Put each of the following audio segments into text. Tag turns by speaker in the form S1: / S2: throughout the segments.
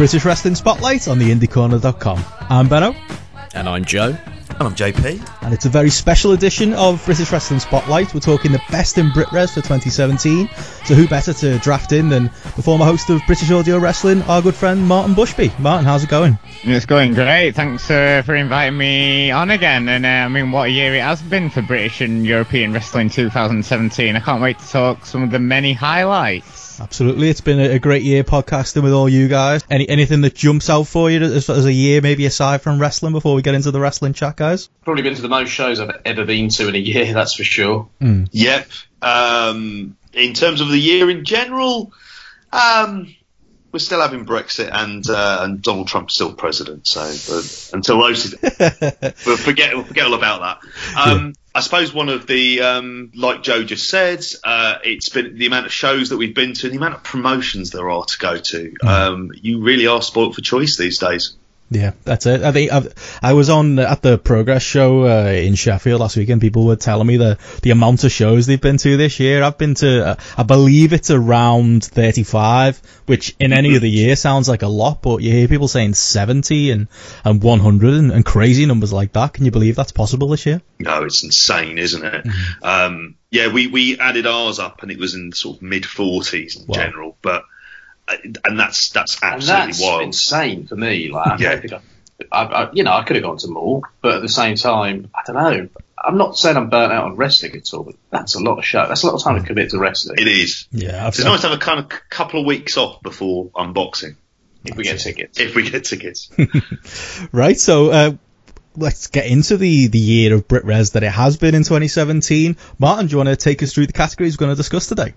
S1: This is British Wrestling Spotlight on the IndieCorner.com. I'm Benno.
S2: And I'm Joe.
S3: And I'm JP.
S1: And it's a very special edition of British Wrestling Spotlight. We're talking the best in BritRes for 2017. So who better to draft in than the former host of British Audio Wrestling, our good friend Martin Bushby. Martin, how's it going?
S4: It's going great. Thanks uh, for inviting me on again. And uh, I mean, what a year it has been for British and European Wrestling 2017. I can't wait to talk some of the many highlights.
S1: Absolutely, it's been a, great year podcasting with all you guys. Any anything that jumps out for you as, as a year, maybe aside from wrestling, before we get into the wrestling chat, guys?
S5: Probably been to the most shows I've ever been to in a year, that's for sure.
S1: Mm.
S6: Yep. Um, in terms of the year in general, um, we're still having Brexit and uh, and Donald Trump's still president. So uh, until those, we'll forget we'll forget all about that. Um, I suppose one of the, um, like Joe just said, uh, it's been the amount of shows that we've been to, and the amount of promotions there are to go to. Mm. Um, you really are spoilt for choice these days.
S1: Yeah, that's it. I think I've, i was on at the Progress show uh, in Sheffield last weekend. people were telling me the the amount of shows they've been to this year. I've been to, uh, I believe it's around 35, which in any other year sounds like a lot, but you hear people saying 70 and and 100 and, and crazy numbers like that. Can you believe that's possible this year?
S6: No, it's insane, isn't it? Mm-hmm. Um, yeah, we we added ours up, and it was in sort of mid 40s in wow. general, but and that's that's absolutely
S5: and that's
S6: wild.
S5: Insane for me. Like, yeah. I, I, I, you know, I could have gone to more, but at the same time, I don't know. I'm not saying I'm burnt out on wrestling at all, but that's a lot of show. That's a lot of time to commit to wrestling.
S6: It is.
S1: Yeah,
S6: it's nice to have a kind of couple of weeks off before unboxing.
S5: If we get tickets.
S6: If we get tickets.
S1: right. So. Uh, let's get into the, the year of Brit Res that it has been in 2017. Martin, do you want to take us through the categories we're going to discuss today?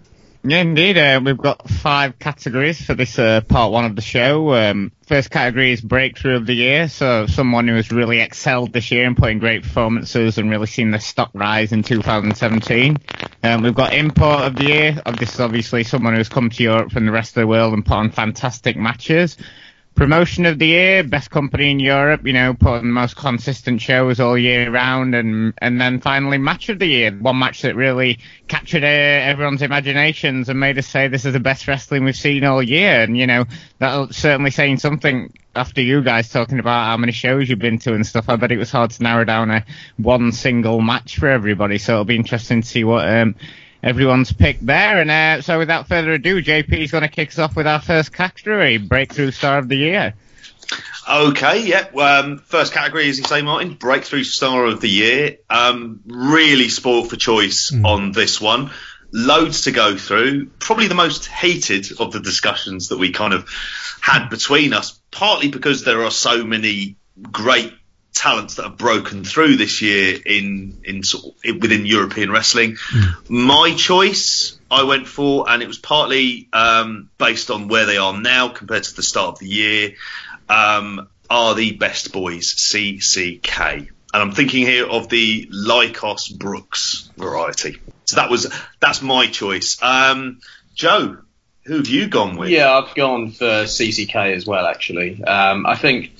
S4: Yeah, indeed. Uh, we've got five categories for this uh, part one of the show. Um, first category is breakthrough of the year, so someone who has really excelled this year and putting great performances and really seen the stock rise in 2017. Um, we've got import of the year. This is obviously someone who's come to Europe from the rest of the world and put on fantastic matches promotion of the year, best company in Europe, you know, putting the most consistent shows all year round, and and then finally match of the year, one match that really captured uh, everyone's imaginations and made us say this is the best wrestling we've seen all year, and you know that's certainly saying something. After you guys talking about how many shows you've been to and stuff, I bet it was hard to narrow down a one single match for everybody. So it'll be interesting to see what um, everyone's picked there. And uh, so, without further ado, JP is going to kick us off with our first category, Breakthrough Star of the Year.
S6: Okay, yeah. Um, first category, as you say, Martin, Breakthrough Star of the Year. Um, really spoiled for choice mm. on this one. Loads to go through. Probably the most heated of the discussions that we kind of had between us, partly because there are so many great talents that have broken through this year in in sort of, within European wrestling. Mm. My choice, I went for, and it was partly um, based on where they are now compared to the start of the year. Um, are the best boys CCK, and I'm thinking here of the Lykos Brooks variety. So that was that's my choice. Um, Joe, who have you gone with?
S5: Yeah, I've gone for CCK as well. Actually, um, I think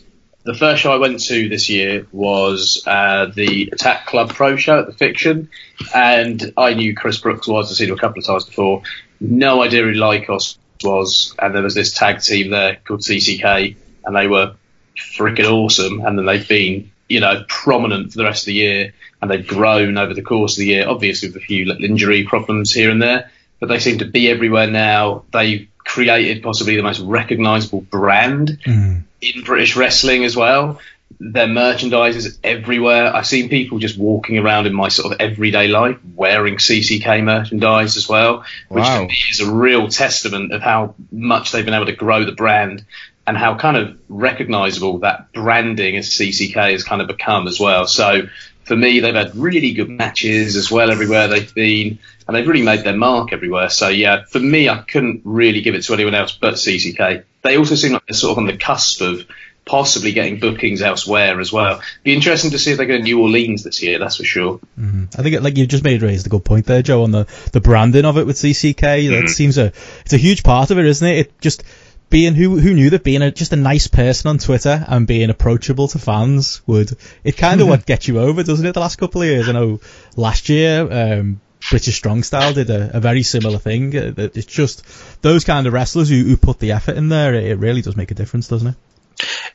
S5: the first show I went to this year was uh, the Attack Club Pro show at the Fiction, and I knew Chris Brooks was. I've seen him a couple of times before. No idea who Lykos was, and there was this tag team there called CCK, and they were freaking awesome. And then they've been, you know, prominent for the rest of the year, and they've grown over the course of the year. Obviously, with a few little injury problems here and there, but they seem to be everywhere now. They've created possibly the most recognisable brand. Mm in British wrestling as well. Their merchandise is everywhere. I've seen people just walking around in my sort of everyday life wearing CCK merchandise as well, which wow. is a real testament of how much they've been able to grow the brand and how kind of recognizable that branding as CCK has kind of become as well. So for me, they've had really good matches as well everywhere they've been, and they've really made their mark everywhere. So yeah, for me, I couldn't really give it to anyone else but CCK they also seem like they're sort of on the cusp of possibly getting bookings elsewhere as well. Be interesting to see if they go to New Orleans this year. That's for sure.
S1: Mm-hmm. I think, like you just made raised a good point there, Joe, on the the branding of it with CCK. Mm-hmm. That seems a it's a huge part of it, isn't it? It just being who who knew that being a, just a nice person on Twitter and being approachable to fans would it kind of what get you over, doesn't it? The last couple of years, I know last year. Um, British Strong Style did a, a very similar thing. Uh, it's just those kind of wrestlers who, who put the effort in there. It, it really does make a difference, doesn't it?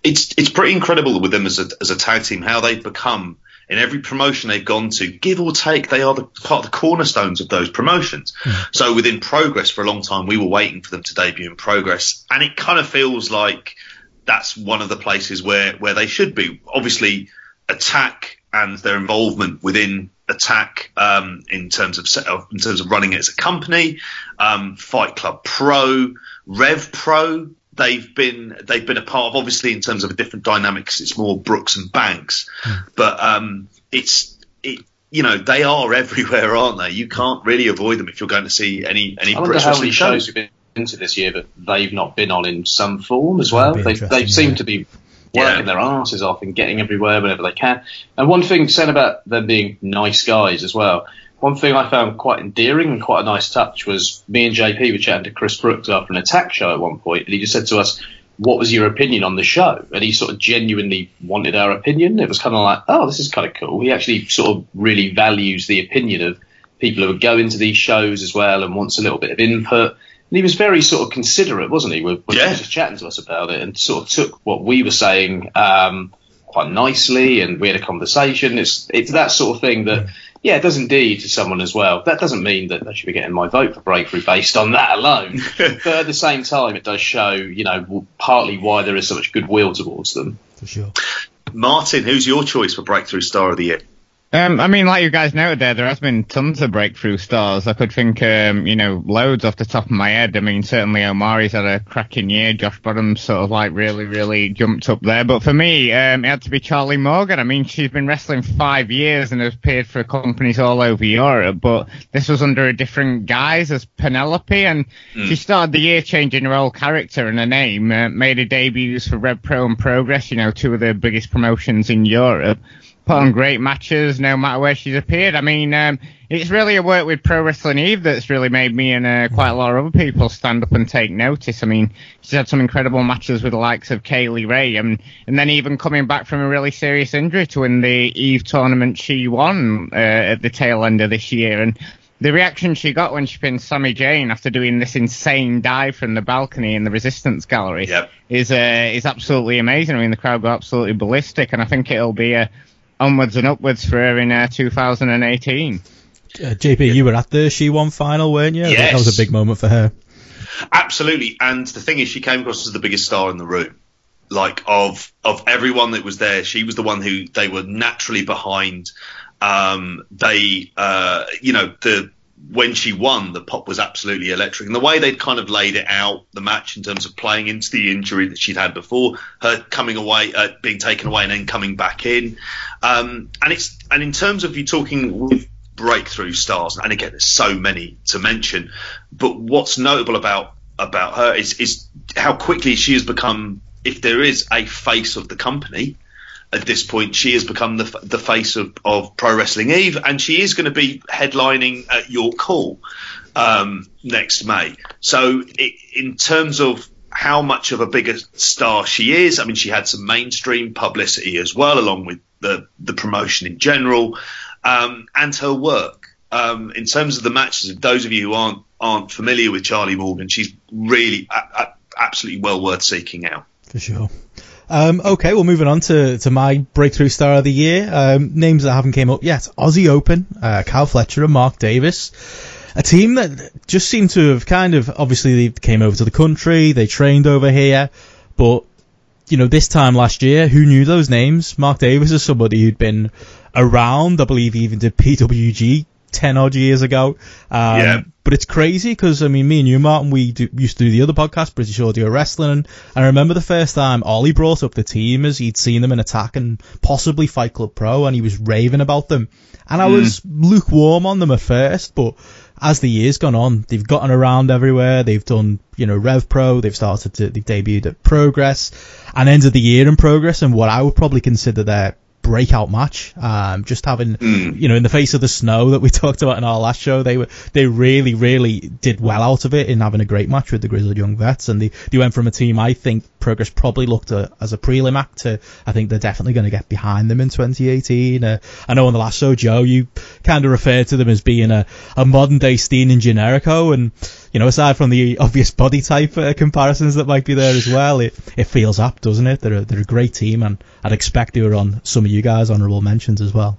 S6: It's it's pretty incredible with them as a as a tag team how they've become in every promotion they've gone to, give or take, they are the part of the cornerstones of those promotions. Mm. So within Progress for a long time, we were waiting for them to debut in Progress, and it kind of feels like that's one of the places where where they should be. Obviously, Attack and their involvement within Attack um, in terms of in terms of running it as a company, um, Fight Club Pro, Rev Pro. They've been they've been a part of obviously in terms of a different dynamics. It's more Brooks and Banks, mm. but um, it's it you know they are everywhere, aren't they? You can't really avoid them if you're going to see any any.
S5: I wonder how many shows we've been into this year that they've not been on in some form as well. They they seem to be working yeah. their asses off and getting everywhere whenever they can. And one thing said about them being nice guys as well. One thing I found quite endearing and quite a nice touch was me and JP were chatting to Chris Brooks after an attack show at one point, and he just said to us, "What was your opinion on the show?" And he sort of genuinely wanted our opinion. It was kind of like, "Oh, this is kind of cool." He actually sort of really values the opinion of people who would go into these shows as well and wants a little bit of input. And he was very sort of considerate, wasn't he, when, yeah. he was chatting to us about it and sort of took what we were saying um, quite nicely and we had a conversation. It's, it's that sort of thing that, yeah, it does indeed to someone as well. That doesn't mean that they should be getting my vote for Breakthrough based on that alone. but at the same time, it does show, you know, partly why there is so much goodwill towards them.
S1: For sure.
S6: Martin, who's your choice for Breakthrough Star of the Year?
S4: Um, I mean, like you guys know, there, there has been tons of breakthrough stars. I could think, um, you know, loads off the top of my head. I mean, certainly Omari's had a cracking year. Josh Bodom's sort of like really, really jumped up there. But for me, um, it had to be Charlie Morgan. I mean, she's been wrestling five years and has appeared for companies all over Europe, but this was under a different guise as Penelope, and mm. she started the year changing her whole character and her name, uh, made her debuts for Rev Pro and Progress, you know, two of the biggest promotions in Europe put on great matches no matter where she's appeared. I mean, um, it's really a work with Pro Wrestling Eve that's really made me and uh, quite a lot of other people stand up and take notice. I mean, she's had some incredible matches with the likes of Kay Lee Ray, and and then even coming back from a really serious injury to win the Eve tournament she won uh, at the tail end of this year. And the reaction she got when she pinned Sammii Jayne after doing this insane dive from the balcony in the Resistance Gallery
S6: yep.
S4: is uh, is absolutely amazing. I mean, the crowd go absolutely ballistic, and I think it'll be a onwards and upwards for her in uh, 2018. Uh,
S1: JP, you were at the She Won final, weren't you?
S6: Yes.
S1: That was a big moment for her.
S6: Absolutely. And the thing is, she came across as the biggest star in the room. Like, of, of everyone that was there, she was the one who they were naturally behind. Um, they, uh, you know, the, when she won, the pop was absolutely electric. And the way they'd kind of laid it out, the match in terms of playing into the injury that she'd had before, her coming away, uh, being taken away and then coming back in. Um, and it's, and in terms of you talking with breakthrough stars, and again, there's so many to mention, but what's notable about, about her is, is how quickly she has become, if there is a face of the company, at this point, she has become the, the face of, of Pro Wrestling Eve, and she is going to be headlining at York Hall um, next May. So, it, in terms of how much of a bigger star she is, I mean, she had some mainstream publicity as well, along with the, the promotion in general, um, and her work. Um, in terms of the matches, those of you who aren't aren't familiar with Charlie Morgan, she's really a, a, absolutely well worth seeking out.
S1: For sure. Um, okay, well, moving on to, to my breakthrough star of the year. Um, names that haven't came up yet. Aussie Open, uh, Kyle Fletcher and Mark Davis. A team that just seemed to have kind of, obviously they came over to the country, they trained over here, but, you know, this time last year, who knew those names? Mark Davis is somebody who'd been around, I believe he even did PWG 10 odd years ago. Um, yeah. But it's crazy because, I mean, me and you, Martin, we do, used to do the other podcast, British Audio Wrestling, and I remember the first time Ollie brought up the team as he'd seen them in Attack and possibly Fight Club Pro, and he was raving about them. And I mm. was lukewarm on them at first, but as the years gone on, they've gotten around everywhere. They've done, you know, Rev Pro. They've started to, they've debuted at Progress and ended the year in Progress and what I would probably consider their breakout match. Um, just having, mm. you know, in the face of the snow that we talked about in our last show, they were they really really did well out of it in having a great match with the Grizzled Young Vets, and they they went from a team I think Progress probably looked at as a prelim act. To, I think they're definitely going to get behind them in 2018. Uh, I know on the last show, Joe, you kind of referred to them as being a, a modern day Steen and Generico, and you know, aside from the obvious body type uh, comparisons that might be there as well, it, it feels apt, doesn't it? They're a, they're a great team, and I'd expect they were on some of you guys' honourable mentions as well.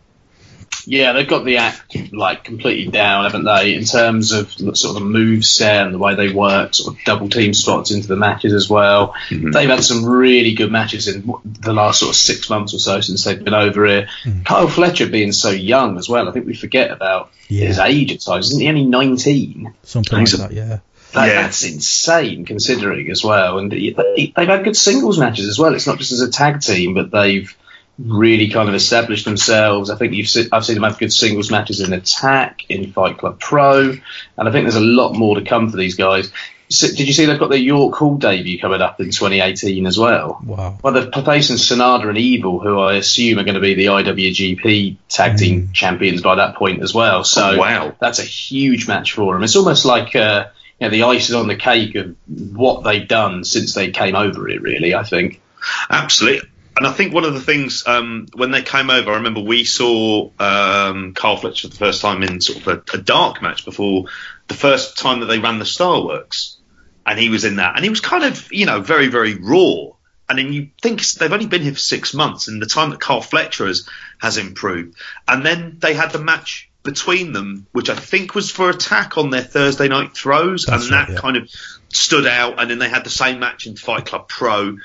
S5: Yeah, they've got the act like completely down, haven't they? In terms of sort of the move set and the way they work, sort of double team spots into the matches as well. Mm-hmm. They've had some really good matches in the last sort of six months or so since they've been over here. Mm-hmm. Kyle Fletcher being so young as well, I think we forget about yeah. his age at times. Isn't he only nineteen?
S1: Something like that, yeah.
S5: That, yeah. That's insane considering as well. And they, have had good singles matches as well. It's not just as a tag team, but they've really kind of established themselves. I think you've se- I've seen them have good singles matches in Attack, in Fight Club Pro, and I think there's a lot more to come for these guys. So, did you see they've got their York Hall debut coming up in 2018 as well?
S1: Wow.
S5: Well, they're facing Sanada and Evil, who I assume are going to be the IWGP Tag Team mm. champions by that point as well. So
S6: oh, wow.
S5: that's a huge match for them. It's almost like uh, you know, the icing on the cake of what they've done since they came over it, really, I think.
S6: Absolutely and I think one of the things um, when they came over, I remember we saw um, Kyle Fletcher for the first time in sort of a, a, dark match before the first time that they ran the Starworks, and he was in that, and he was kind of you know very very raw. And then you think they've only been here for six months, and the time that Kyle Fletcher has has improved, and then they had the match between them, which I think was for attack on their Thursday night throws, That's and right, that yeah. kind of stood out. And then they had the same match in Fight Club Pro,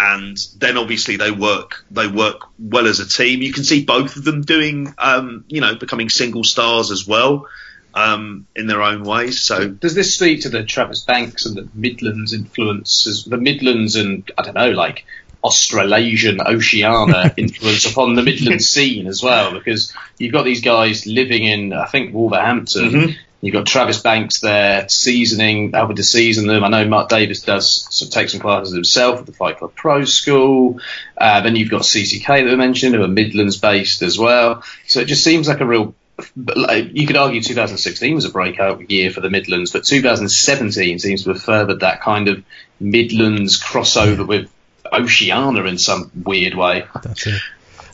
S6: and then obviously they work they work well as a team. You can see both of them doing um, you know becoming single stars as well um, in their own ways. So
S5: does this speak to the Travis Banks and the Midlands influences, the Midlands and I don't know like Australasian Oceania influence upon the Midlands scene as well, because you've got these guys living in, I think, Wolverhampton, mm-hmm. You've got Travis Banks there seasoning, helping to season them. I know Mark Davis does take some classes himself at the Fight Club Pro School. Uh, then you've got CCK that we mentioned, who are Midlands based as well. So it just seems like a real. You could argue 2016 was a breakout year for the Midlands, but 2017 seems to have furthered that kind of Midlands crossover with Oceania in some weird way.
S1: That's it.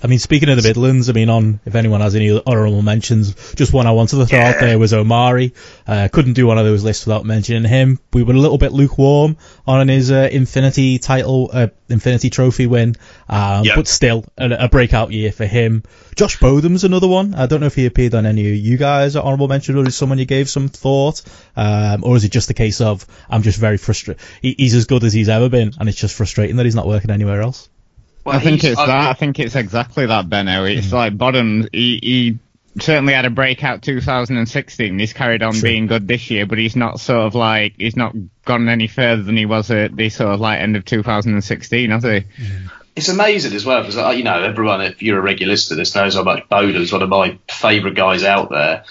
S1: I mean, speaking of the Midlands, I mean, on if anyone has any honourable mentions, just one I wanted to throw yeah. out there was Omari. Uh, couldn't do one of those lists without mentioning him. We were a little bit lukewarm on his uh, Infinity title, uh, Infinity Trophy win, um, but still a, a, breakout year for him. Josh Bodom's another one. I don't know if he appeared on any of you guys honourable mentions or is someone you gave some thought, um, or is it just a case of I'm just very frustrated? He, he's as good as he's ever been, and it's just frustrating that he's not working anywhere else.
S4: Well, I think it's I, that. I think it's exactly that, Benno. It's mm-hmm. like Bodom. He, he certainly had a breakout 2016. He's carried on True. being good this year, but he's not sort of like he's not gone any further than he was at the sort of like end of 2016, has he? Mm-hmm.
S5: It's amazing as well because uh, you know everyone, if you're a regular listener, this knows how much is one of my favourite guys out there,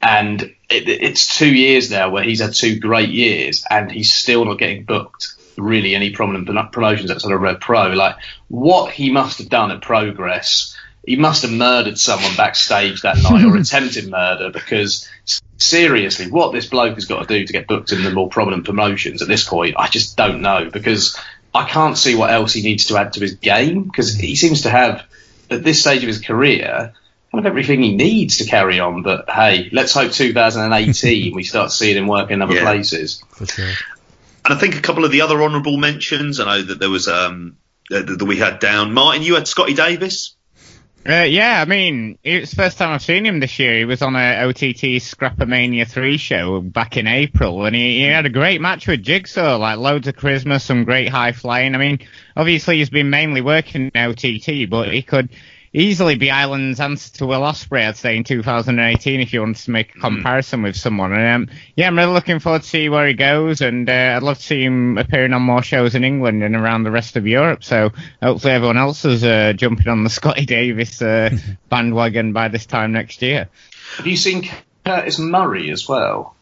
S5: and it, it's two years now where he's had two great years and he's still not getting booked really any prominent promotions outside of Rev Pro. Like what he must have done at Progress, he must have murdered someone backstage that night or attempted murder because seriously, what this bloke has got to do to get booked in the more prominent promotions at this point, I just don't know because I can't see what else he needs to add to his game because he seems to have at this stage of his career kind of everything he needs to carry on. But hey, let's hope 2018 we start seeing him work in other yeah, places.
S1: For sure.
S6: And I think a couple of the other honourable mentions. I know that there was um, that we had down. Martin, you had Scotty Davis.
S4: Uh, yeah, I mean, it's the first time I've seen him this year. He was on a OTT Scrappermania 3 show back in April, and he, he, had a great match with Jigsaw, like loads of charisma, some great high flying. I mean, obviously he's been mainly working in OTT, but he could easily be Ireland's answer to Will Ospreay, I'd say, in 2018, if you wanted to make a hmm. comparison mm. with someone. And um, yeah, I'm really looking forward to see where he goes, and uh, I'd love to see him appearing on more shows in England and around the rest of Europe. So hopefully everyone else is uh, jumping on the Scotty Davis uh, bandwagon by this time next year.
S5: Have you seen Curtis Murray as well?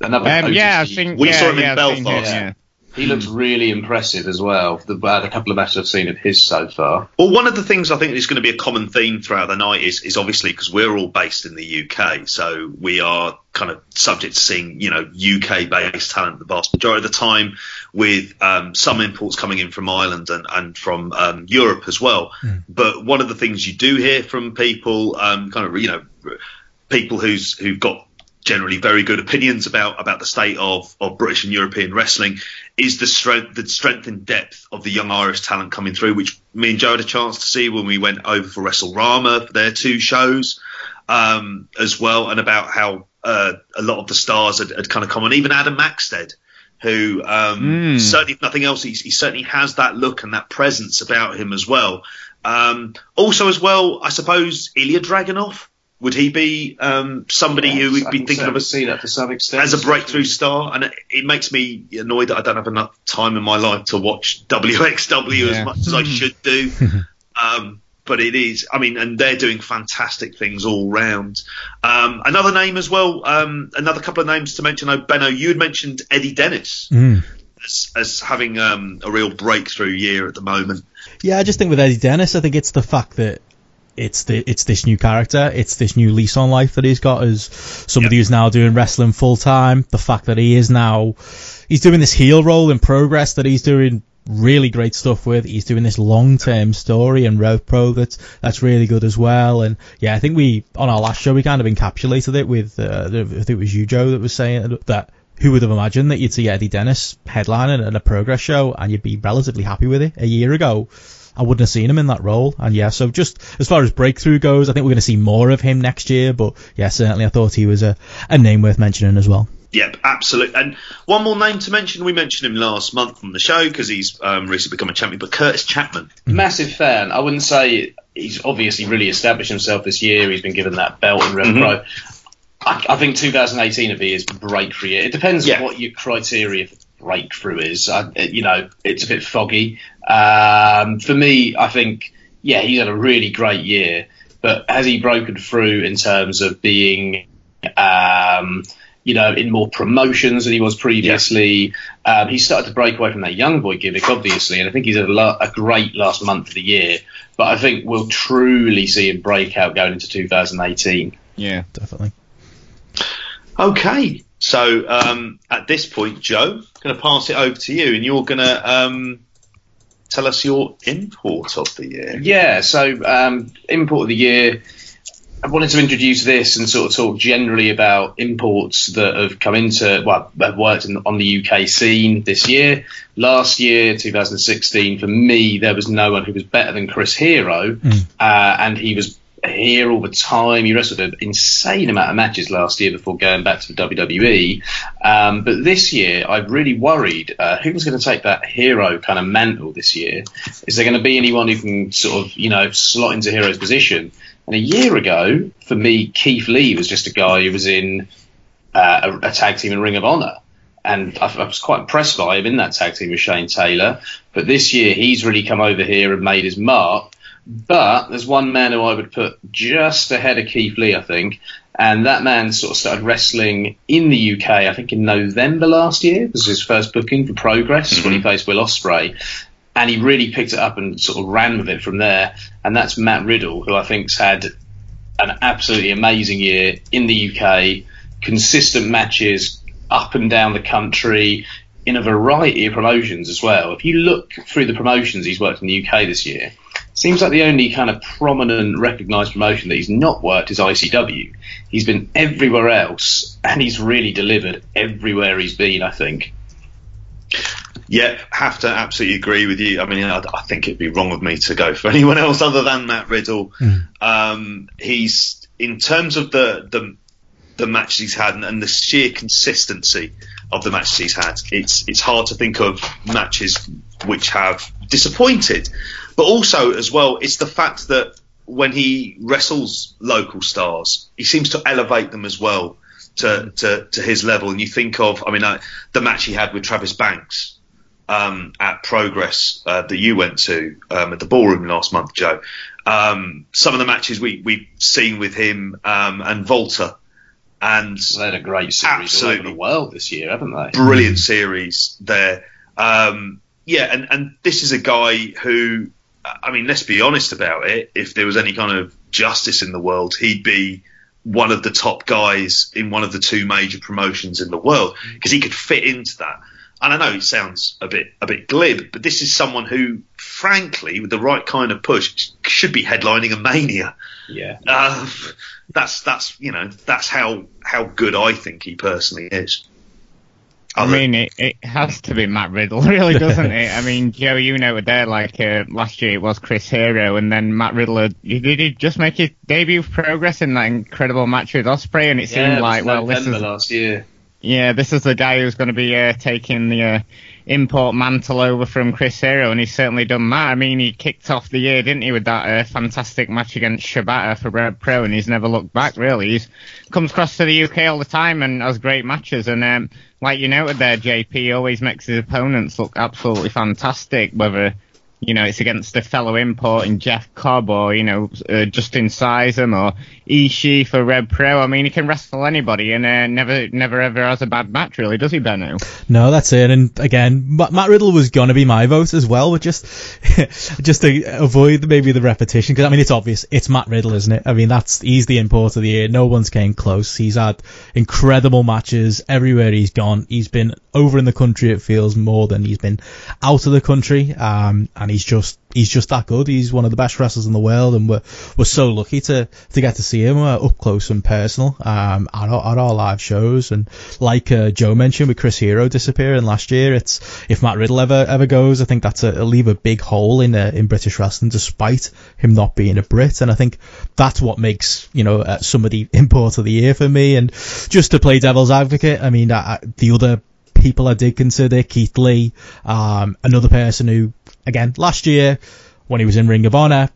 S4: Another um, yeah, I think
S6: we
S4: yeah,
S6: saw him
S4: yeah,
S6: in Belfast.
S4: Yeah.
S5: He looks really impressive as well. The, uh, the couple of matches I've seen of his so far.
S6: Well, one of the things I think is going to be a common theme throughout the night is, is obviously because we're all based in the UK, so we are kind of subject to seeing, you know, UK based talent the vast majority of the time, with um, some imports coming in from Ireland and, and from um, Europe as well.
S1: Mm.
S6: But one of the things you do hear from people, um, kind of, you know, people who's who've got generally very good opinions about about the state of, of British and European wrestling is the strength the strength and depth of the young Irish talent coming through, which me and Joe had a chance to see when we went over for WrestleRama for their two shows um, as well, and about how uh, a lot of the stars had, had kind of come on, even Adam Maxted. Who um,
S4: Mm.
S6: certainly, if nothing else, he's, he certainly has that look and that presence about him as well. Um, also, as well, I suppose Ilya Dragunov would he be um, somebody who we'd be thinking of
S5: certainly
S6: as
S5: see that to some extent
S6: as a breakthrough star, and it, it makes me annoyed that I don't have enough time in my life to watch WXW
S4: Yeah.
S6: as much as I should do. um, but it is, I mean, and they're doing fantastic things all round. Um, another name as well, um, another couple of names to mention. Oh, Benno, you had mentioned Eddie Dennis
S1: Mm.
S6: as, as having um, a real breakthrough year at the moment.
S1: Yeah, I just think with Eddie Dennis, I think it's the fact that it's the it's this new character, it's this new lease on life that he's got as somebody
S6: Yeah.
S1: who's now doing wrestling full time. The fact that he is now he's doing this heel role in progress that he's doing really great stuff with. He's doing this long term story and Rev Pro that's that's really good as well. And yeah, I think we on our last show we kind of encapsulated it with uh, I think it was you Joe that was saying that who would have imagined that you'd see Eddie Dennis headlining at a progress show and you'd be relatively happy with it a year ago. I wouldn't have seen him in that role. And yeah, so just as far as breakthrough goes, I think we're going to see more of him next year. But yeah, certainly I thought he was a, a name worth mentioning as well.
S6: Yep, absolutely. And one more name to mention. We mentioned him last month on the show because he's um, recently become a champion. But Curtis Chapman.
S5: Massive fan. I wouldn't say he's obviously really established himself this year. He's been given that belt in Rev
S6: Mhm.
S5: Pro. I, I think 2018 would be his breakthrough year. It depends
S6: Yeah.
S5: on what your criteria for breakthrough is. I, you know, it's a bit foggy. Um, for me, I think, yeah, he's had a really great year. But has he broken through in terms of being, um, you know, in more promotions than he was previously? Um, he started to break away from that young boy gimmick, obviously, and I think he's had a, lo- a great last month of the year. But I think we'll truly see him break out going into 2018.
S4: Yeah.
S1: Definitely.
S6: Okay, so um, at this point, Joe, I'm going to pass it over to you, and you're going to um, tell us your import of the year.
S5: Yeah, so um, import of the year. I wanted to introduce this and sort of talk generally about imports that have come into, well, have worked in, on the UK scene this year. Last year, 2016, for me, there was no one who was better than Chris Hero, uh, and he was here all the time. He wrestled an insane amount of matches last year before going back to the WWE. Um, but this year, I've really worried uh, who's going to take that hero kind of mantle this year. Is there going to be anyone who can sort of, you know, slot into Hero's position? And a year ago, for me, Keith Lee was just a guy who was in uh, a, a tag team in Ring of Honor. And I, I was quite impressed by him in that tag team with Shane Taylor. But this year, he's really come over here and made his mark. But there's one man who I would put just ahead of Keith Lee, I think. And that man sort of started wrestling in the UK, I think in November last year. This was his first booking for Progress when he mm-hmm. faced Will Ospreay. And he really picked it up and sort of ran with it from there. And that's Matt Riddle, who I think's had an absolutely amazing year in the UK, consistent matches up and down the country in a variety of promotions as well. If you look through the promotions he's worked in the UK this year, seems like the only kind of prominent recognised promotion that he's not worked is ICW. He's been everywhere else and he's really delivered everywhere he's been, I think.
S6: Yep, have to absolutely agree with you. I mean, I, I think it'd be wrong of me to go for anyone else other than Matt Riddle. Um, he's in terms of the the the matches he's had and, and the sheer consistency of the matches he's had. It's it's hard to think of matches which have disappointed, but also as well, it's the fact that when he wrestles local stars, he seems to elevate them as well to to, to his level. And you think of, I mean, uh, the match he had with Travis Banks um, at Progress uh, that you went to um, at the ballroom last month, Joe. Um, some of the matches we we've seen with him um, and Volta, and
S5: They had a great series all over
S6: Absolutely.
S5: the world this year, haven't they?
S6: brilliant series there. Um, yeah, and, and this is a guy who, I mean, let's be honest about it. If there was any kind of justice in the world, he'd be one of the top guys in one of the two major promotions in the world because he could fit into that. And I know it sounds a bit a bit glib, but this is someone who, frankly, with the right kind of push, should be headlining a mania.
S5: Yeah.
S6: Uh, that's that's you know that's how how good I think he personally is.
S4: I mean, it, it has to be Matt Riddle, really, doesn't it? I mean, Joe, you know, there like uh, last year it was Chris Hero, and then Matt Riddle. Had, did he just make his debut progress in that incredible match with Ospreay? And it
S5: yeah,
S4: seemed like, well,
S5: November
S4: this is
S5: last year.
S4: yeah, this is the guy who's going to be uh, taking the uh, import mantle over from Chris Hero, and he's certainly done that. I mean, he kicked off the year, didn't he, with that uh, fantastic match against Shibata for Rev Pro, and he's never looked back, really. He's comes across to the UK all the time and has great matches, and um, like you noted there, JP, always makes his opponents look absolutely fantastic, whether you know, it's against a fellow import in Jeff Cobb or, you know, uh, Justin Sizem or Ishii for Rev Pro. I mean, he can wrestle anybody and uh, never, never ever has a bad match, really, does he, Benno?
S1: No, that's it. And again, Ma- Matt Riddle was gonna be my vote as well, but just, just to avoid maybe the repetition, because I mean, it's obvious, it's Matt Riddle, isn't it? I mean, that's, he's the import of the year. No one's came close. He's had incredible matches everywhere he's gone. He's been over in the country, it feels more than he's been out of the country. Um, he's just he's just that good. He's one of the best wrestlers in the world, and we're we're so lucky to to get to see him uh, up close and personal um, at, our, at our live shows. And like uh, Joe mentioned with Chris Hero disappearing last year, it's if Matt Riddle ever ever goes, I think that's a, it'll leave a big hole in uh, in British wrestling, despite him not being a Brit. And I think that's what makes you know uh, somebody import of the year for me. And just to play devil's advocate, I mean I, the other people I did consider Keith Lee, um, another person who again, last year when he was in Ring of Honor,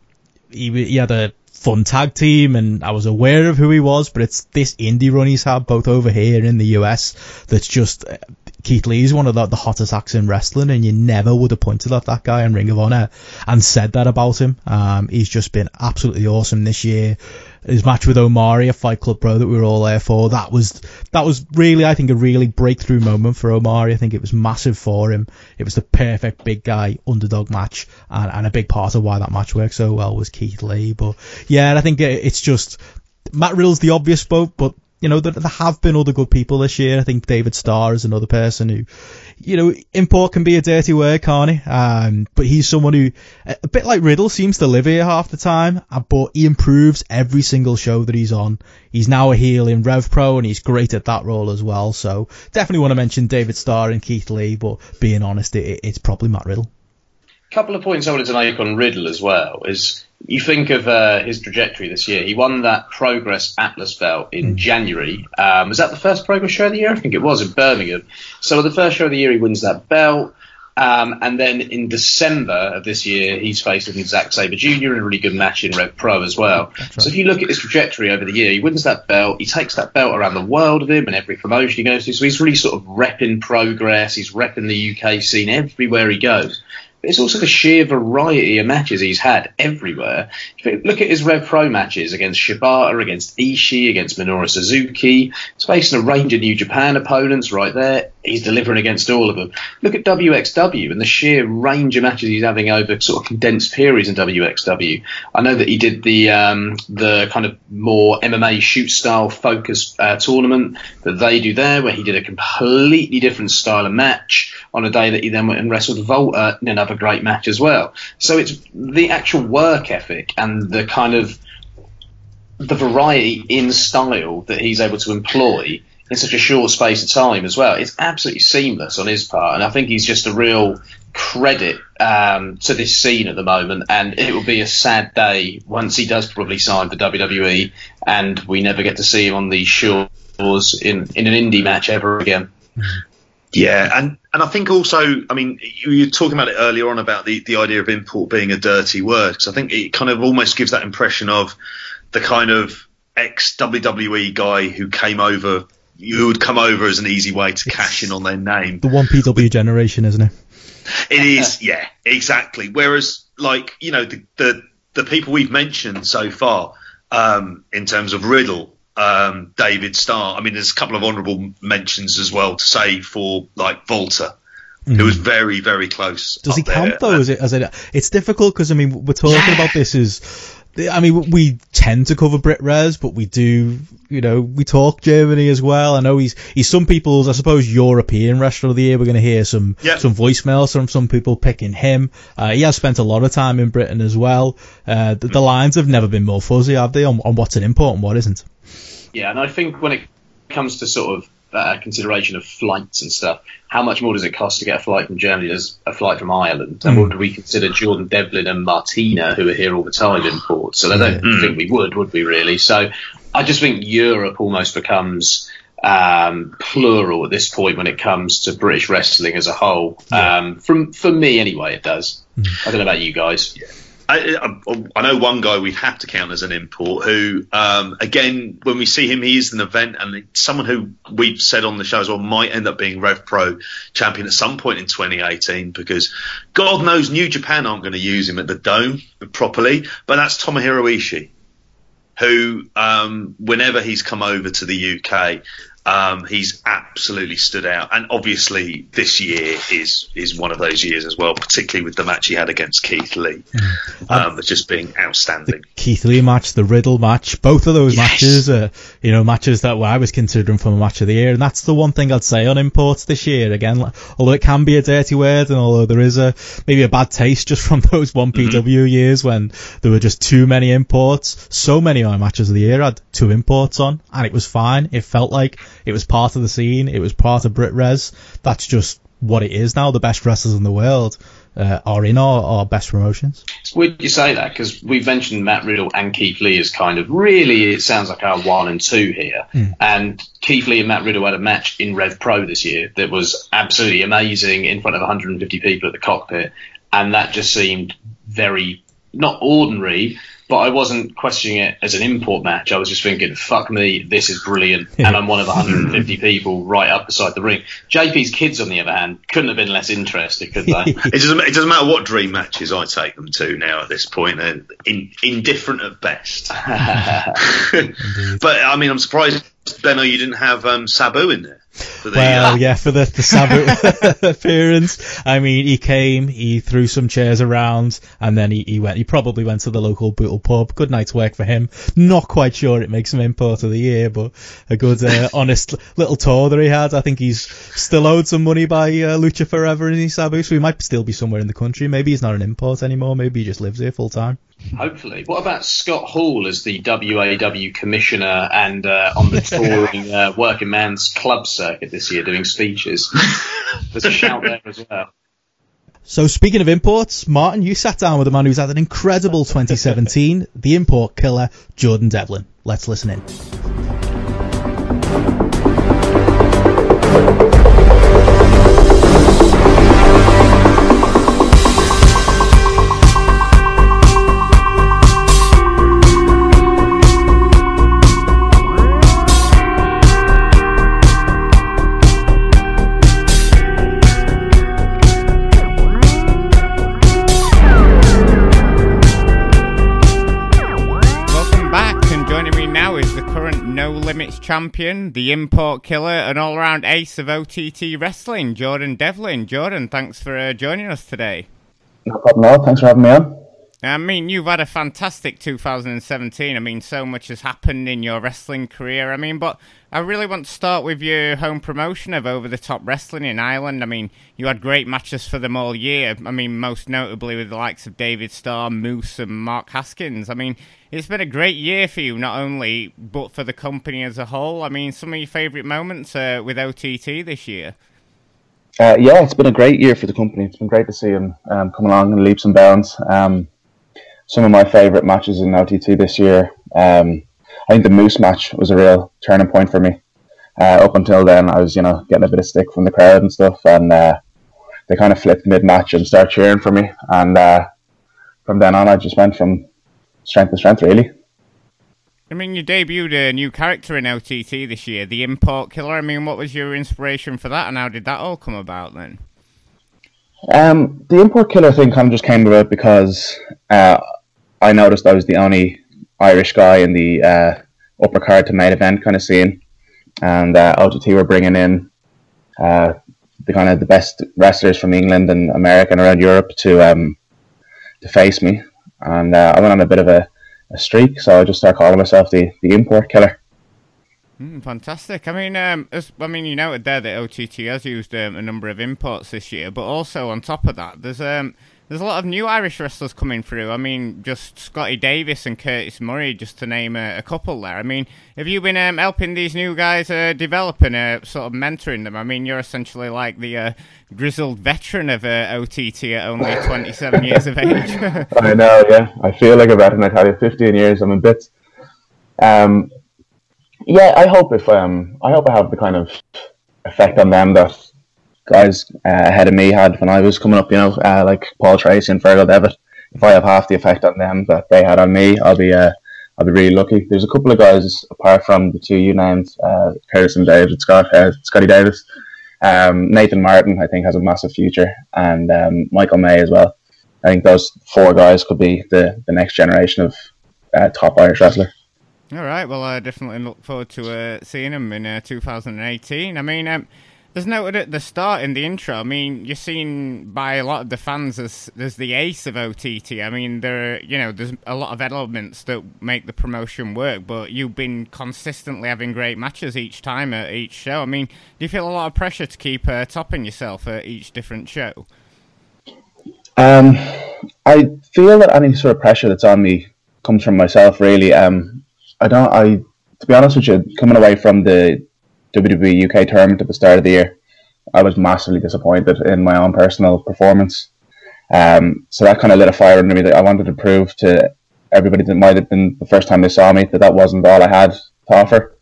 S1: he, he had a fun tag team and I was aware of who he was, but it's this indie run he's had both over here in the US that's just, uh, Keith Lee's one of the, the hottest acts in wrestling and you never would have pointed at that guy in Ring of Honor and said that about him. Um, he's just been absolutely awesome this year his match with Omari at Fight Club Pro that we were all there for. That was that was really, I think, a really breakthrough moment for Omari. I think it was massive for him. It was the perfect big guy underdog match, and, and a big part of why that match worked so well was Keith Lee. But yeah, I think it's just Matt Riddle's the obvious vote, but you know, there, there have been other good people this year. I think David Starr is another person who, you know, import can be a dirty word, can't he? Um, but he's someone who, a bit like Riddle, seems to live here half the time, uh, but he improves every single show that he's on. He's now a heel in Rev Pro and he's great at that role as well. So definitely want to mention David Starr and Keith Lee, but being honest, it, it's probably Matt Riddle
S5: couple of points I wanted to make on Riddle as well is you think of uh, his trajectory this year. He won that Progress Atlas belt in mm. January. Um, was that the first Progress show of the year? I think it was in Birmingham. So the first show of the year, he wins that belt. Um, and then in December of this year, he's facing Zack Sabre Jr. in a really good match in Rev Pro as well. Right. So if you look at his trajectory over the year, he wins that belt. He takes that belt around the world with him and every promotion he goes to. So he's really sort of repping progress. He's repping the UK scene everywhere he goes it's also the sheer variety of matches he's had everywhere. Look at his Rev Pro matches against Shibata, against Ishii, against Minoru Suzuki. He's facing a range of New Japan opponents right there. He's delivering against all of them. Look at WXW and the sheer range of matches he's having over sort of condensed periods in WXW. I know that he did the um, the kind of more MMA shoot style focused uh, tournament that they do there, where he did a completely different style of match on a day that he then went and wrestled Volta in another a great match as well. So it's the actual work ethic and the kind of the variety in style that he's able to employ in such a short space of time as well. It's absolutely seamless on his part, and I think he's just a real credit um, to this scene at the moment. And it will be a sad day once he does probably sign for WWE, and we never get to see him on these shores in in an indie match ever again.
S6: Yeah, and and I think also, I mean, you were talking about it earlier on about the, the idea of import being a dirty word, because I think it kind of almost gives that impression of the kind of ex WWE guy who came over, who would come over as an easy way to cash in on their name.
S1: The 1PW generation, isn't it?
S6: It is, yeah, exactly. Whereas, like, you know, the the, the people we've mentioned so far, um, in terms of Riddle, um, David Starr. I mean, there's a couple of honourable mentions as well to say for like Volta, It was very, very close.
S1: Does he
S6: up there.
S1: count though? Is it, as it, it's difficult because I mean we're talking about this as I mean we tend to cover Brit Res, but we do you know we talk Germany as well. I know he's he's some people's I suppose European wrestler of the year. We're going to hear some
S6: Yep.
S1: some voicemails from some people picking him. Uh, he has spent a lot of time in Britain as well. Uh, the, the lines have never been more fuzzy, have they, on, on what's an import and what isn't?
S5: Yeah, and I think when it comes to sort of uh, consideration of flights and stuff, how much more does it cost to get a flight from Germany as a flight from Ireland? And would we consider Jordan Devlin and Martina, who are here all the time, imports? So I don't think we would, would we really? So I just think Europe almost becomes um, plural at this point when it comes to British wrestling as a whole. Um, from for me, anyway, it does. I don't know about you guys.
S6: I, I, know one guy we have to count as an import who, um, again, when we see him, he is an event and someone who we've said on the show as well might end up being Rev Pro champion at some point in 2018 because God knows New Japan aren't going to use him at the Dome properly, but that's Tomohiro Ishii, who, um, whenever he's come over to the UK, um, he's absolutely stood out, and obviously this year is is one of those years as well, particularly with the match he had against Keith Lee, um, just being outstanding.
S1: The Keith Lee match, the Riddle match, both of those
S6: Yes.
S1: matches are, you know, matches that I was considering for a match of the year. And that's the one thing I'd say on imports this year. Again, although it can be a dirty word and although there is a, maybe a bad taste just from those 1PW years when there were just too many imports, so many of my matches of the year had two imports on and it was fine. It felt like it was part of the scene. It was part of Brit Res. That's just what it is now. The best wrestlers in the world, uh, are in our, our best promotions.
S5: It's weird you say that because we've mentioned Matt Riddle and Keith Lee as kind of really, it sounds like our one and two here. And Keith Lee and Matt Riddle had a match in Rev Pro this year that was absolutely amazing in front of 150 people at the cockpit. And that just seemed very, not ordinary, but I wasn't questioning it as an import match. I was just thinking, fuck me, this is brilliant. And I'm one of 150 people right up beside the ring. JP's kids, on the other hand, couldn't have been less interested, could they?
S6: It doesn't. It doesn't matter what dream matches I take them to now. At this point, they're in, indifferent at best. but I mean, I'm surprised, Benno, you didn't have um, Sabu in there. The,
S1: Well,
S6: uh,
S1: yeah, for the, the Sabu appearance. I mean, he came, he threw some chairs around, and then he, he went, he probably went to the local Bootle pub. Good night's work for him. Not quite sure it makes him import of the year, but a good, uh, honest little tour that he had. I think he's still owed some money by uh, Lucha Forever in his Sabu, so he might still be somewhere in the country. Maybe he's not an import anymore. Maybe he just lives here full time.
S5: Hopefully. What about Scott Hall as the WAW commissioner and uh, on the touring uh, working man's club circuit this year doing speeches? There's a shout there as well.
S1: So speaking of imports, Martin, you sat down with a man who's had an incredible 2017, the import killer, Jordan Devlin. Let's listen in.
S4: Champion, the import killer, and all round ace of OTT wrestling, Jordan Devlin. Jordan, thanks for uh, joining us today.
S2: No problem. Thanks for having me on.
S4: I mean, you've had a fantastic 2017. I mean, so much has happened in your wrestling career. I mean, but I really want to start with your home promotion of Over the Top Wrestling in Ireland. I mean, you had great matches for them all year. I mean, most notably with the likes of David Starr, Moose, and Mark Haskins. I mean, it's been a great year for you, not only, but for the company as a whole. I mean, some of your favourite moments uh, with OTT this year.
S2: Uh, yeah, it's been a great year for the company. It's been great to see them um, come along in leaps and bounds. Um, some of my favourite matches in OTT this year. Um, I think the Moose match was a real turning point for me. Uh, up until then, I was, you know, getting a bit of stick from the crowd and stuff, and uh, they kind of flipped mid-match and started cheering for me. And uh, from then on, I just went from strength to strength, really.
S4: I mean, you debuted a new character in OTT this year, the Import Killer. I mean, what was your inspiration for that, and how did that all come about then?
S2: Um, the import killer thing kind of just came about because uh, I noticed I was the only Irish guy in the uh, upper card to main event kind of scene, and uh, OTT were bringing in uh, the kind of the best wrestlers from England and America and around Europe to um, to face me, and uh, I went on a bit of a, a streak. So I just started calling myself the the import killer.
S4: Mm, fantastic. I mean, um, I mean, you noted there that OTT has used um, a number of imports this year, but also on top of that, there's um, there's a lot of new Irish wrestlers coming through. I mean, just Scotty Davis and Curtis Murray, just to name a, a couple there. I mean, have you been um, helping these new guys uh, develop and uh, sort of mentoring them? I mean, you're essentially like the uh, grizzled veteran of uh, OTT at only 27 years of age.
S2: I know, yeah. I feel like a veteran. I tell you, 15 years. I'm a bit. Um, yeah, I hope if um, I hope I have the kind of effect on them that guys uh, ahead of me had when I was coming up. You know, uh, like Paul Tracy and Fergal Devitt. If I have half the effect on them that they had on me, I'll be uh, I'll be really lucky. There's a couple of guys apart from the two you named, uh, Curtis and David Scott, uh, Scotty Davis. Um, Nathan Martin, I think, has a massive future, and um, Michael May as well. I think those four guys could be the, the next generation of uh, top Irish wrestler.
S4: All right. Well, I definitely look forward to uh, seeing him in uh, 2018. I mean, um, there's noted at the start in the intro. I mean, you're seen by a lot of the fans as as the ace of OTT. I mean, there, are, you know, there's a lot of elements that make the promotion work, but you've been consistently having great matches each time at each show. I mean, do you feel a lot of pressure to keep uh, topping yourself at each different show?
S2: Um, I feel that any sort of pressure that's on me comes from myself. Really, um, I don't. I to be honest with you, coming away from the WWE UK tournament at the start of the year, I was massively disappointed in my own personal performance. Um, so that kind of lit a fire under me that I wanted to prove to everybody that might have been the first time they saw me that that wasn't all I had to offer.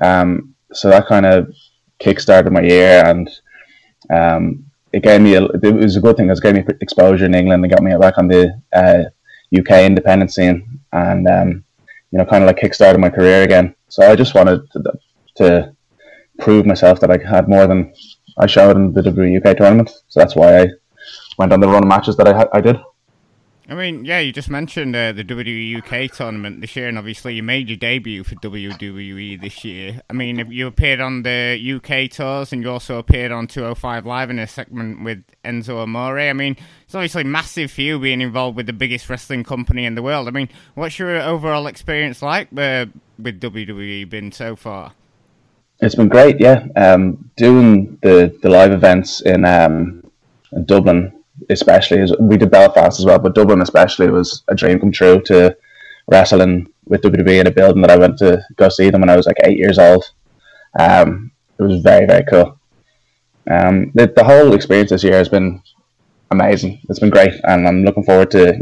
S2: Um, so that kind of kickstarted my year, and um, it gave me a, it was a good thing. It gave me exposure in England and got me back on the uh, UK independent scene, and um, you know, kind of like kickstarted my career again. So I just wanted to, to prove myself that I had more than I showed in the WUK tournament. So that's why I went on the run of matches that I, I did.
S4: I mean, yeah, you just mentioned uh, the WWE UK tournament this year, and obviously you made your debut for WWE this year. I mean, you appeared on the UK tours, and you also appeared on 205 Live in a segment with Enzo Amore. I mean, it's obviously massive for you being involved with the biggest wrestling company in the world. I mean, what's your overall experience like uh, with WWE been so far?
S2: It's been great, yeah. Um, doing the, the live events in, um, in Dublin especially is we did Belfast as well, but Dublin especially was a dream come true to wrestling with WWE in a building that I went to go see them when I was like eight years old. Um, it was very very cool. Um, the the whole experience this year has been amazing. It's been great, and I'm looking forward to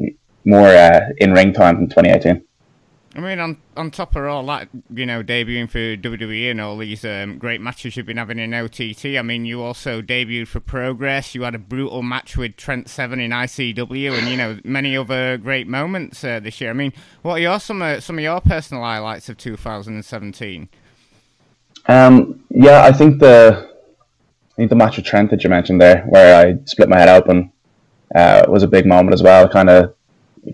S2: more uh, in ring time in 2018.
S4: I mean, on on top of all that, you know, debuting for WWE and all these um, great matches you've been having in OTT. I mean, you also debuted for Progress. You had a brutal match with Trent Seven in ICW, and you know many other great moments uh, this year. I mean, what are your some uh, some of your personal highlights of 2017?
S2: Um, yeah, I think the I think the match with Trent that you mentioned there, where I split my head open, uh, was a big moment as well. Kind of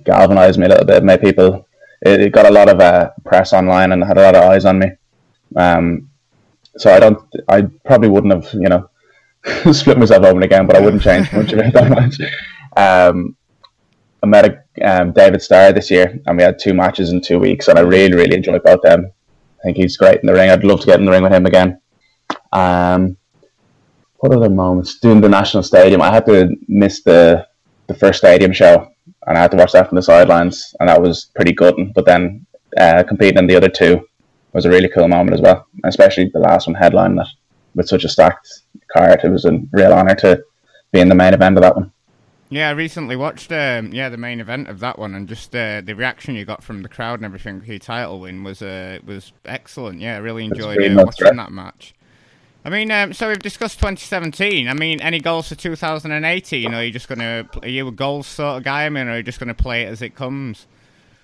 S2: galvanized me a little bit, made people it, it got a lot of uh, press online and had a lot of eyes on me. Um, so I don't, I probably wouldn't have, you know, split myself open again, but I wouldn't change much of it that much. Um, I met a, um, David Starr this year, and we had two matches in two weeks, and I really, really enjoyed both them. I think he's great in the ring. I'd love to get in the ring with him again. Um, what other moments? Doing the National Stadium, I had to miss the the first stadium show and I had to watch that from the sidelines, and that was pretty good. But then uh, competing in the other two was a really cool moment as well, especially the last one headline that with such a stacked card. It was a real honour to be in the main event of that one.
S4: Yeah, I recently watched um, yeah the main event of that one, and just uh, the reaction you got from the crowd and everything. Your title win was uh, was excellent. Yeah, I really enjoyed uh, watching right. that match. I mean, um, so we've discussed 2017. I mean, any goals for 2018? Or are you just going to, are you a goals sort of guy? I mean, or are you just going to play it as it comes?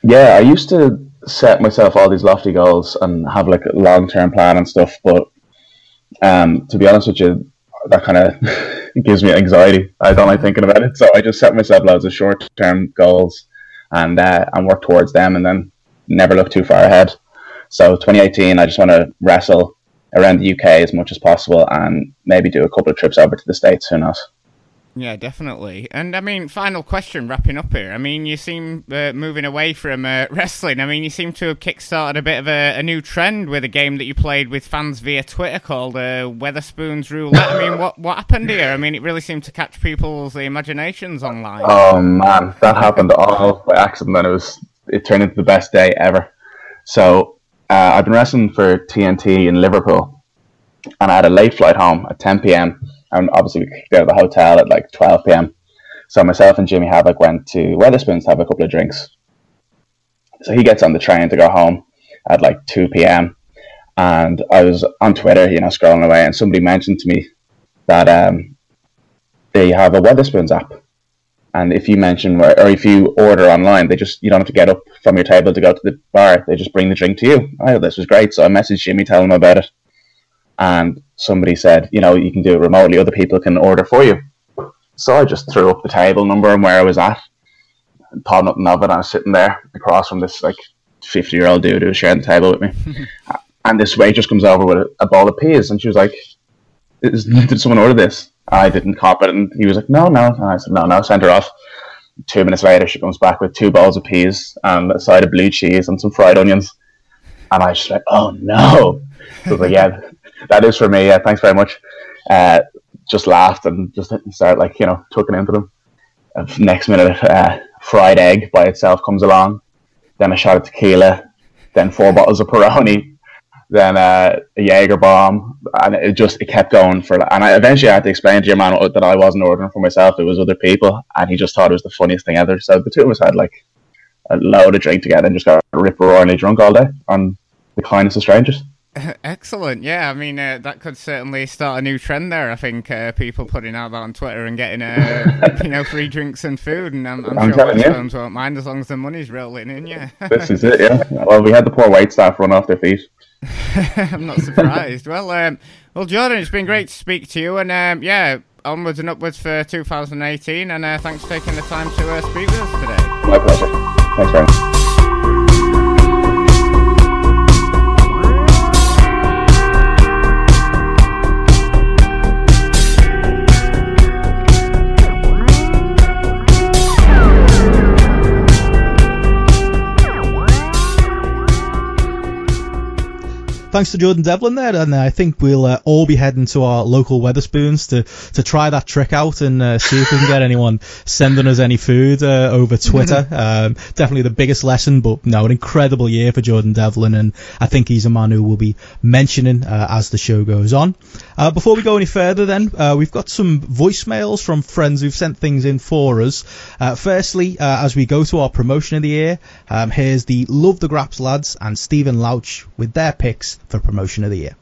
S2: Yeah, I used to set myself all these lofty goals and have like a long term plan and stuff. But um, to be honest with you, that kind of gives me anxiety. I don't like thinking about it. So I just set myself loads of short term goals and, uh, and work towards them and then never look too far ahead. So 2018, I just want to wrestle around the UK as much as possible, and maybe do a couple of trips over to the states. Who knows?
S4: Yeah, definitely. And I mean, final question, wrapping up here. I mean, you seem uh, moving away from uh, wrestling. I mean, you seem to have kickstarted a bit of a, a, new trend with a game that you played with fans via Twitter called uh, Wetherspoons Roulette. I mean, what what happened here? I mean, it really seemed to catch people's imaginations online.
S2: Oh man, that happened all by accident, and it was it turned into the best day ever. So uh, I've been wrestling for TNT in Liverpool, and I had a late flight home at 10 p.m and obviously we kicked out of the hotel at like 12 p.m. So myself and Jimmy Havoc went to Wetherspoons to have a couple of drinks. So he gets on the train to go home at like 2 p.m. And I was on Twitter, you know, scrolling away, and somebody mentioned to me that um, they have a Wetherspoons app. And if you mention or if you order online, they just you don't have to get up from your table to go to the bar. They just bring the drink to you. I thought this was great, so I messaged Jimmy, telling him about it and somebody said, you know, you can do it remotely. Other people can order for you. So I just threw up the table number and where I was at, and thought nothing of it. I was sitting there across from this like fifty year old dude who was sharing the table with me, and this waitress comes over with a, a bowl of peas, and she was like, "Did someone order this?" I didn't cop it, and he was like, "No, no." And I said, "No, no." Send her off. Two minutes later, she comes back with two bowls of peas and a side of blue cheese and some fried onions, and I was just like, "Oh no!" So I was like, "Yeah." that is for me. Yeah, thanks very much. Uh, just laughed and just started like you know tucking into them. And next minute, uh, fried egg by itself comes along. Then a shot of tequila. Then four bottles of Peroni. Then uh, a Jaeger bomb, and it just it kept going for. And I eventually I had to explain to your man that I wasn't ordering for myself; it was other people, and he just thought it was the funniest thing ever. So the two of us had like a load of drink together and just got rip roaringly drunk all day on the kindness of strangers.
S4: Excellent. Yeah, I mean uh, that could certainly start a new trend there. I think uh, people putting out that on Twitter and getting uh, you know free drinks and food, and I'm, I'm, I'm sure firms won't mind as long as the money's rolling in. Yeah.
S2: this is it. Yeah. Well, we had the poor wait staff run off their feet.
S4: I'm not surprised. well, um, well, Jordan, it's been great to speak to you, and um, yeah, onwards and upwards for 2018. And uh, thanks for taking the time to uh, speak with us today.
S2: My pleasure. Thanks very
S1: thanks to Jordan Devlin there, and uh, I think we'll uh, all be heading to our local Wetherspoons to to try that trick out and uh, see if we can get anyone sending us any food uh, over Twitter. um, definitely the biggest lesson, but no, an incredible year for Jordan Devlin, and I think he's a man who will be mentioning uh, as the show goes on. Uh, before we go any further, then we've got some voicemails from friends who've sent things in for us. firstly, as we go to our promotion of the year, um, here's the Love the Graps lads and Stephen Louch with their picks for promotion of the year.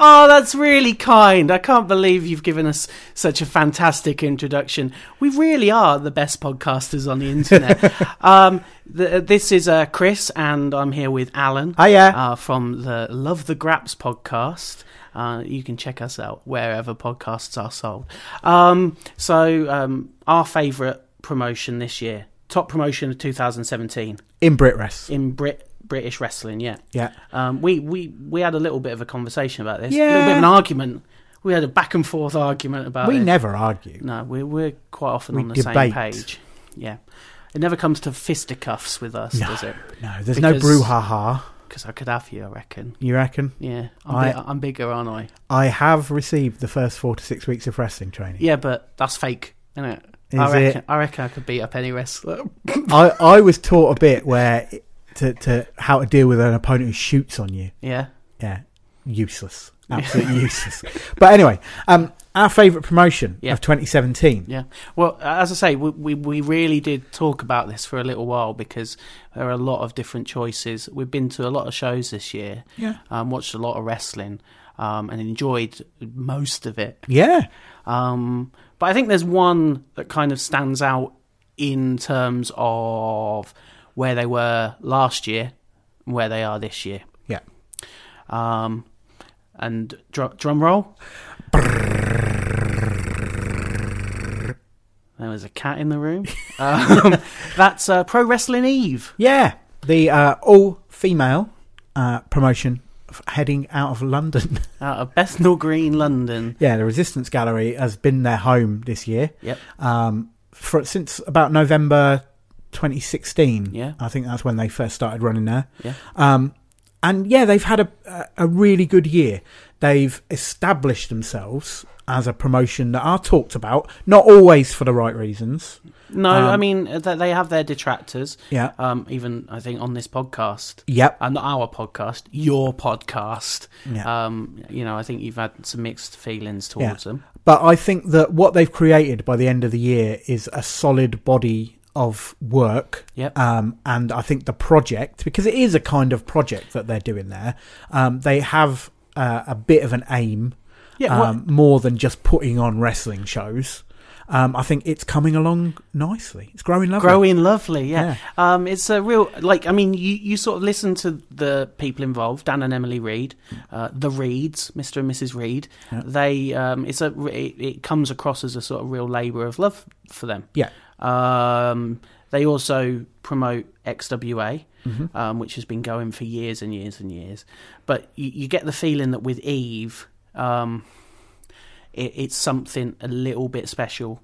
S3: Oh, that's really kind. I can't believe you've given us such a fantastic introduction. We really are the best podcasters on the internet. um, the, this is uh, Chris, and I'm here with Alan.
S7: Hiya.
S3: Uh, from the Love the Graps podcast. Uh, you can check us out wherever podcasts are sold. Um, so, um, our favourite promotion this year, top promotion of 2017
S7: in BritWres.
S3: In Brit British wrestling, yeah.
S7: Yeah.
S3: Um, we, we, we had a little bit of a conversation about this.
S7: Yeah.
S3: A little bit of an argument. We had a back and forth argument about
S7: we
S3: it.
S7: We never argue.
S3: No, we're, we're quite often
S7: we
S3: on the
S7: debate.
S3: same page. Yeah. It never comes to fisticuffs with us, does it?
S7: No, there's because, no brouhaha.
S3: Because I could have you, I reckon.
S7: You reckon?
S3: Yeah. I'm, I, bi- I'm bigger, aren't I?
S7: I have received the first four to six weeks of wrestling training.
S3: Yeah, but that's fake, isn't it?
S7: Is
S3: I reckon,
S7: it?
S3: I reckon I could beat up any wrestler.
S7: I, I was taught a bit where to, to how to deal with an opponent who shoots on you.
S3: Yeah.
S7: Yeah. Useless. Absolutely useless. But anyway, um, our favourite promotion
S3: Yeah.
S7: of 2017.
S3: Yeah. Well, as I say, we, we we really did talk about this for a little while because there are a lot of different choices. We've been to a lot of shows this year.
S7: Yeah.
S3: Um, watched a lot of wrestling, um, and enjoyed most of it.
S7: Yeah.
S3: Um, but I think there's one that kind of stands out in terms of where they were last year where they are this year.
S7: Yeah.
S3: Um, and dr- drum roll. There was a cat in the room. um, that's uh, Pro Wrestling Eve.
S7: Yeah, the uh, all female uh, promotion heading out of London.
S3: Out of Bethnal Green, London.
S7: yeah, the Resistance Gallery has been their home this year.
S3: Yep.
S7: Um, for since about November 2016.
S3: Yeah.
S7: I think that's when they first started running there.
S3: Yeah.
S7: Um, and yeah, they've had a a- really good year. They've established themselves as a promotion that are talked about, not always for the right reasons.
S3: No,
S7: Um,
S3: I mean th- they have their detractors.
S7: Yeah.
S3: Um, even I think on this podcast.
S7: Yep.
S3: Uh, not our podcast, your podcast.
S7: Yeah.
S3: Um, you know, I think you've had some mixed feelings towards them.
S7: But I think that what they've created by the end of the year is a solid body of work.
S3: Yep.
S7: Um, and I think the project, because it is a kind of project that they're doing there, um, they have uh, a bit of an aim
S3: Yeah,
S7: um, more than just putting on wrestling shows. Um, I think it's coming along nicely. It's growing lovely.
S3: Growing lovely, yeah. Um, it's a real like. I mean, you, you sort of listen to the people involved, Dan and Emily Reed, uh, the Reeds, Mister and Mrs. Reed. They, um, it's a, it, it comes across as a sort of real labour of love for them.
S7: Yeah.
S3: Um, they also promote XWA,
S7: Mm-hmm.
S3: um, which has been going for years and years and years. But you, you get the feeling that with Eve, um, it, it's something a little bit special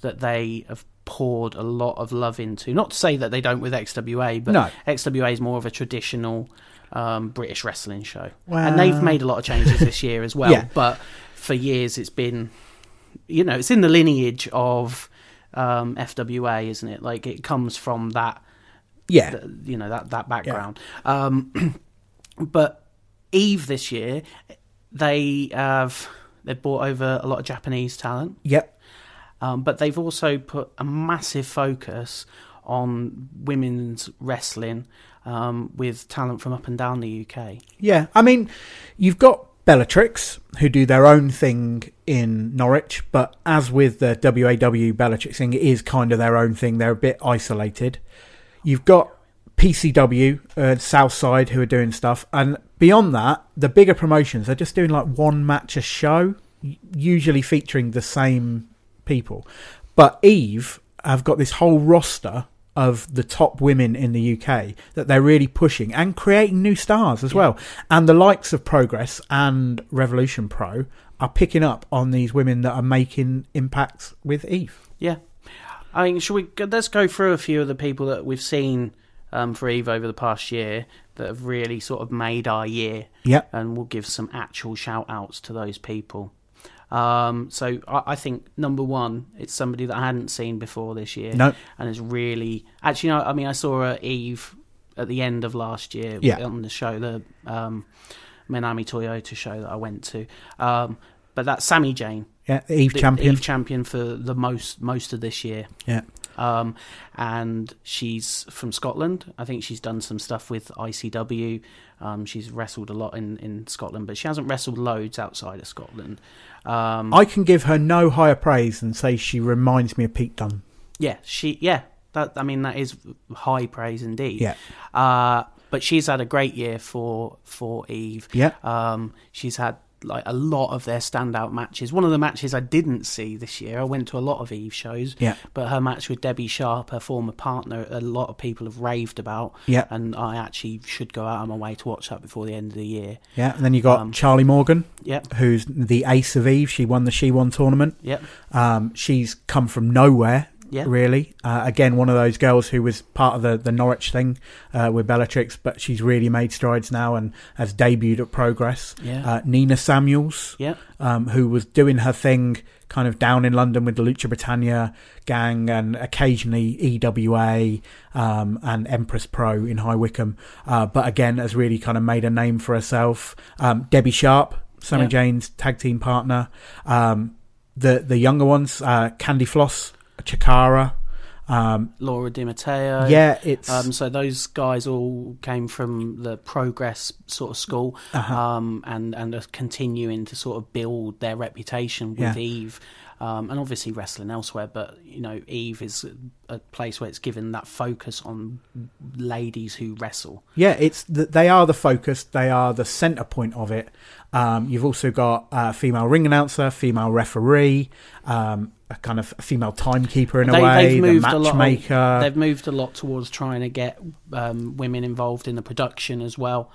S3: that they have poured a lot of love into. Not to say that they don't with XWA, but
S7: No.
S3: XWA is more of a traditional um, British wrestling show, and they've made a lot of changes this year as well.
S7: Yeah.
S3: But for years, it's been, you know, it's in the lineage of um, FWA, isn't it? Like it comes from that
S7: Yeah.
S3: th- you know that that background. Um, but Eve this year, they have they've brought over a lot of Japanese talent,
S7: Yep.
S3: um, but they've also put a massive focus on women's wrestling um, with talent from up and down the UK.
S7: Yeah, I mean, you've got Bellatrix who do their own thing in Norwich, but as with the WAW Bellatrix thing, it is kind of their own thing. They're a bit isolated. You've got PCW, uh, Southside, who are doing stuff, and beyond that, the bigger promotions are just doing like one match a show, usually featuring the same people. But Eve have got this whole roster of the top women in the UK that they're really pushing and creating new stars as well. And the likes of Progress and Revolution Pro are picking up on these women that are making impacts with Eve.
S3: Yeah, I mean, should we let's go through a few of the people that we've seen um, for Eve over the past year that have really sort of made our year.
S7: Yep.
S3: and we'll give some actual shout outs to those people. Um, so I, I think number one, it's somebody that I hadn't seen before this year,
S7: No.
S3: and is really actually. No, I mean, I saw uh, Eve at the end of last year
S7: Yeah.
S3: on the show, the um, Minami Toyota show that I went to. Um, but that's Sammii Jayne,
S7: Yeah, Eve
S3: the
S7: champion.
S3: Eve champion for the most most of this year.
S7: yeah.
S3: Um, and she's from Scotland. I think she's done some stuff with ICW. Um, she's wrestled a lot in, in Scotland, but she hasn't wrestled loads outside of Scotland. Um,
S7: I can give her no higher praise than say she reminds me of Pete Dunne.
S3: yeah, she yeah. That I mean that is high praise indeed.
S7: Yeah.
S3: Uh, but she's had a great year for for Eve.
S7: Yeah.
S3: Um, she's had like a lot of their standout matches. One of the matches I didn't see this year. I went to a lot of Eve shows.
S7: Yeah.
S3: But her match with Debbie Sharp, her former partner, a lot of people have raved about.
S7: Yeah.
S3: And I actually should go out of my way to watch that before the end of the year.
S7: Yeah, and then you got
S3: Um,
S7: Charlie Morgan,
S3: Yep.
S7: who's the ace of Eve. She won the She Won tournament.
S3: Yep.
S7: Um, she's come from nowhere,
S3: Yeah.
S7: really. Uh, again, one of those girls who was part of the, the Norwich thing uh, with Bellatrix, but she's really made strides now and has debuted at Progress.
S3: Yeah.
S7: Uh, Nina Samuels,
S3: Yep.
S7: um, who was doing her thing kind of down in London with the Lucha Britannia gang and occasionally EWA um, and Empress Pro in High Wycombe, uh, but again has really kind of made a name for herself. Um, Debbie Sharp, Sammii
S3: Yeah.
S7: Jayne's tag team partner. Um, the the younger ones, uh, Candy Floss, Chakara. Um,
S3: Laura Di Matteo.
S7: yeah, it's
S3: Um, so those guys all came from the Progress sort of school,
S7: Uh-huh.
S3: um, and and are continuing to sort of build their reputation with
S7: Yeah.
S3: Eve. um, and obviously wrestling elsewhere. But you know, Eve is a place where it's given that focus on ladies who wrestle.
S7: Yeah, it's the, they are the focus. They are the center point of it. Um, you've also got a female ring announcer, female referee, um, a kind of female timekeeper in a way,
S3: they've
S7: the
S3: moved a lot.
S7: matchmaker.
S3: They've moved a lot towards trying to get um, women involved in the production as well.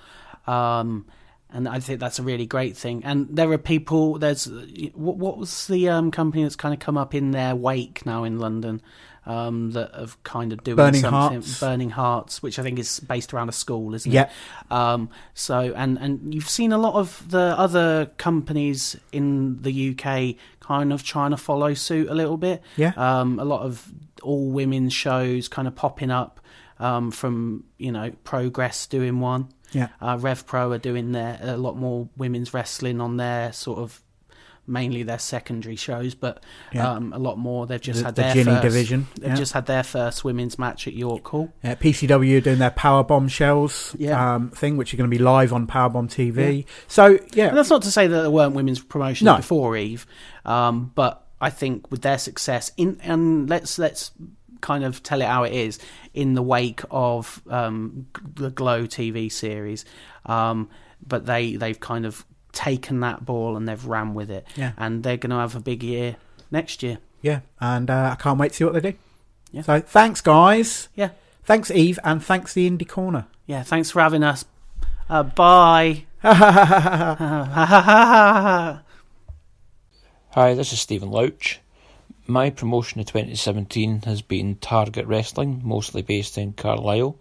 S3: Um, and I think that's a really great thing. And there are people. There's what, what was the um, company that's kind of come up in their wake now in London um, that have kind of doing
S7: Burning
S3: something.
S7: Hearts.
S3: Burning Hearts, which I think is based around a school, isn't
S7: Yeah.
S3: it? Um, so and and you've seen a lot of the other companies in the UK kind of trying to follow suit a little bit.
S7: Yeah.
S3: Um, a lot of all women's shows kind of popping up um, from you know Progress doing one.
S7: Yeah.
S3: Uh, Rev Pro are doing their a lot more women's wrestling on their sort of mainly their secondary shows, but
S7: Yeah.
S3: um, a lot more. They've just
S7: The-
S3: had
S7: the
S3: their
S7: Ginny
S3: first,
S7: division,
S3: They've
S7: yeah.
S3: just had their first women's match at York Hall.
S7: Uh, PCW are doing their Powerbomb shells
S3: Yeah.
S7: um, thing, which are going to be live on Powerbomb TV. So yeah,
S3: And that's not to say that there weren't women's promotions
S7: No.
S3: before Eve, um, but I think with their success in and let's let's kind of tell it how it is in the wake of um, the Glow TV series, um, but they they've kind of taken that ball and they've ran with it,
S7: Yeah.
S3: and they're going to have a big year next year.
S7: yeah, and uh, I can't wait to see what they do.
S3: Yeah.
S7: So thanks, guys.
S3: Yeah,
S7: Thanks, Eve, and thanks the Indie Corner.
S3: yeah. Thanks for having us. Uh, bye.
S8: Hi, this is Stephen Louch. My promotion of 2017 has been Target Wrestling, mostly based in Carlisle.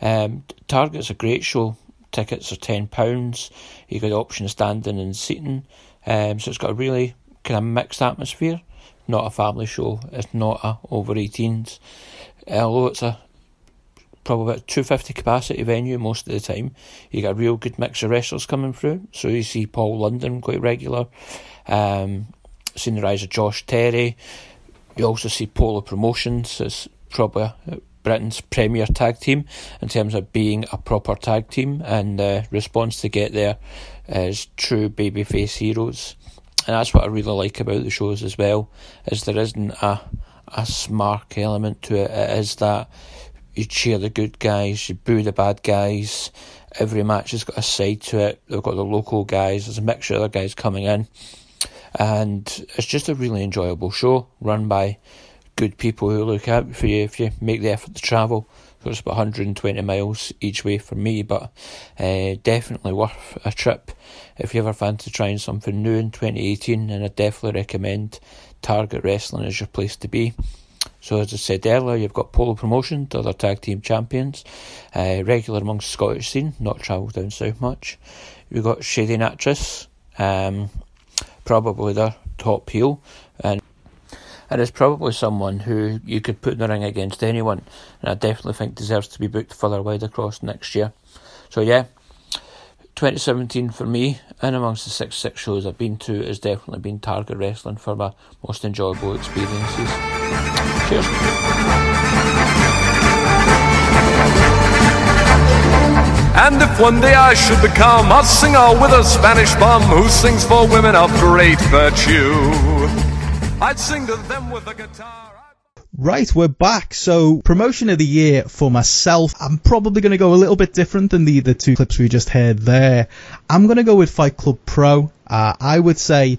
S8: Um, Target's a great show. Tickets are £10. You got the option of standing and seating. Um, so it's got a really kind of mixed atmosphere. Not a family show. It's not a over 18s. Although it's a probably about 250 capacity venue most of the time. You got a real good mix of wrestlers coming through. So you see Paul London quite regular. Um, seen the rise of Josh Terry. You also see Polo Promotions as probably uh, Britain's premier tag team in terms of being a proper tag team and uh, response to get there as true babyface heroes. And that's what I really like about the shows as well, is there isn't a a smark element to it. It is that you cheer the good guys, you boo the bad guys. Every match has got a side to it. They've got the local guys. There's a mixture of other guys coming in, and it's just a really enjoyable show run by good people who look out for you if you make the effort to travel. So it's about 120 miles each way for me, but uh, definitely worth a trip if you ever fancy trying something new in 2018. And I definitely recommend Target Wrestling as your place to be. So as I said earlier, you've got Polo Promotion, the other tag team champions, uh, regular amongst Scottish scene, not travelled down south much. You've got Shady Actress, um, probably their top heel, and and it's probably someone who you could put in the ring against anyone, and I definitely think deserves to be booked further wide across next year. So yeah, 2017 for me, and amongst the six six shows I've been to, has definitely been Target Wrestling for my most enjoyable experiences. Cheers.
S9: And if one day I should become a singer with a Spanish bum who sings for women of great virtue, I'd sing to them with a guitar.
S1: Right, we're back. So, promotion of the year for myself, I'm probably going to go a little bit different than the, the two clips we just heard there. I'm going to go with Fight Club Pro. Uh, I would say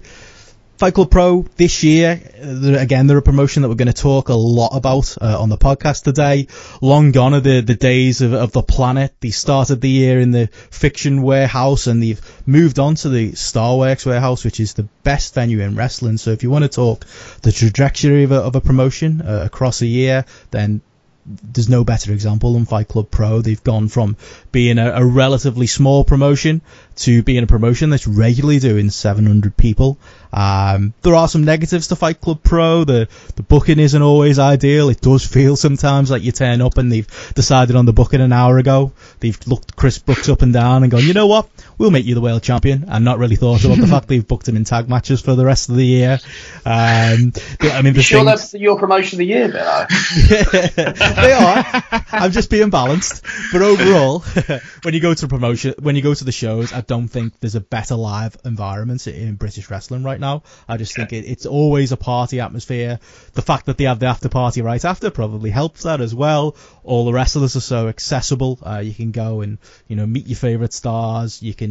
S1: Fight Club Pro this year, uh, again, they're a promotion that we're going to talk a lot about uh, on the podcast today. Long gone are the, the days of, of the planet. They started the year in the Fiction Warehouse and they've moved on to the Starworks Warehouse, which is the best venue in wrestling. So if you want to talk the trajectory of a, of a promotion uh, across a year, then there's no better example than Fight Club Pro. They've gone from being a, a relatively small promotion to being a promotion that's regularly doing 700 people. Um, there are some negatives to Fight Club Pro. The the booking isn't always ideal. It does feel sometimes like you turn up and they've decided on the booking an hour ago. They've looked Chris Brooks up and down and gone, you know what? We'll make you the world champion, and not really thought about the fact they've booked him in tag matches for the rest of the year. Um, but, I mean, the
S5: You sure
S1: things-
S5: that's your promotion of the year, Bill?
S1: they are. I'm just being balanced. But overall, when you go to promotion, when you go to the shows, I don't think there's a better live environment in British wrestling right now. I just think it, it's always a party atmosphere. The fact that they have the after party right after probably helps that as well. All the wrestlers are so accessible. Uh, you can go and you know meet your favorite stars. You can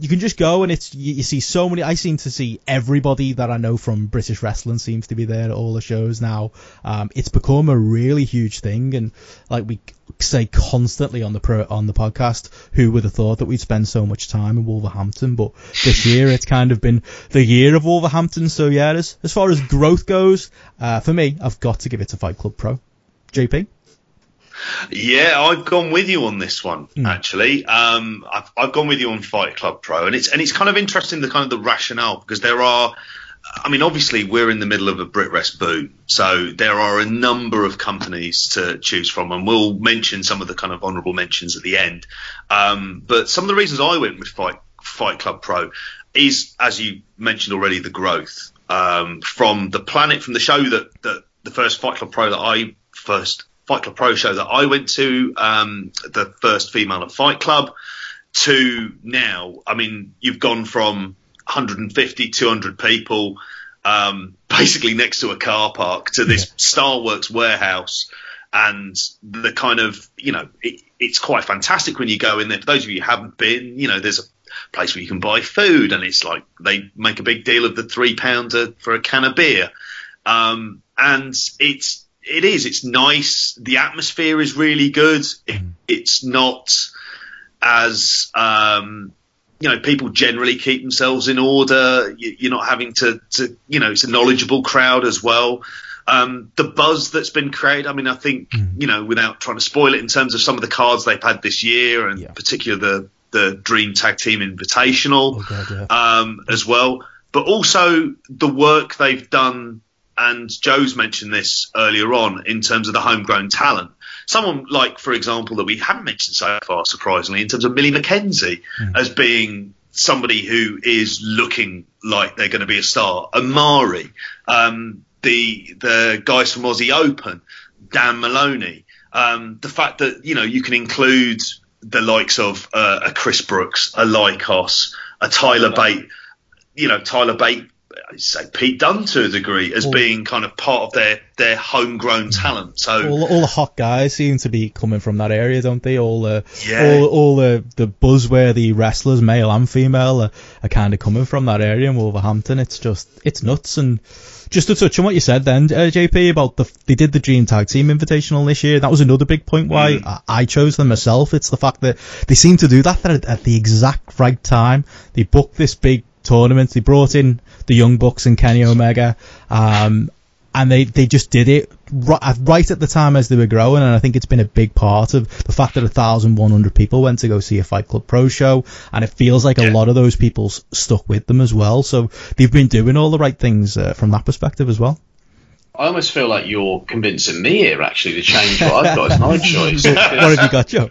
S1: you can just go and it's you, you see so many. I seem to see everybody that I know from British wrestling seems to be there at all the shows now. Um, it's become a really huge thing, and like we say constantly on the pro, on the podcast, who would have thought that we'd spend so much time in Wolverhampton? But this year it's kind of been the year of Wolverhampton. So yeah, as as far as growth goes, uh, for me, I've got to give it to Fight Club Pro. JP.
S6: Yeah, I've gone with you on this one. Actually, um, I've, I've gone with you on Fight Club Pro, and it's and it's kind of interesting the kind of the rationale because there are. I mean, obviously, we're in the middle of a BritWres boom, so there are a number of companies to choose from, and we'll mention some of the kind of honourable mentions at the end. Um, but some of the reasons I went with Fight Fight Club Pro is, as you mentioned already, the growth um, from the planet, from the show that, that the first Fight Club Pro that I first Fight Club Pro show that I went to, um, the first female at Fight Club, to now. I mean, you've gone from 150, 200 people, um, basically next to a car park, to this Starworks warehouse. And the kind of, you know, it, it's quite fantastic when you go in there. For those of you who haven't been, you know, there's a place where you can buy food, and it's like they make a big deal of the three pounder for a can of beer. Um, and it's it is it's nice. The atmosphere is really good. It, it's not as um, you know people generally keep themselves in order. You, you're not having to, to you know it's a knowledgeable crowd as well. Um, the buzz that's been created. I mean, I think you know without trying to spoil it in terms of some of the cards they've had this year, and
S1: Yeah.
S6: particularly the the Dream Tag Team Invitational
S1: Oh God, yeah.
S6: um, as well, but also the work they've done. And Joe's mentioned this earlier on in terms of the homegrown talent. Someone like, for example, that we haven't mentioned so far, surprisingly, in terms of Millie McKenzie as being somebody who is looking like they're going to be a star. Amari, um, the the guys from Aussie Open, Dan Moloney. Um, the fact that you know you can include the likes of uh, a Chris Brooks, a Lykos, a Tyler Bate, you know Tyler Bate, I'd say Pete Dunne to a degree as being kind of part of their their homegrown talent. So
S1: all, all the hot guys seem to be coming from that area, don't they? All the
S6: Yeah.
S1: all, all the the buzzworthy wrestlers, male and female, are, are kind of coming from that area in Wolverhampton. It's just it's nuts. And just to touch on what you said then, uh, JP, about the they did the Dream Tag Team Invitational this year. That was another big point why I, I chose them myself. It's the fact that they seem to do that at, at the exact right time. They booked this big tournament. They brought in the Young Bucks and Kenny Omega. Um, and they, they just did it right, right at the time as they were growing, and I think it's been a big part of the fact that 1,100 people went to go see a Fight Club Pro show, and it feels like a lot of those people stuck with them as well. So they've been doing all the right things uh, from that perspective as well.
S5: I almost feel like you're convincing me here, actually, to change what I've got as my choice.
S1: what have you got, Joe?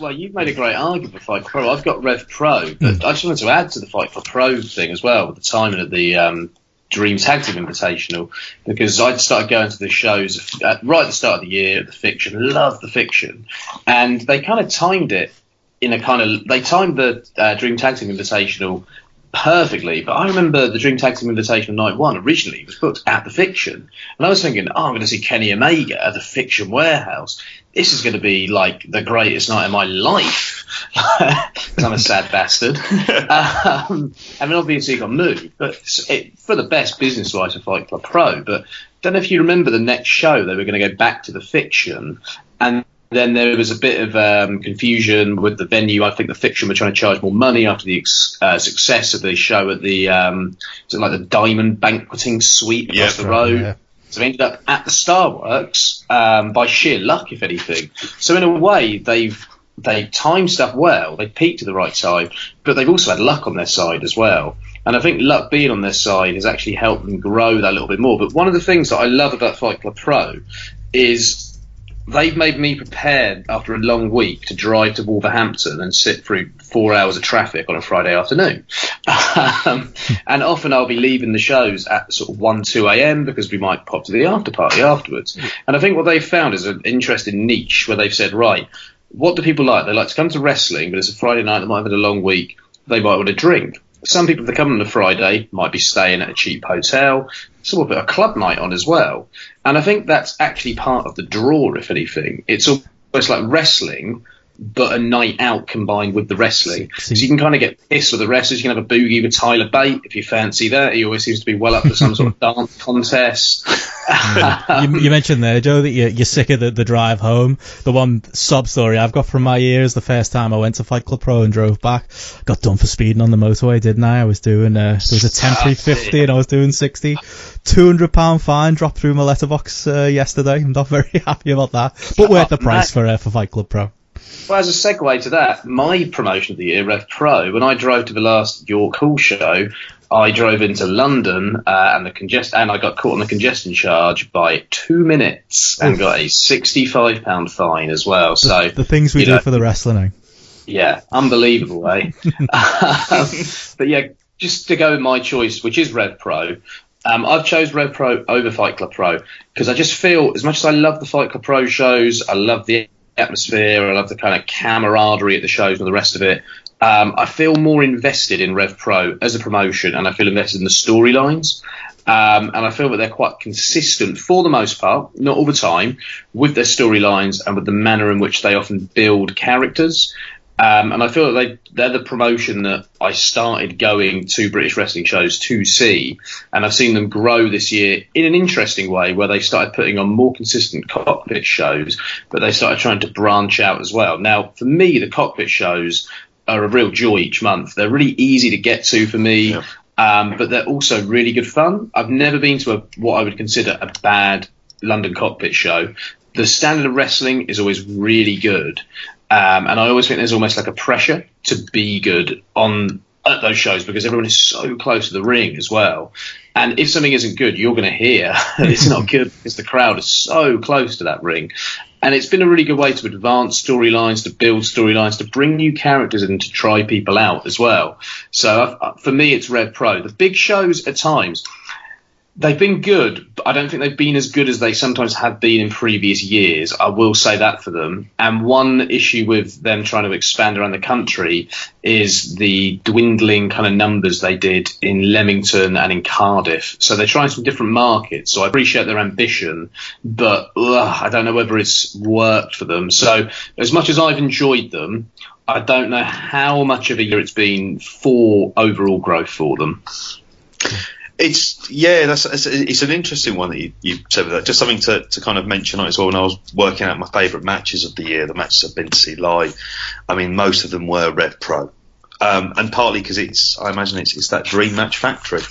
S5: Well, you've made a great argument for Fight Pro. I've got Rev Pro, but I just wanted to add to the Fight for Pro thing as well with the timing of the um, Dream Tag Team Invitational because I'd started going to the shows at, right at the start of the year, the fiction, love the fiction, and they kind of timed it in a kind of they timed the uh, Dream Tag Team Invitational perfectly. But I remember the Dream Tag Team Invitational night one originally was booked at the Fiction, and I was thinking, oh, I'm going to see Kenny Omega at the Fiction warehouse. This is going to be like the greatest night of my life. 'Cause I'm a sad bastard. um, I mean, obviously, it got moved, but it, for the best business wise for Fight Club Pro. But don't know if you remember the next show they were going to go back to the Fiction, and then there was a bit of um, confusion with the venue. I think the fiction were trying to charge more money after the ex- uh, success of the show at the um, like the Diamond Banqueting Suite across
S6: Yeah,
S5: the road.
S1: yeah.
S5: So they ended up at the Starworks um, by sheer luck, if anything. So in a way, they've they timed stuff well. They peaked at the right time, but they've also had luck on their side as well. And I think luck being on their side has actually helped them grow that a little bit more. But one of the things that I love about Fight Club Pro is they've made me prepared after a long week to drive to Wolverhampton and sit through four hours of traffic on a Friday afternoon. um, and often I'll be leaving the shows at sort of 1, 2 a.m. because we might pop to the after party afterwards. And I think what they've found is an interesting niche where they've said, right, what do people like? They like to come to wrestling, but it's a Friday night, they might have had a long week, they might want to drink. Some people, that come on a Friday, might be staying at a cheap hotel. Some will put a club night on as well. And I think that's actually part of the draw, if anything. It's almost like wrestling, but a night out combined with the wrestling. So you can kind of get pissed with the wrestlers. You can have a boogie with Tyler Bate if you fancy that. He always seems to be well up for some sort of dance contest.
S1: you, you mentioned there, Joe, that you're, you're sick of the, the drive home. The one sob story I've got from my ears the first time I went to Fight Club Pro and drove back, got done for speeding on the motorway, didn't I? I was doing, uh, there was a temporary 50 and I was doing 60. £200 fine dropped through my letterbox uh, yesterday. I'm not very happy about that, but worth the price for, uh, for Fight Club Pro.
S5: Well, as a segue to that, my promotion of the year, Rev Pro, when I drove to the last York Hall show, I drove into London uh, and the congest and I got caught on the congestion charge by two minutes and got a sixty-five pound fine as well. So
S1: the things we do know, for the wrestling.
S5: Yeah, unbelievable, eh? um, but yeah, just to go with my choice, which is Rev Pro. Um, I've chose Rev Pro over Fight Club Pro because I just feel, as much as I love the Fight Club Pro shows, I love the atmosphere. I love the kind of camaraderie at the shows and the rest of it. Um, I feel more invested in Rev Pro as a promotion, and I feel invested in the storylines. Um, and I feel that they're quite consistent for the most part, not all the time, with their storylines and with the manner in which they often build characters. Um, and I feel that they, they're the promotion that I started going to British wrestling shows to see. And I've seen them grow this year in an interesting way where they started putting on more consistent cockpit shows, but they started trying to branch out as well. Now, for me, the cockpit shows are a real joy each month. They're really easy to get to for me. Yeah. Um, but they're also really good fun. I've never been to a, what I would consider a bad London cockpit show. The standard of wrestling is always really good, um, and I always think there's almost like a pressure to be good on at those shows because everyone is so close to the ring as well. And if something isn't good, you're going to hear it's not good because the crowd is so close to that ring. And it's been a really good way to advance storylines, to build storylines, to bring new characters in, to try people out as well. So uh, for me, it's Rev Pro. The big shows at times, they've been good, but I don't think they've been as good as they sometimes have been in previous years. I will say that for them. And one issue with them trying to expand around the country is the dwindling kind of numbers they did in Leamington and in Cardiff. So they're trying some different markets. So I appreciate their ambition, but ugh, I don't know whether it's worked for them. So as much as I've enjoyed them, I don't know how much of a year it's been for overall growth for them.
S6: It's yeah, that's it's, it's, an interesting one that you, you said with that. Just something to, to kind of mention as well. When I was working out my favourite matches of the year, the matches I've been to see live, I mean, most of them were Rev Pro, um, and partly because it's I imagine it's it's that dream match factory,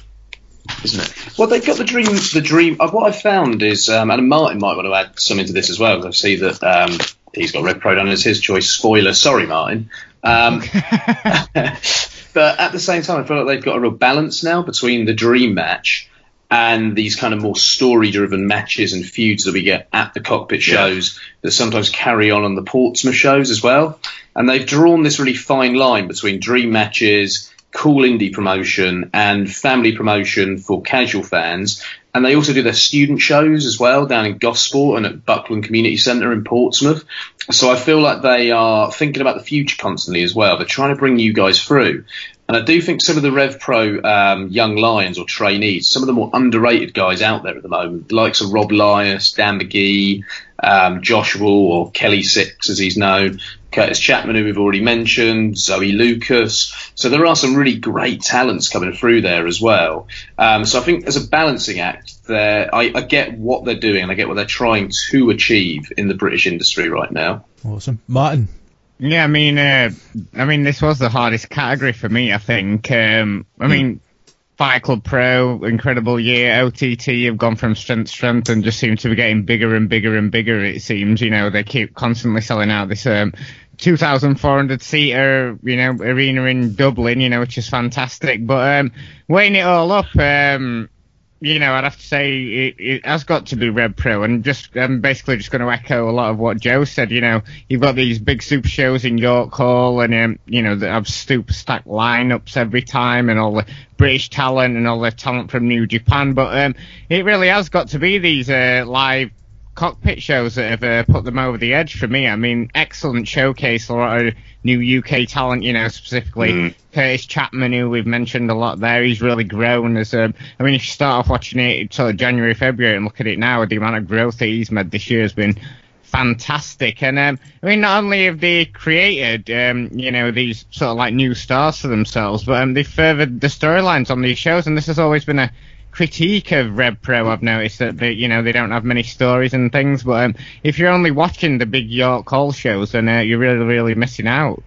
S6: isn't it?
S5: Well, they've got the dream. The dream. Uh, what I've found is, um, and Martin might want to add something to this as well. I see that um, he's got Rev Pro down as his choice. Spoiler, sorry, Martin. Um, but at the same time, I feel like they've got a real balance now between the dream match and these kind of more story-driven matches and feuds that we get at the cockpit shows yeah. that sometimes carry on on the Portsmouth shows as well. And they've drawn this really fine line between dream matches, cool indie promotion, and family promotion for casual fans. And they also do their student shows as well down in Gosport and at Buckland Community Centre in Portsmouth. So I feel like they are thinking about the future constantly as well. They're trying to bring you guys through. And I do think some of the Rev Pro um, young lions or trainees, some of the more underrated guys out there at the moment, the likes of Rob Elias, Dan McGee, um, Josh Rule, or Kelly Six as he's known, Kurtis Chapman, who we've already mentioned, Zoe Lucas. So there are some really great talents coming through there as well. Um, so I think as a balancing act, there I, I, get what they're doing and I get what they're trying to achieve in the British industry right now.
S1: Awesome, Martin.
S4: Yeah, I mean, uh, I mean, this was the hardest category for me. I think. Um, I hmm. mean, Fight Club Pro, incredible year. OTT have gone from strength to strength and just seem to be getting bigger and bigger and bigger. It seems, you know, they keep constantly selling out this um, 2,400 seater, you know, arena in Dublin, you know, which is fantastic. But um, weighing it all up, um, you know, I'd have to say it, it has got to be Rev Pro, and just I'm basically just going to echo a lot of what Joe said. You know, you've got these big super shows in York Hall, and um, you know, that have super stacked lineups every time, and all the British talent and all the talent from New Japan. But um, it really has got to be these uh, live cockpit shows that have uh, put them over the edge for me. I mean, excellent showcase, a lot of new UK talent, you know, specifically
S6: Mm.
S4: Kurtis Chapman, who we've mentioned a lot there. He's really grown as a, I mean, if you start off watching it sort of January, February and look at it now, the amount of growth that he's made this year has been fantastic. And um, I mean, not only have they created, um, you know, these sort of like new stars for themselves, but um, they've furthered the storylines on these shows. And this has always been a critique of Rev Pro. I've noticed that they, you know, they don't have many stories and things. But um, if you're only watching the big York Hall shows, then uh, you're really, really missing out.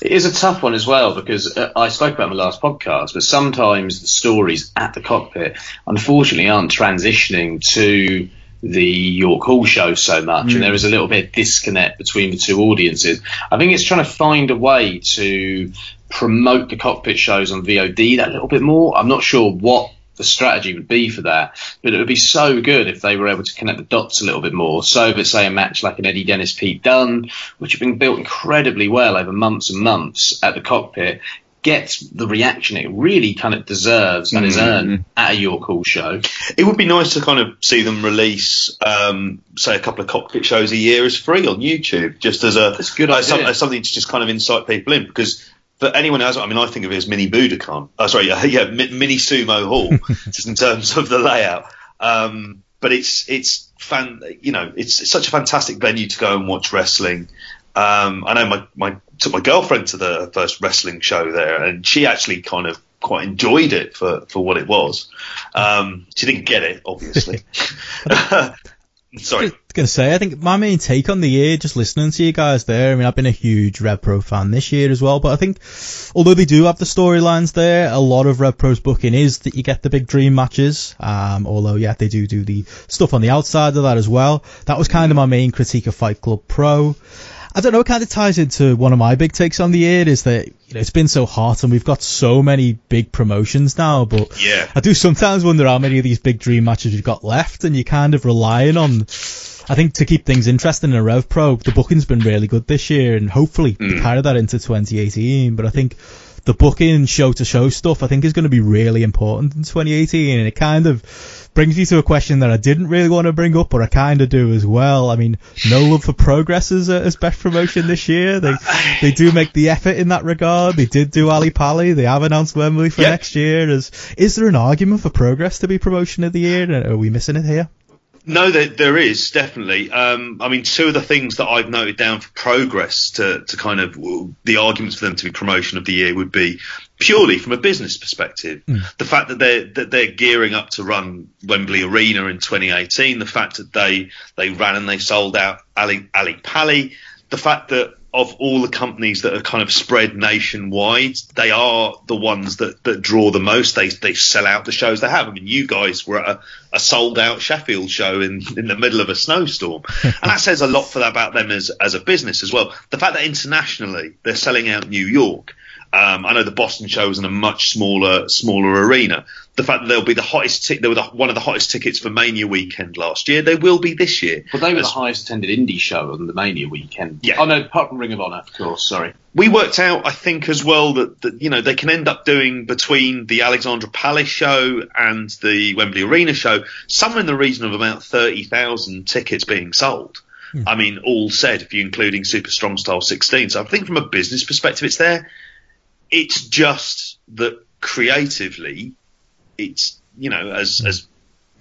S5: It is a tough one as well because uh, I spoke about in my last podcast, but sometimes the stories at the cockpit, unfortunately, aren't transitioning to the York Hall show so much, and there is a little bit of disconnect between the two audiences. I think it's trying to find a way to promote the cockpit shows on VOD that little bit more. I'm not sure what the strategy would be for that, but it would be so good if they were able to connect the dots a little bit more. So that say a match like an Eddie Dennis Pete Dunne, which have been built incredibly well over months and months at the cockpit, gets the reaction it really kind of deserves and is earned at a York Hall show.
S6: It would be nice to kind of see them release, um, say, a couple of cockpit shows a year as free on YouTube, just as a
S5: That's a good
S6: as, some- as something to just kind of incite people in. Because for anyone else, I mean, I think of it as mini Budokan. Oh, sorry, yeah, yeah mini Sumo Hall, just in terms of the layout. Um, but it's it's fan, you know, it's, it's such a fantastic venue to go and watch wrestling. Um, I know my, my took my girlfriend to the first wrestling show there, and she actually kind of quite enjoyed it for, for what it was. Um, she didn't get it, obviously. Sorry.
S1: I gonna say, I think my main take on the year, just listening to you guys there. I mean, I've been a huge Rev Pro fan this year as well, but I think although they do have the storylines there, a lot of Rev Pro's booking is that you get the big dream matches. Um, although yeah, they do do the stuff on the outside of that as well. That was kind of my main critique of Fight Club Pro. I don't know, it kind of ties into one of my big takes on the year is that, you know, it's been so hot and we've got so many big promotions now, but
S6: Yeah.
S1: I do sometimes wonder how many of these big dream matches we've got left and you're kind of relying on, I think to keep things interesting in a Rev Pro, the booking's been really good this year and hopefully they mm. carry that into 2018, but I think the booking show to show stuff I think is going to be really important in 2018 and it kind of brings me to a question that I didn't really want to bring up but I kind of do as well. I mean, no love for progress as, as uh, best promotion this year. They they do make the effort in that regard. They did do Ali Pali. They have announced Wembley for
S6: Yep.
S1: next year. Is is there an argument for progress to be promotion of the year? Uh, are we missing it here?
S6: No, there, there is definitely. Um, I mean, two of the things that I've noted down for progress to, to kind of the arguments for them to be promotion of the year would be purely from a business perspective. The fact that they're that they're gearing up to run Wembley Arena in 2018, the fact that they they ran and they sold out Ali Ali Pali, the fact that of all the companies that are kind of spread nationwide, they are the ones that, that draw the most. They they sell out the shows they have. I mean, you guys were at a, a sold out Sheffield show in, in the middle of a snowstorm, and that says a lot for that about them as as a business as well. The fact that internationally they're selling out New York. Um, I know the Boston show was in a much smaller smaller arena. The fact that they'll be the hottest, ti- they were the, one of the hottest tickets for Mania weekend last year. They will be this year.
S5: Well, they were the highest attended indie show on the Mania weekend.
S6: Yeah.
S5: Oh no, apart from Ring of Honor, of course. Sorry.
S6: we worked out, I think, as well that, that you know they can end up doing between the Alexandra Palace show and the Wembley Arena show somewhere in the region of about thirty thousand tickets being sold. Hmm. I mean, all said, if you're including Super Strong Style 16. So I think from a business perspective, it's there. It's just that creatively, it's you know as as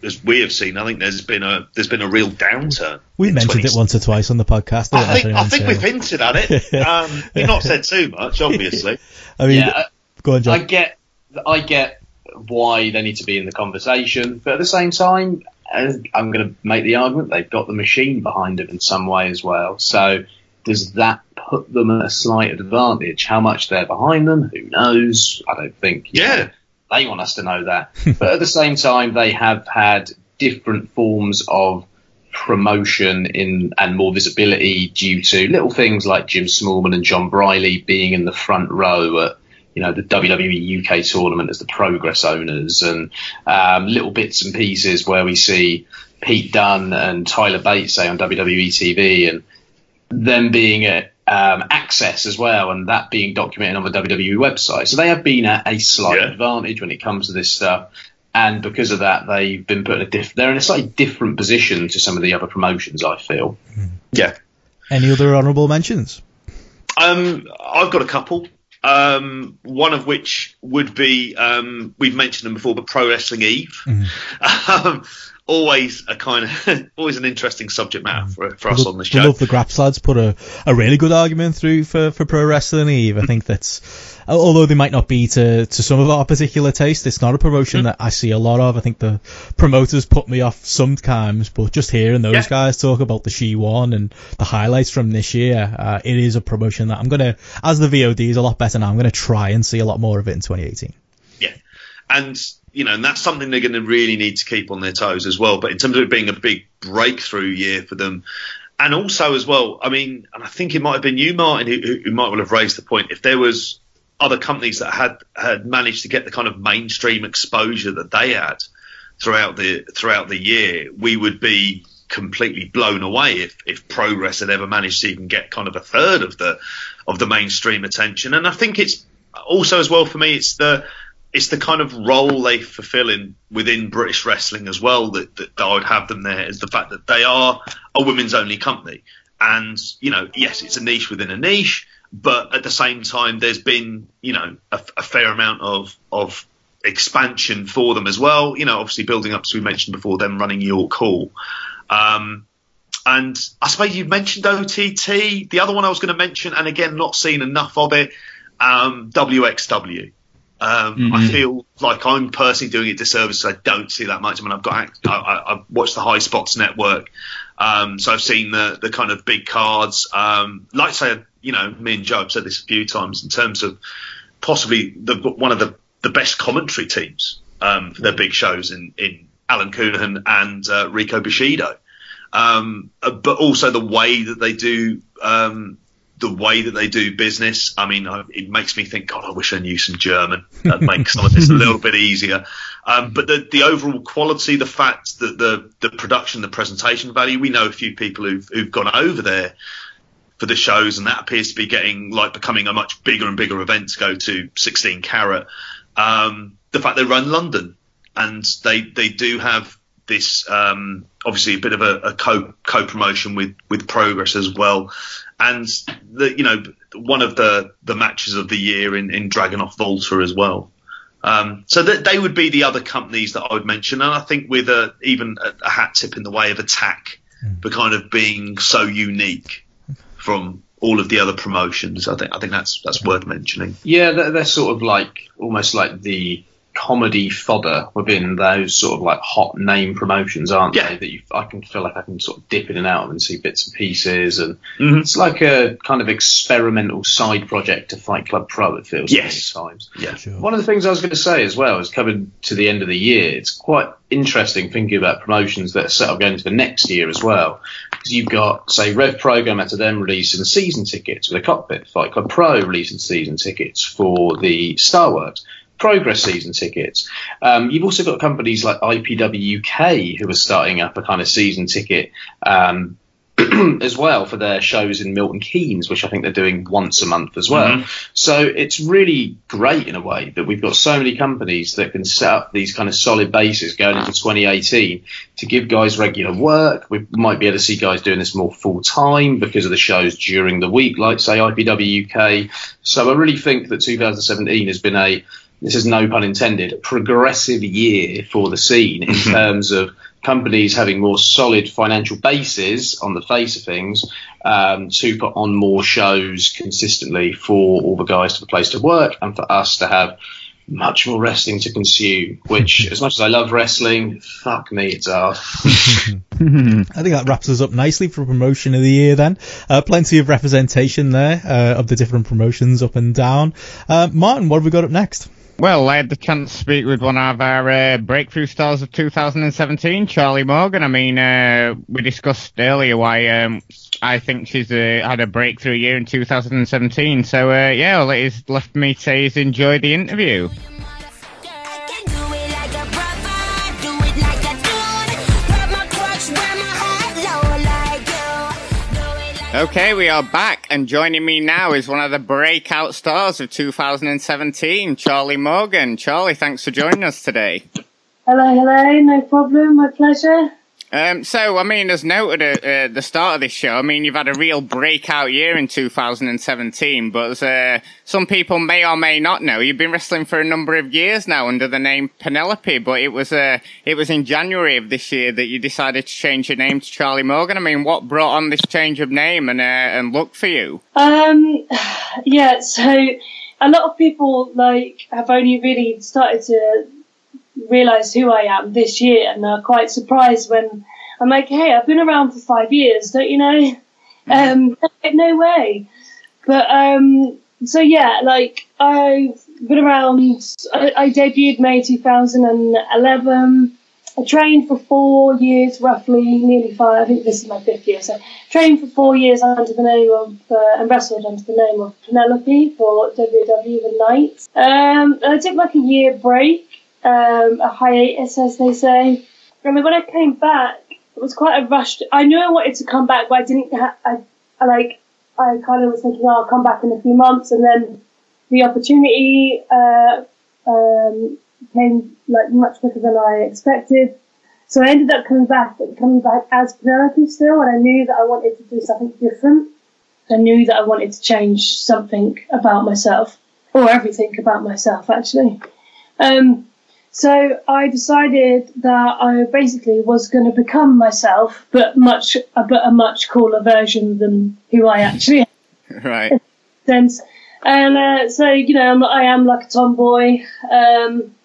S6: as we have seen, I think there's been a there's been a real downturn.
S1: We
S6: in
S1: mentioned
S6: 20
S1: it once or twice on the podcast.
S6: I
S1: don't know if
S6: think I think we've hinted at it. Um, we've not said too much, obviously.
S1: I mean,
S5: Yeah,
S1: go on,
S5: I get, I get why they need to be in the conversation, but at the same time, uh, I'm going to make the argument they've got the machine behind them in some way as well. So does that put them at a slight advantage? How much they're behind them, who knows? I don't think.
S6: Yeah.
S5: know, they want us to know that. but at the same time, they have had different forms of promotion in and more visibility due to little things like Jim Smallman and Jon Briley being in the front row at you know the WWE UK tournament as the Progress owners, and um, little bits and pieces where we see Pete Dunne and Tyler Bates say on WWE TV, and them being at um, Axxess as well, and that being documented on the WWE website. So they have been at a slight
S6: Yeah.
S5: advantage when it comes to this stuff. And because of that, they've been put in a diff- they're in a slightly different position to some of the other promotions. I feel.
S6: Yeah.
S1: Any other honourable mentions?
S6: Um, I've got a couple. Um, one of which would be um, we've mentioned them before, but Pro Wrestling Eve. Um, always a kind of always an interesting subject matter for, for us on the show.
S1: love the Graps lads put a, a really good argument through for, for Pro Wrestling Eve. I think that's, although they might not be to, to some of our particular taste, it's not a promotion that I see a lot of. I think the promoters put me off sometimes, but just hearing those
S6: Yeah.
S1: guys talk about the She One and the highlights from this year, uh, it is a promotion that I'm gonna, as the VOD is a lot better now, I'm gonna try and see a lot more of it in 2018.
S6: Yeah, and you know, and that's something they're going to really need to keep on their toes as well. But in terms of it being a big breakthrough year for them, and also as well, I mean, and I think it might have been you, Martin, who, who- might well have raised the point. If there was other companies that had had managed to get the kind of mainstream exposure that they had throughout the throughout the year, we would be completely blown away if, if progress had ever managed to even get kind of a third of the of the mainstream attention. And I think it's also as well for me, it's the it's the kind of role they fulfill in within British wrestling as well that, that, I would have them there is the fact that they are a women's only company. And, you know, yes, it's a niche within a niche, but at the same time, there's been, you know, a, a fair amount of, of expansion for them as well. You know, obviously building up, as we mentioned before, them running York Hall. Um, and I suppose you mentioned OTT. The other one I was going to mention, and again, not seen enough of it, um, WXW. Um, I feel like I'm personally doing it disservice. I don't see that much. I mean, I've got I, I, I've watched the High Spots Network, um, so I've seen the the kind of big cards. Um, like I say, you know, me and Joe have said this a few times in terms of possibly the one of the the best commentary teams um, for their big shows in in Alan Counihan and uh, Rico Bushido um, uh, but also the way that they do um, the way that they do business. I mean, it makes me think, God, I wish I knew some German. That makes some of this a little bit easier. Um, but the, the overall quality, the fact that the the production, the presentation value, we know a few people who've who've gone over there for the shows, and that appears to be getting like becoming a much bigger and bigger event to go to 16 carat. Um, the fact they run London and they they do have this um, obviously a bit of a, a co co promotion with with Progress as well, and the you know one of the the matches of the year in in Dragunov Walter as well. Um, so that they would be the other companies that I would mention, and I think with a, even a, a hat tip in the way of Attack for kind of being so unique from all of the other promotions. I think I think that's that's worth mentioning.
S5: Yeah, they're, they're sort of like almost like the comedy fodder within those sort of like hot name promotions, aren't
S6: Yeah.
S5: they? That you, I can feel like I can sort of dip in and out and see bits and pieces, and
S6: Mhm.
S5: it's like a kind of experimental side project to Fight Club Pro. It feels
S6: Yes.
S5: at times.
S6: Yeah.
S1: Sure.
S5: One of the things I was going to say as well is coming to the end of the year. It's quite interesting thinking about promotions that are set up going into the next year as well. Because you've got, say, Rev Program out of them releasing season tickets for the cockpit, Fight Club Pro releasing season tickets for the Star Works. Progress season tickets. Um, you've also got companies like IPW UK who are starting up a kind of season ticket um, as well for their shows in Milton Keynes, which I think they're doing once a month as well. So it's really great in a way that we've got so many companies that can set up these kind of solid bases going into 2018 to give guys regular work. We might be able to see guys doing this more full time because of the shows during the week, like say IPW UK. So I really think that 2017 has been a this is no pun intended, a progressive year for the scene in terms of companies having more solid financial bases on the face of things um, to put on more shows consistently for all the guys to have a place to work and for us to have much more wrestling to consume. Which, as much as I love wrestling, fuck me, it's hard.
S1: I think that wraps us up nicely for promotion of the year then. Uh, plenty of representation there uh, of the different promotions up and down. Uh, Martin, what have we got up next?
S4: Well, I had the chance to speak with one of our uh, breakthrough stars of 2017, Charlie Morgan. I mean, uh, we discussed earlier why um, I think she's uh, had a breakthrough year in 2017. So, uh, yeah, all it is left me to say is enjoy the interview. Okay, we are back, and joining me now is one of the breakout stars of 2017, Charlie Morgan. Charlie, thanks for joining us today.
S10: Hello, hello, no problem, my pleasure.
S4: Um, so, I mean, as noted at uh, the start of this show, I mean, you've had a real breakout year in 2017, but uh, some people may or may not know, you've been wrestling for a number of years now under the name Penelope, but it was uh, it was in January of this year that you decided to change your name to Charlie Morgan. I mean, what brought on this change of name and, uh, and look for you?
S10: Um, yeah, so a lot of people, like, have only really started to realise who I am this year and are quite surprised when I'm like, hey, I've been around for five years, don't you know? Um, no way. But um, so yeah, like I've been around. I, I debuted May 2011. I trained for four years, roughly, nearly five. I think this is my fifth year. So trained for four years under the name of uh, and wrestled under the name of Penelope for WWE The Night. Um, I took like a year break um, a hiatus, as they say. I when I came back, it was quite a rush. I knew I wanted to come back, but I didn't. Ha- I, I like. I kind of was thinking, oh, I'll come back in a few months, and then the opportunity uh, um, came like much quicker than I expected. So I ended up coming back, but coming back as Penelope still, and I knew that I wanted to do something different. I knew that I wanted to change something about myself, or everything about myself, actually. Um, so I decided that I basically was going to become myself, but much, but a much cooler version than who I actually
S4: am. right.
S10: Sense. And uh, so you know, I'm, I am like a tomboy. Um,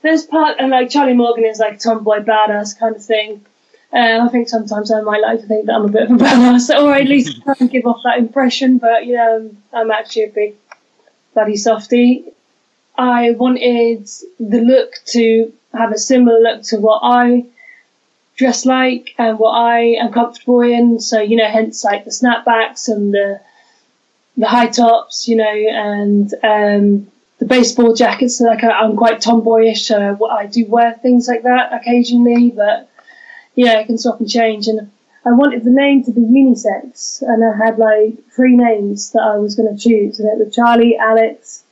S10: there's part, and like Charlie Morgan is like a tomboy badass kind of thing. Uh, I think sometimes I might like to think that I'm a bit of a badass, or at least try and give off that impression. But you know, I'm actually a big bloody softy. I wanted the look to have a similar look to what I dress like and what I am comfortable in. So, you know, hence like the snapbacks and the the high tops, you know, and um, the baseball jackets. So like I, am quite tomboyish, so I do wear things like that occasionally, but yeah, I can swap and change. And I wanted the name to be unisex, and I had like three names that I was going to choose, and it was Charlie, Alex,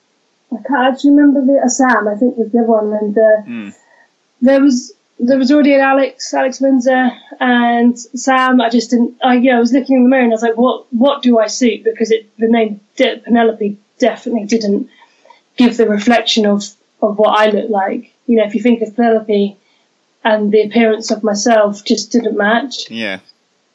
S10: I can't actually remember the uh, Sam. I think was the other one, and uh, mm. there was there was already an Alex Alex Windsor and Sam. I just didn't. I yeah, I was looking in the mirror and I was like, what what do I suit? Because it the name De- Penelope definitely didn't give the reflection of of what I look like. You know, if you think of Penelope and the appearance of myself, just didn't match.
S4: Yeah.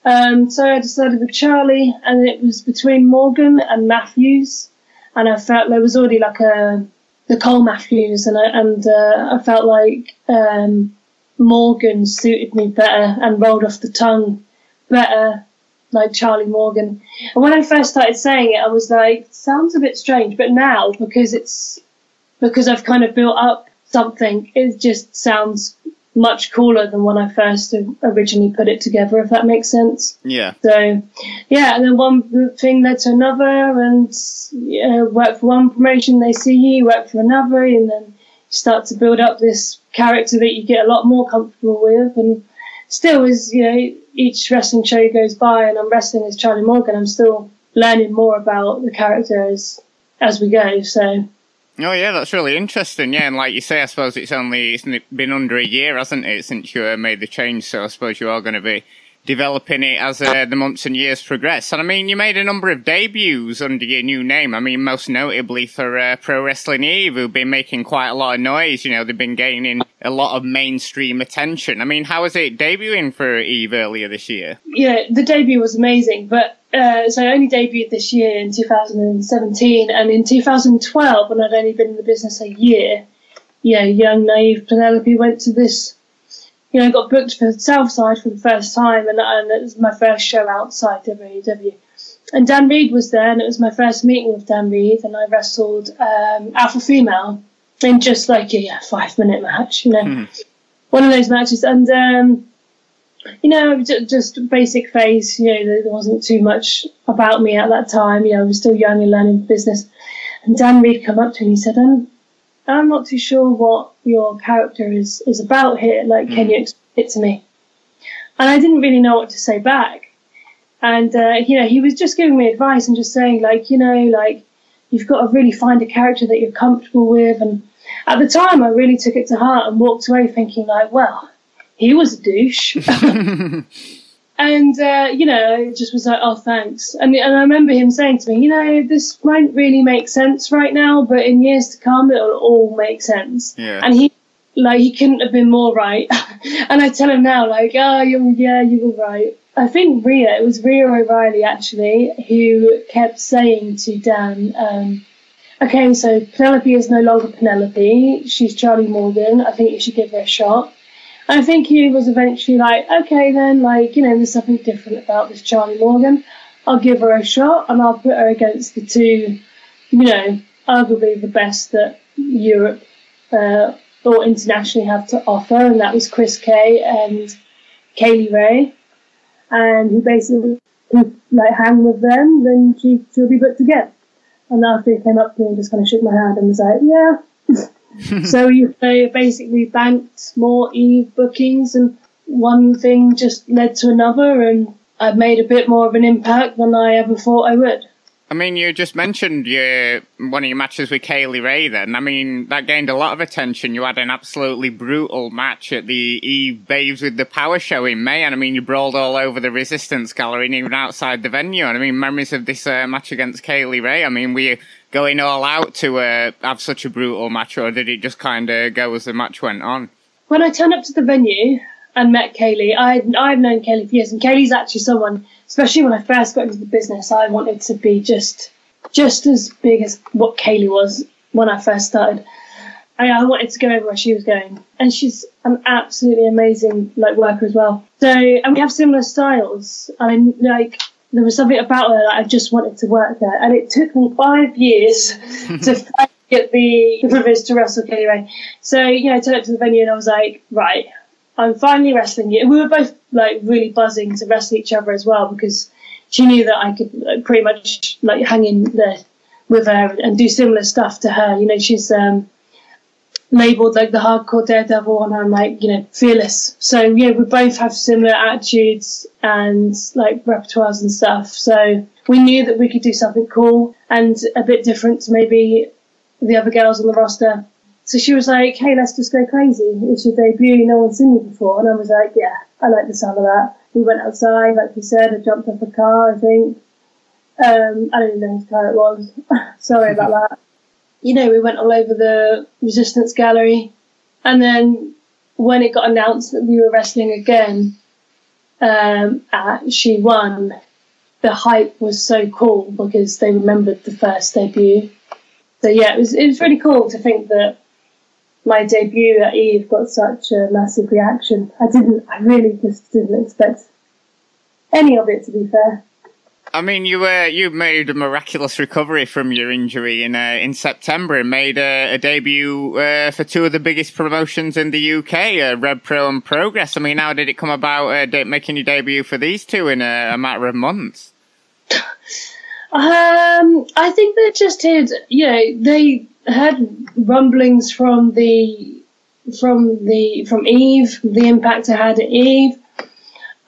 S10: Um, so I decided with Charlie, and it was between Morgan and Matthews and I felt there was already like a Nicole Matthews, and I, and uh, I felt like um, Morgan suited me better and rolled off the tongue better, like Charlie Morgan. And when I first started saying it, I was like, sounds a bit strange, but now because it's because I've kind of built up something, it just sounds much cooler than when I first originally put it together, if that makes sense.
S4: Yeah.
S10: So, yeah, and then one thing led to another, and uh, yeah, work for one promotion, they see you, work for another, and then you start to build up this character that you get a lot more comfortable with. And still, as you know, each wrestling show goes by, and I'm wrestling as Charlie Morgan, I'm still learning more about the character as as we go. So
S4: Oh yeah, that's really interesting. Yeah, and like you say, I suppose it's only it's been under a year, hasn't it, since you uh, made the change? So I suppose you are going to be developing it as uh, the months and years progress. And I mean, you made a number of debuts under your new name. I mean, most notably for uh, Pro Wrestling Eve, who've been making quite a lot of noise. You know, they've been gaining a lot of mainstream attention. I mean, how was it debuting for Eve earlier this year?
S10: Yeah, the debut was amazing, but uh, so I only debuted this year in 2017, and in 2012, when I'd only been in the business a year, yeah, young naive Penelope went to this you know, got booked for Southside for the first time, and, and it was my first show outside WW. And Dann Read was there, and it was my first meeting with Dann Read, and I wrestled um, Alpha Female in just like a yeah, five minute match, you know, one of those matches. And um, you know, j- just basic phase. You know, there wasn't too much about me at that time. You know, I was still young and learning business. And Dann Read come up to me and he said, um, "I'm not too sure what your character is is about here. Like, can you explain it to me?" And I didn't really know what to say back. And uh, you know, he was just giving me advice and just saying, like, you know, like you've got to really find a character that you're comfortable with. And at the time, I really took it to heart and walked away thinking, like, well, he was a douche. and, uh, you know, it just was like, oh, thanks. And, and I remember him saying to me, you know, this won't really make sense right now, but in years to come, it'll all make sense.
S4: Yeah.
S10: And he, like, he couldn't have been more right. and I tell him now, like, oh, you yeah, you were right. I think Rhea, it was Rhia O'Reilly actually, who kept saying to Dan, um, okay, so Penelope is no longer Penelope. She's Charlie Morgan. I think you should give her a shot. I think he was eventually like, okay, then, like, you know, there's something different about this Charlie Morgan. I'll give her a shot and I'll put her against the two, you know, arguably the best that Europe uh, or internationally have to offer, and that was Chris Kay and Kay Lee Ray. And he basically, if, like, hang with them, then she, she'll be booked again. And after he came up to me and just kind of shook my hand and was like, yeah. so you they basically banked more Eve bookings, and one thing just led to another, and I've made a bit more of an impact than I ever thought I would.
S4: I mean, you just mentioned your one of your matches with Kay Lee Ray. Then, I mean, that gained a lot of attention. You had an absolutely brutal match at the Eve Babes with the Power Show in May, and I mean, you brawled all over the Resistance Gallery and even outside the venue. And I mean, memories of this uh, match against Kay Lee Ray. I mean, were you going all out to uh, have such a brutal match, or did it just kind of go as the match went on?
S10: When I turned up to the venue and met Kay Lee, I I've known Kay Lee for years, and Kay Lee's actually someone, especially when I first got into the business, I wanted to be just just as big as what Kay Lee was when I first started. I, I wanted to go everywhere she was going, and she's an absolutely amazing like worker as well. So, and we have similar styles. I mean, like there was something about her that I just wanted to work there, and it took me five years to get the, the privilege to wrestle Kay Lee Ray. So, you know, I turned up to the venue and I was like, right, I'm finally wrestling you. We were both like really buzzing to wrestle each other as well because she knew that I could like, pretty much like hang in there with her and do similar stuff to her. You know, she's um, labeled like the hardcore daredevil, and I'm like, you know, fearless. So yeah, we both have similar attitudes and like repertoires and stuff. So we knew that we could do something cool and a bit different to maybe the other girls on the roster. So she was like, hey, let's just go crazy. It's your debut. No one's seen you before. And I was like, yeah, I like the sound of that. We went outside, like you said. I jumped off a car, I think. Um, I don't even know whose car it was. Sorry about that. You know, we went all over the Resistance Gallery. And then when it got announced that we were wrestling again um, at She Won, the hype was so cool because they remembered the first debut. So yeah, it was it was really cool to think that my debut at Eve got such a massive reaction. I didn't, I really just didn't expect any of it to be fair.
S4: I mean, you uh, you made a miraculous recovery from your injury in uh, in September and made a, a debut uh, for two of the biggest promotions in the UK, uh, Rev Pro and Progress. I mean, how did it come about uh, de- making your debut for these two in a, a matter of months?
S10: Um, I think they just had, you know, they had rumblings from the from the from Eve, the impact I had at Eve.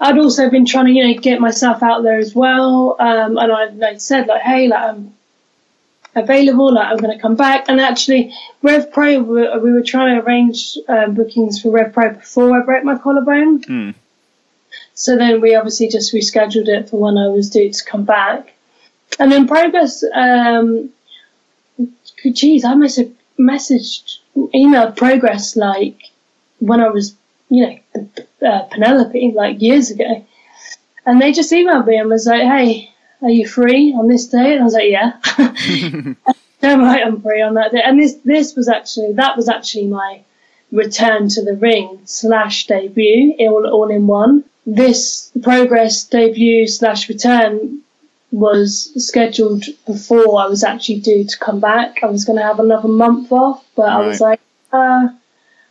S10: I'd also been trying to, you know, get myself out there as well, um, and I like said like, hey, like I'm available, like I'm going to come back. And actually, Rev Pro, we were, we were trying to arrange um, bookings for Rev Pro before I broke my collarbone.
S4: Hmm.
S10: So then we obviously just rescheduled it for when I was due to come back. And then Progress, um, geez, I must have messaged, emailed Progress like when I was, you know, uh, Penelope, like years ago. And they just emailed me and was like, hey, are you free on this day? And I was like, yeah. Damn right, I'm free on that day. And this, this was actually, that was actually my return to the ring slash debut, all, all in one. This progress debut slash return was scheduled before I was actually due to come back. I was going to have another month off, but I was like, uh,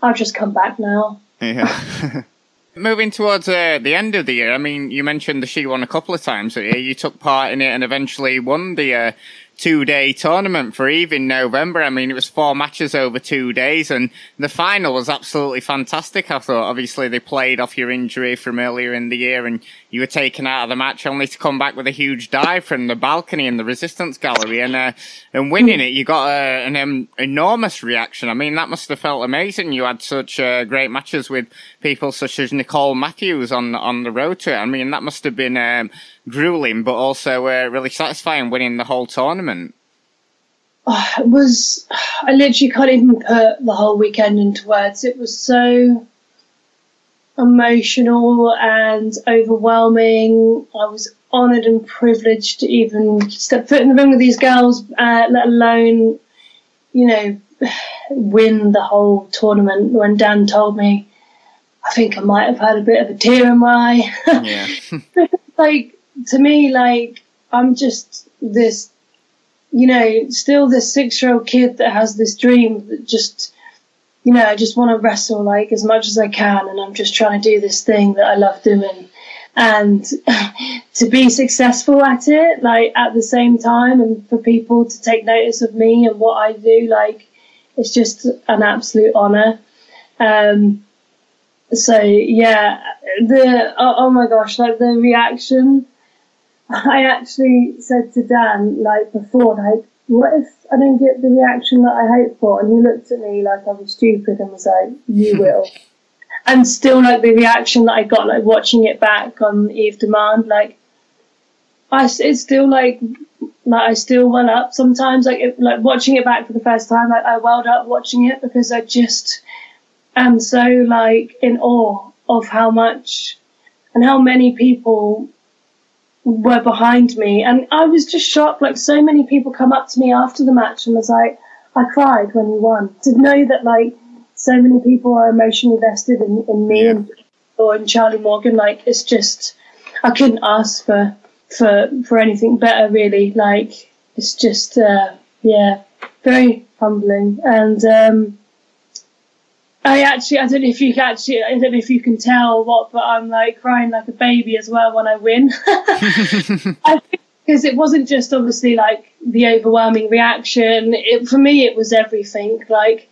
S10: I'll just come back now.
S4: Yeah. Moving towards uh, the end of the year, I mean, you mentioned the She won a couple of times. You took part in it and eventually won the uh, two day tournament for Eve in November. I mean, it was four matches over two days, and the final was absolutely fantastic. I thought, obviously, they played off your injury from earlier in the year, and you were taken out of the match only to come back with a huge dive from the balcony in the Resistance Gallery, and uh, and winning it, you got uh, an um, enormous reaction. I mean, that must have felt amazing. You had such uh, great matches with people such as Nicole Matthews on on the road to it. I mean, that must have been. Um, grueling, but also uh, really satisfying winning the whole tournament.
S10: Oh, it was. I literally can't even put the whole weekend into words. It was so emotional and overwhelming. I was honoured and privileged to even step foot in the ring with these girls, uh, let alone, you know, win the whole tournament. When Dan told me, I think I might have had a bit of a tear in my eye. Yeah. like to me, like, I'm just this, you know, still this six year old kid that has this dream that just, you know, I just want to wrestle like as much as I can. And I'm just trying to do this thing that I love doing. And to be successful at it, like at the same time, and for people to take notice of me and what I do, like, it's just an absolute honor. Um, so yeah, the oh, oh my gosh, like the reaction I actually said to Dan, like before, like, what if I don't get the reaction that I hope for? And he looked at me like I was stupid and was like, you will. and still, like, the reaction that I got, like, watching it back on Eve Demand, like, I, it's still like, like I still well up sometimes, like, it, like watching it back for the first time, like, I welled up watching it because I just am so, like, in awe of how much and how many people were behind me. And I was just shocked. Like, so many people come up to me after the match and was like, I cried when you won. To know that, like, so many people are emotionally vested in, in me yeah. and, or in Charlie Morgan, like, it's just, I couldn't ask for, for, for anything better, really. Like, it's just, uh, yeah, very humbling. And, um, I actually, I don't know if you can actually, I don't know if you can tell what, but I'm like crying like a baby as well when I win. I think because it wasn't just obviously like the overwhelming reaction. It, for me, it was everything. Like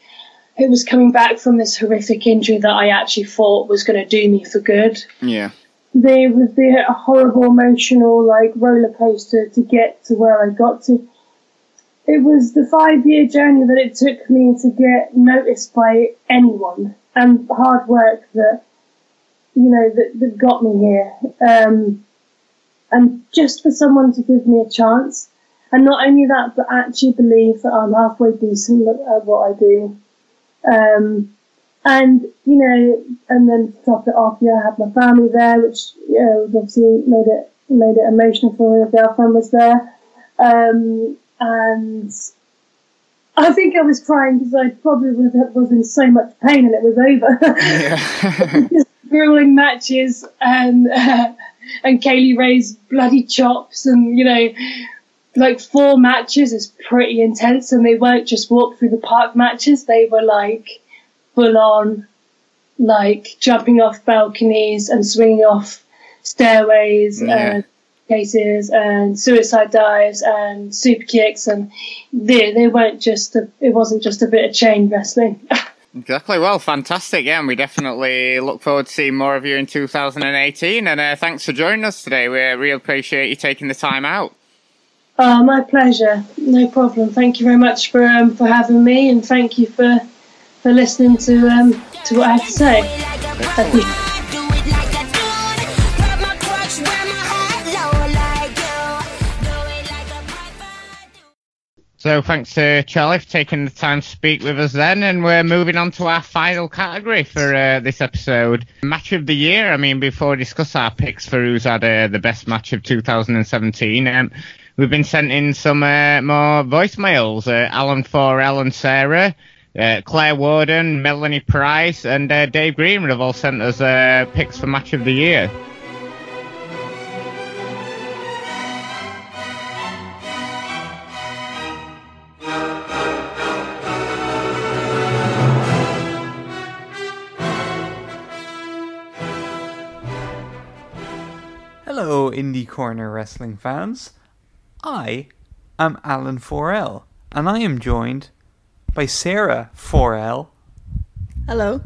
S10: it was coming back from this horrific injury that I actually thought was going to do me for good.
S4: Yeah.
S10: There was the horrible emotional like roller coaster to get to where I got to it was the five year journey that it took me to get noticed by anyone and hard work that you know that, that got me here. Um, and just for someone to give me a chance. And not only that but actually believe that I'm halfway decent at what I do. Um, and you know and then to top it off yeah I had my family there which you know, obviously made it made it emotional for me. My girlfriend was there. Um, and I think I was crying because I probably was, was in so much pain and it was over. Yeah. Just grueling matches and uh, and Kay Lee Ray's bloody chops and you know like four matches is pretty intense and they weren't just walk through the park matches they were like full on like jumping off balconies and swinging off stairways yeah. and cases and suicide dives and super kicks and they they weren't just a, it wasn't just a bit of chain wrestling.
S4: Exactly. Well, fantastic. Yeah, and we definitely look forward to seeing more of you in 2018. And uh, thanks for joining us today. We really appreciate you taking the time out.
S10: Oh, my pleasure. No problem. Thank you very much for um, for having me, and thank you for for listening to um, to what I have to say.
S4: So thanks to Charlie for taking the time to speak with us then, and we're moving on to our final category for uh, this episode, match of the year. I mean, before we discuss our picks for who's had uh, the best match of 2017, um, we've been sent in some uh, more voicemails. Uh, Alan for Ellen Sarah, uh, Claire Warden, Melanie Price, and uh, Dave Greenwood have all sent us picks for match of the year.
S11: Indie Corner Wrestling fans. I am Alan 4L, and I am joined by Sarah 4L.
S12: Hello.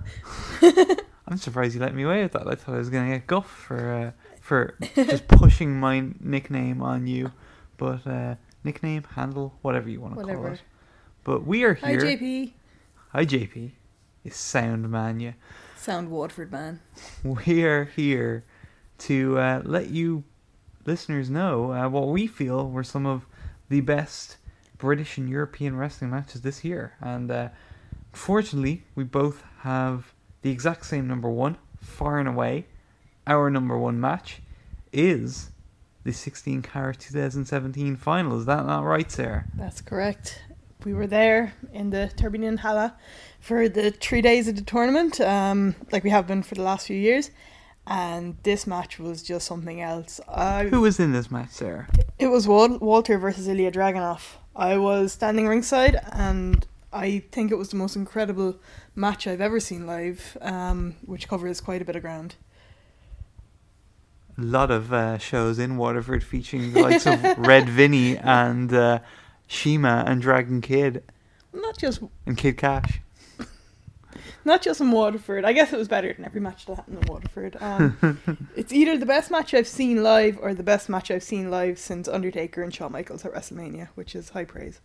S11: I'm surprised you let me away with that. I thought I was going to get guff for uh, for just pushing my nickname on you, but uh, nickname, handle, whatever you want to call it. But we are here. Hi.
S12: JP.
S11: Hi, JP. You sound man, you.
S12: Sound Waterford man.
S11: We are here to uh, let you listeners know uh, what we feel were some of the best British and European wrestling matches this year. And uh, fortunately, we both have the exact same number one, far and away. Our number one match is the 16 carat 2017 final. Is that not right, Sarah?
S12: That's correct. We were there in the Turbinenhalle for the three days of the tournament, um, like we have been for the last few years. And this match was just something else. I,
S11: Who was in this match, Sarah?
S12: It was Wal- Walter versus Ilya Dragunov. I was standing ringside, and I think it was the most incredible match I've ever seen live, um, which covers quite a bit of ground.
S11: a lot of uh, shows in Waterford featuring the likes of Red Vinny and uh, Shima and Dragon Kid
S12: Not just
S11: and Kid Cash.
S12: not just in Waterford. I guess it was better than every match that happened in Waterford. Um, it's either the best match I've seen live or the best match I've seen live since Undertaker and Shawn Michaels at WrestleMania, which is high praise.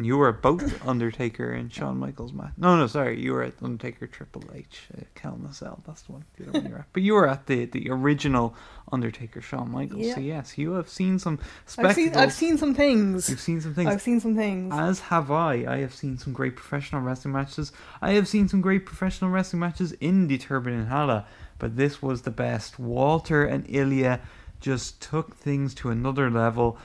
S11: And you were both Undertaker and Shawn Michaels match. No, no, sorry, you were at Undertaker Triple H, uh, Nacelle. That's the one. The other one you were at. But you were at the, the original Undertaker Shawn Michaels.
S12: Yeah.
S11: So yes, you have seen some
S12: I've seen I've seen some things.
S11: You've seen some things.
S12: I've seen some things.
S11: As have I. I have seen some great professional wrestling matches. I have seen some great professional wrestling matches in the Turbinenhalle, but this was the best. Walter and Ilya just took things to another level.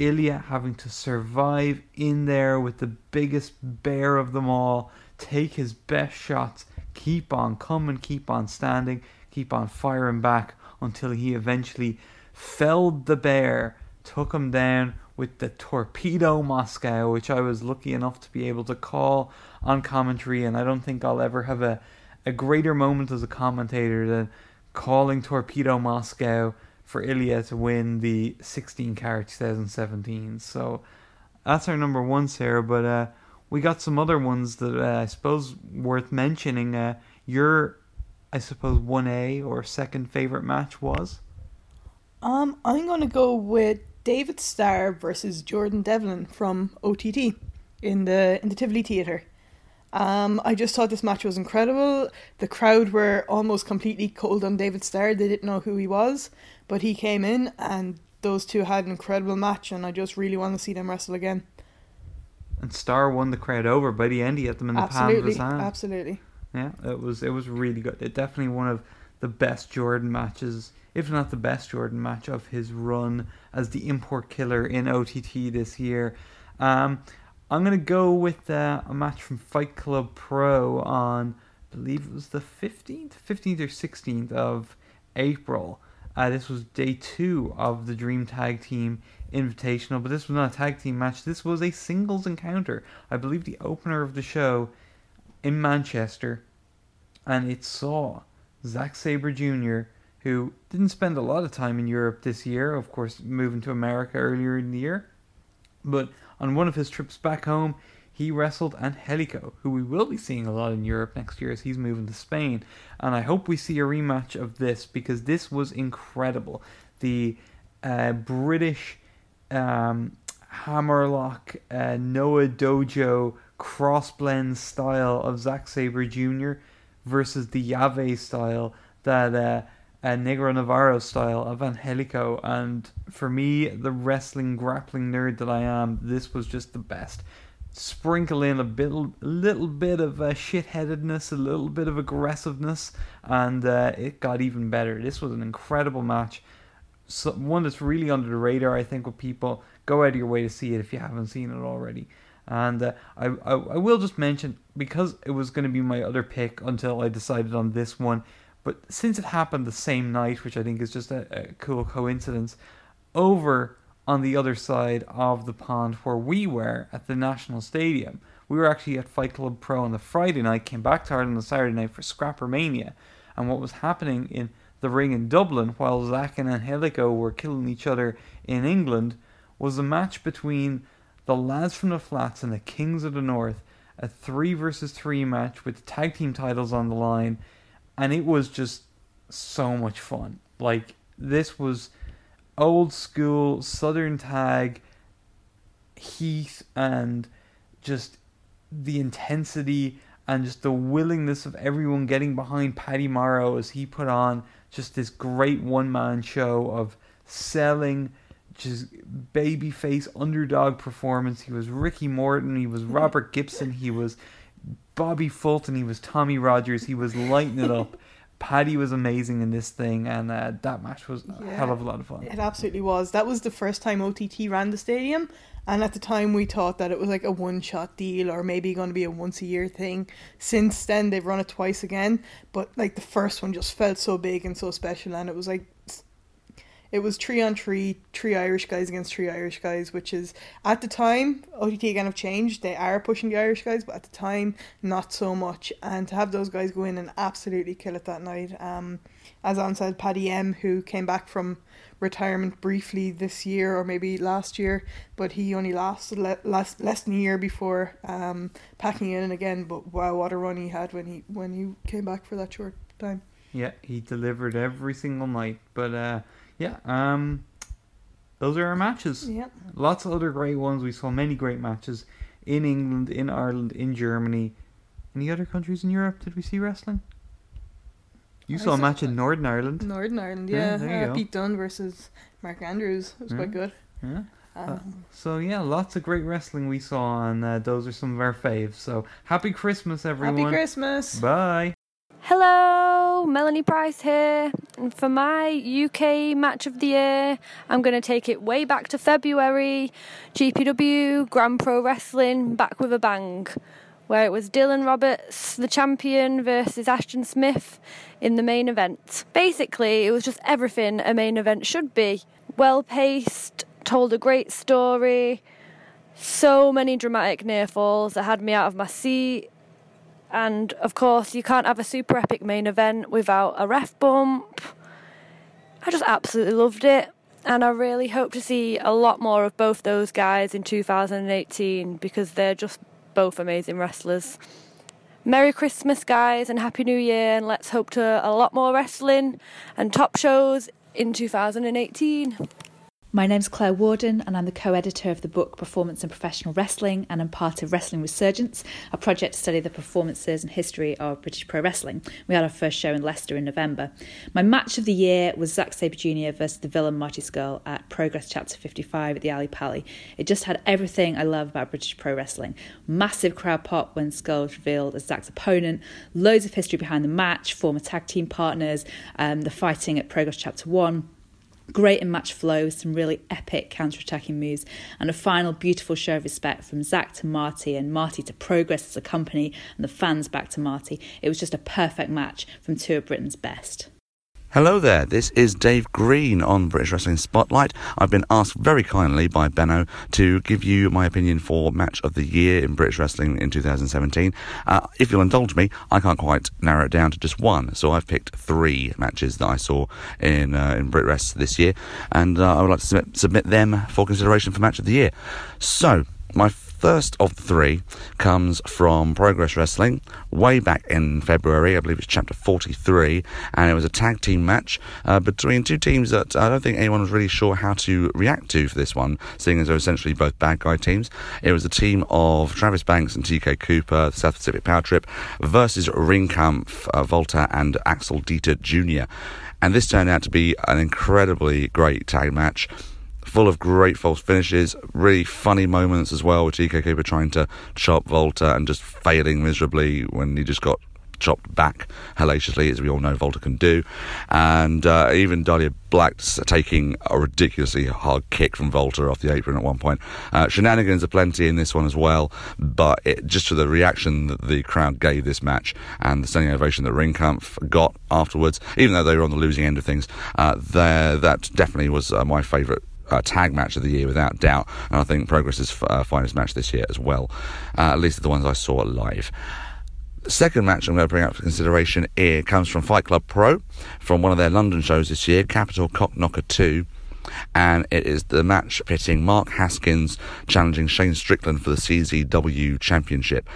S11: Ilya having to survive in there with the biggest bear of them all, take his best shots, keep on coming, keep on standing, keep on firing back until he eventually felled the bear, took him down with the Torpedo Moscow, which I was lucky enough to be able to call on commentary, and I don't think I'll ever have a, a greater moment as a commentator than calling Torpedo Moscow for Ilya to win the 16 carat 2017. So that's our number one, Sarah. But uh, we got some other ones that uh, I suppose worth mentioning. Uh, your, I suppose, 1A or second favorite match was?
S12: Um, I'm going to go with David Starr versus Jordan Devlin from OTT in the in the Tivoli Theatre. Um, I just thought this match was incredible. The crowd were almost completely cold on David Starr. They didn't know who he was, but he came in and those two had an incredible match, and I just really want to see them wrestle again.
S11: And Starr won the crowd over by the end. He had them in the palm of his hand.
S12: absolutely.
S11: Yeah, it was it was really good. It definitely one of the best Jordan matches, if not the best Jordan match of his run as the import killer in OTT this year. Um, I'm gonna go with uh, a match from Fight Club Pro on, I believe it was the 15th, 15th or 16th of April. Uh, this was day two of the Dream Tag Team Invitational, but this was not a tag team match. This was a singles encounter. I believe the opener of the show in Manchester, and it saw Zack Sabre Jr., who didn't spend a lot of time in Europe this year, of course, moving to America earlier in the year. But on one of his trips back home, he wrestled Angelico, who we will be seeing a lot in Europe next year as he's moving to Spain. And I hope we see a rematch of this because this was incredible. The uh, British um, Hammerlock uh, Noah Dojo cross blend style of Zack Sabre Jr. versus the Llave style that uh, uh, Negro Navarro style of Angelico. And for me, the wrestling grappling nerd that I am, this was just the best. Sprinkle in a bit, a little bit of uh, shitheadedness, a little bit of aggressiveness, and uh, it got even better. This was an incredible match. So, one that's really under the radar, I think, with people. Go out of your way to see it if you haven't seen it already. And uh, I, I, I will just mention because it was going to be my other pick until I decided on this one. But since it happened the same night, which I think is just a, a cool coincidence, over on the other side of the pond where we were at the National Stadium, we were actually at Fight Club Pro on the Friday night, came back to Ireland on the Saturday night for ScrappyMania. And what was happening in the ring in Dublin, while Zack and Angelico were killing each other in England, was a match between the lads from the flats and the Kings of the North, a three versus three match with tag team titles on the line, and it was just so much fun. Like this was old school Southern tag heat and just the intensity and just the willingness of everyone getting behind Paddy Morrin as he put on just this great one man show of selling just babyface underdog performance. He was Ricky Morton, he was Robert Gibson, he was Bobby Fulton, he was Tommy Rogers, he was lighting it up. Paddy was amazing in this thing, and uh, that match was a
S12: Yeah.
S11: hell of a lot of fun.
S12: It absolutely was. That was the first time OTT ran the stadium, and at the time we thought that it was like a one shot deal or maybe going to be a once a year thing. Since then, they've run it twice again, but like the first one just felt so big and so special, and it was like. It was three on three, three Irish guys against three Irish guys, which is at the time OTT again have changed. They are pushing the Irish guys, but at the time not so much. And to have those guys go in and absolutely kill it that night, um, as on said, Paddy M, who came back from retirement briefly this year or maybe last year, but he only lasted le- less less than a year before um, packing in again. But wow, what a run he had when he when he came back for that short time.
S11: Yeah, he delivered every single night. But uh, yeah, um, those are our matches.
S12: Yeah.
S11: Lots of other great ones. We saw many great matches in England, in Ireland, in Germany. Any other countries in Europe did we see wrestling? You
S12: I
S11: saw a match in Northern Ireland.
S12: Northern Ireland,
S11: Yeah,
S12: yeah.
S11: there you
S12: uh,
S11: go.
S12: Pete Dunne versus Mark Andrews. It was quite good.
S11: Yeah. Uh,
S12: Um,
S11: so yeah, lots of great wrestling we saw, and uh, those are some of our faves. So happy Christmas, everyone!
S12: Happy Christmas!
S11: Bye.
S13: Hello, Melanie Price here. And for my UK match of the year, I'm going to take it way back to February. GPW Grand Pro Wrestling back with a bang, where it was Dylan Roberts, the champion, versus Ashton Smith in the main event. Basically, it was just everything a main event should be. Well paced, told a great story, so many dramatic near falls that had me out of my seat. And of course, you can't have a super epic main event without a ref bump. I just absolutely loved it. And I really hope to see a lot more of both those guys in 2018 because they're just both amazing wrestlers. Merry Christmas, guys, and Happy New Year. And let's hope to a lot more wrestling and top shows in 2018.
S14: My name's Claire Warden, and I'm the co editor of the book Performance and Professional Wrestling, and I'm part of Wrestling Resurgence, a project to study the performances and history of British pro wrestling. We had our first show in Leicester in November. My match of the year was Zack Sabre Jr. versus the villain Marty Scurll at Progress Chapter 55 at the Ali Pali. It just had everything I love about British pro wrestling. Massive crowd pop when Scurll was revealed as Zack's opponent, loads of history behind the match, former tag team partners, um, the fighting at Progress Chapter 1. Great in match flow, with some really epic counter attacking moves, and a final beautiful show of respect from Zack to Marty and Marty to Progress as a company and the fans back to Marty. It was just a perfect match from two of Britain's best.
S15: Hello there, this is Dave Green on British Wrestling Spotlight. I've been asked very kindly by Benno to give you my opinion for Match of the Year in British Wrestling in 2017. Uh, if you'll indulge me, I can't quite narrow it down to just one, so I've picked three matches that I saw in uh, in BritWres this year, and uh, I would like to submit, submit them for consideration for Match of the Year. So, my first of the three comes from Progress Wrestling way back in February. I believe it's chapter 43, and it was a tag team match uh, between two teams that I don't think anyone was really sure how to react to for this one, seeing as they're essentially both bad guy teams. It was a team of Travis Banks and TK Cooper, the South Pacific Power Trip, versus Ringkampf, uh, Walter, and Axel Dieter Jr. And this turned out to be an incredibly great tag match full of great false finishes, really funny moments as well with TK Cooper trying to chop Walter and just failing miserably when he just got chopped back hellaciously, as we all know Walter can do. And uh, even Dahlia Black taking a ridiculously hard kick from Walter off the apron at one point. Uh, shenanigans are plenty in this one as well, but it, just for the reaction that the crowd gave this match and the standing ovation that Ringkampf got afterwards, even though they were on the losing end of things, uh, there that definitely was uh, my favourite uh, tag match of the year without doubt, and I think Progress's uh, finest match this year as well, uh, at least the ones I saw live. The second match I'm going to bring up for consideration here comes from Fight Club Pro, from one of their London shows this year, Capital Cockknocker 2. And it is the match pitting Mark Haskins challenging Shane Strickland for the CZW Championship.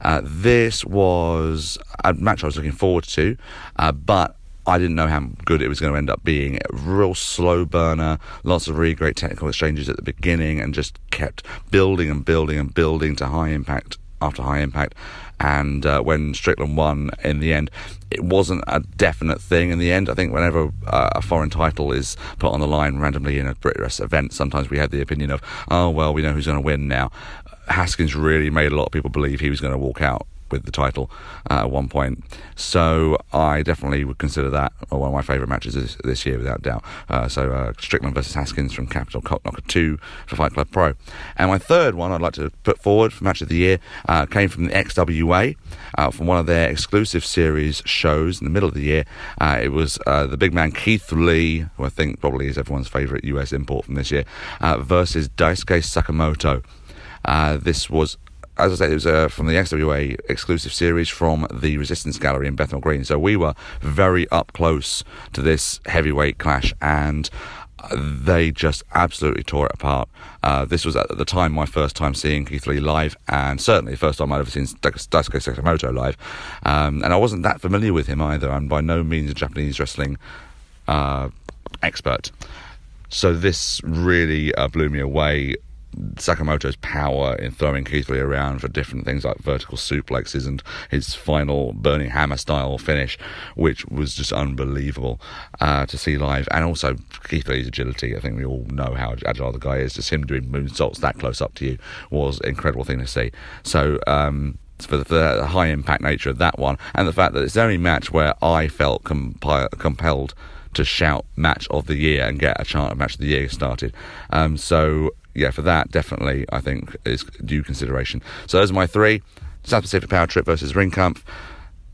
S15: Uh, this was a match I was looking forward to, uh, but I didn't know how good it was going to end up being. Real slow burner, lots of really great technical exchanges at the beginning, and just kept building and building and building to high impact after high impact. And uh, when Strickland won in the end, it wasn't a definite thing in the end. I think whenever uh, a foreign title is put on the line randomly in a British event, sometimes we have the opinion of, oh, well, we know who's going to win now. Haskins really made a lot of people believe he was going to walk out with the title uh, at one point. So I definitely would consider that one of my favourite matches this, this, year, without doubt. Uh, so uh, Strickland versus Haskins from Capital Cockknocker 2 for Fight Club Pro. And my third one I'd like to put forward for match of the year uh, came from the XWA, uh, from one of their exclusive series shows in the middle of the year. Uh, it was the big man Keith Lee, who I think probably is everyone's favourite US import from this year, versus Daisuke Sakamoto. this was as I said, it was uh, from the XWA exclusive series from the Resistance Gallery in Bethnal Green. So we were very up close to this heavyweight clash, and they just absolutely tore it apart. Uh, this was at the time my first time seeing Keith Lee live, and certainly the first time I'd ever seen Daisuke Sakamoto live. Um, and I wasn't that familiar with him either. I'm by no means a Japanese wrestling uh, expert. So this really uh, blew me away Sakamoto's power in throwing Keith Lee around for different things like vertical suplexes and his final burning hammer style finish, which was just unbelievable uh, to see live. And also Keith Lee's agility. I think we all know how agile the guy is. Just him doing moonsaults that close up to you was an incredible thing to see. So. Um, for the, for the, high impact nature of that one, and the fact that it's the only match where I felt compi- compelled to shout match of the year and get a chant of match of the year started. Um, so yeah, for that, definitely, I think is due consideration. So those are my three: South Pacific Power Trip versus Ringkampf,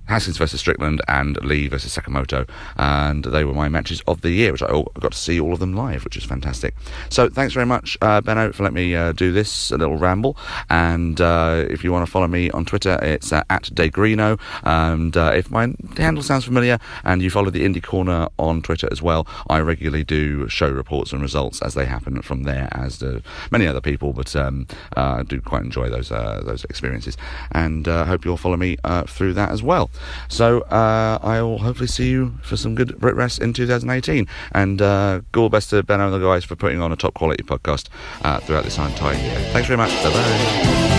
S15: Haskins versus Strickland and Lee versus Sakamoto, and they were my matches of the year, which I got to see all of them live, which is fantastic. So thanks very much, uh, Benno, for letting me uh, do this a little ramble. And uh, if you want to follow me on Twitter, it's uh, at Dagrino. And uh, if my handle sounds familiar and you follow the Indie Corner on Twitter as well, I regularly do show reports and results as they happen from there, as do many other people. But um, uh, I do quite enjoy those those experiences, and hope you'll follow me through that as well. So uh, I will hopefully see you for some good BritWres in 2018. And uh, all best to Ben and the guys for putting on a top quality podcast uh, throughout this entire year. Thanks very much. Bye bye.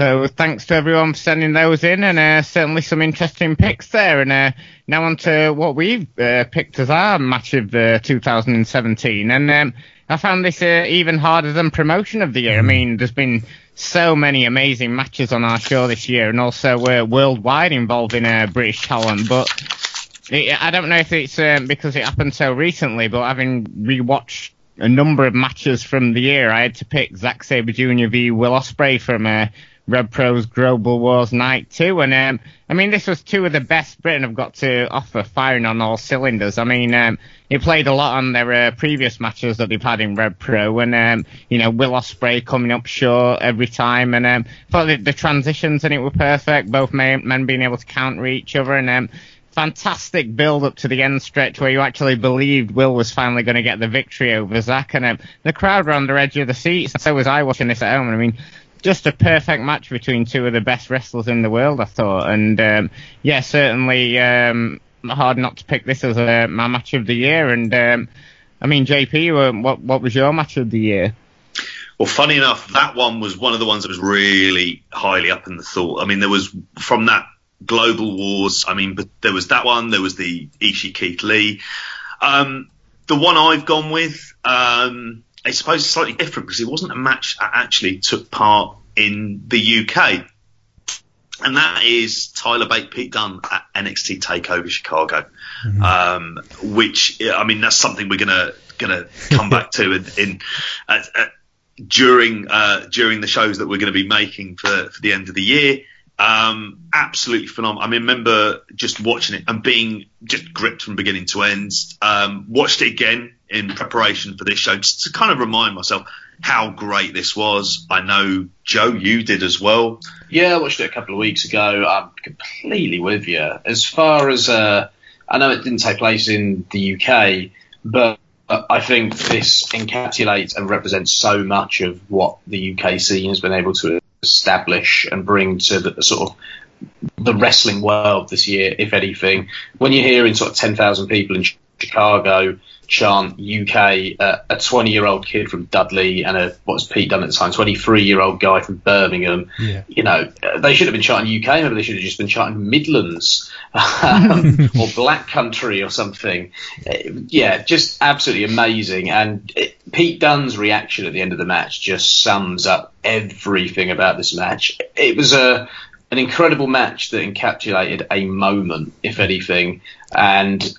S4: So thanks to everyone for sending those in, and uh, certainly some interesting picks there. And uh, now on to what we've uh, picked as our match of uh, 2017. And um, I found this uh, even harder than promotion of the year. I mean, there's been so many amazing matches on our show this year, and also uh, worldwide involving British talent. But it, I don't know if it's um, because it happened so recently, but having rewatched a number of matches from the year, I had to pick Zack Sabre Jr. v Will Ospreay from uh, Rev Pro's Global Wars Night 2. And, um, I mean, this was two of the best Britain have got to offer, firing on all cylinders. I mean, um, it played a lot on their uh, previous matches that they've had in Rev Pro. And, um, you know, Will Ospreay coming up short every time. And, um, thought the, the transitions in it were perfect, both men, men being able to counter each other. And, um, fantastic build up to the end stretch where you actually believed Will was finally going to get the victory over Zack, and um, the crowd were on the edge of the seats. So was I watching this at home. I mean, just a perfect match between two of the best wrestlers in the world, I thought. And um, yeah, certainly um, hard not to pick this as a, my match of the year. And um, I mean, JP, what what was your match of the year?
S6: Well, funny enough, that one was one of the ones that was really highly up in the thought. I mean, there was from that Global Wars. I mean, but there was that one. There was the Ishii Keith Lee. Um, the one I've gone with. Um, I suppose it's slightly different because it wasn't a match that actually took part in the UK. And that is Tyler Bate Pete Dunne at NXT Takeover Chicago, mm-hmm. um, which I mean that's something we're gonna gonna come back to in, in uh, uh, during uh, during the shows that we're going to be making for, for the end of the year. Um, absolutely phenomenal. I mean, remember just watching it and being just gripped from beginning to end. Um, watched it again in preparation for this show just to kind of remind myself how great this was. I know Joe, you did as well.
S5: Yeah, I watched it a couple of weeks ago. I'm completely with you. As far as uh, I know, it didn't take place in the UK, but I think this encapsulates and represents so much of what the UK scene has been able to establish and bring to the sort of the wrestling world this year, if anything. When you're hearing sort of 10,000 people in Chicago chant UK, uh, a 20 year old kid from Dudley and a, what was Pete Dunne at the time, 23 year old guy from Birmingham,
S1: Yeah.
S5: you know, uh, they should have been chanting UK, maybe they should have just been chanting Midlands um, or Black Country or something. Uh, Yeah, just absolutely amazing. And it, Pete Dunne's reaction at the end of the match just sums up everything about this match. It was a an incredible match that encapsulated a moment, if anything, and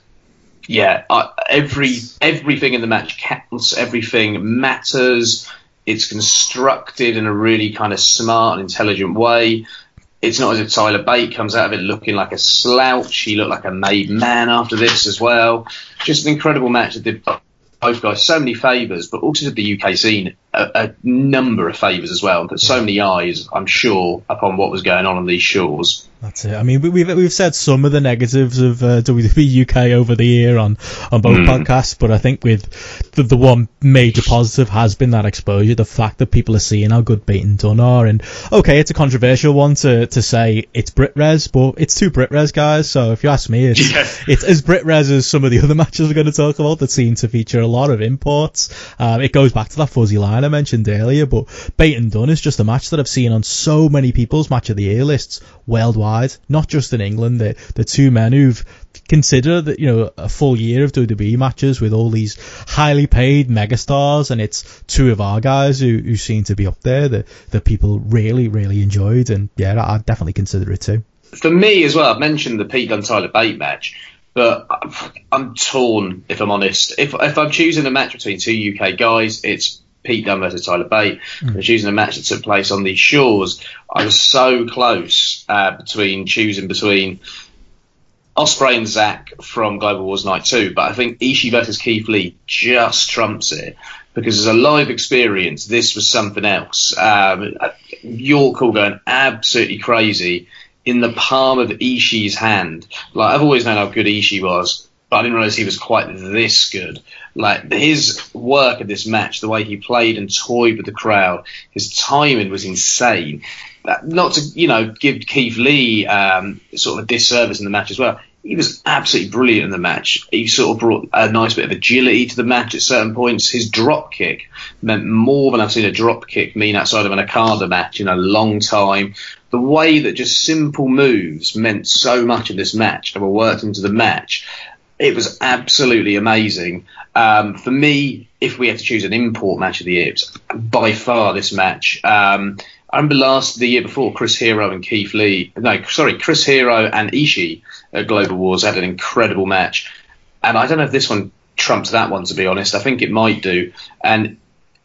S5: yeah, I, every everything in the match counts. Everything matters. It's constructed in a really kind of smart and intelligent way. It's not as if Tyler Bate comes out of it looking like a slouch. He looked like a made man after this as well. Just an incredible match that did both guys so many favours, but also did the UK scene a, a number of favours as well, put so many eyes, I'm sure, upon what was going on on these shores.
S1: That's it. I mean, we- we've we've said some of the negatives of uh, WWE UK over the year on on both.
S5: Mm.
S1: podcasts, but I think with the, the one major positive has been that exposure, the fact that people are seeing how good Bate and Dunne are, and okay, it's a controversial one to, to say it's BritWres, but it's two BritWres guys. So if you ask me, it's it's as BritWres as some of the other matches we're going to talk about that seem to feature a lot of imports. Um, it goes back to that fuzzy line I mentioned earlier, but Bate and Dunne is just a match that I've seen on so many people's match of the year lists worldwide, not just in England. The the two men who've considered that you know a full year of WWE matches with all these highly paid megastars, and it's two of our guys who, who seem to be up there that that people really really enjoyed, and yeah, I- I'd definitely consider it too.
S5: For me as well, I've mentioned the Pete Dunne Tyler Bate match, but I'm torn if I'm honest. If if I'm choosing a match between two UK guys, it's Pete Dunne versus Tyler Bate. If I'm choosing a match that took place on these shores. I was so close uh, between choosing between Ospreay and Zack from Global Wars Night 2, but I think Ishii versus Keith Lee just trumps it because as a live experience, this was something else. Um, York all going absolutely crazy in the palm of Ishii's hand. Like I've always known how good Ishii was, but I didn't realize he was quite this good. Like his work at this match, the way he played and toyed with the crowd, his timing was insane. That- Not to you know give Keith Lee um, sort of a disservice in the match as well. He was absolutely brilliant in the match. He sort of brought a nice bit of agility to the match at certain points. His drop kick meant more than I've seen a drop kick mean outside of an Okada match in a long time. The way that just simple moves meant so much in this match and were worked into the match it was absolutely amazing. Um, for me, if we had to choose an import match of the year, by far this match. Um, I remember last the year before, Chris Hero and Keith Lee. No, sorry, Chris Hero and Ishii at Global Wars had an incredible match, and I don't know if this one trumps that one. To be honest, I think it might do. And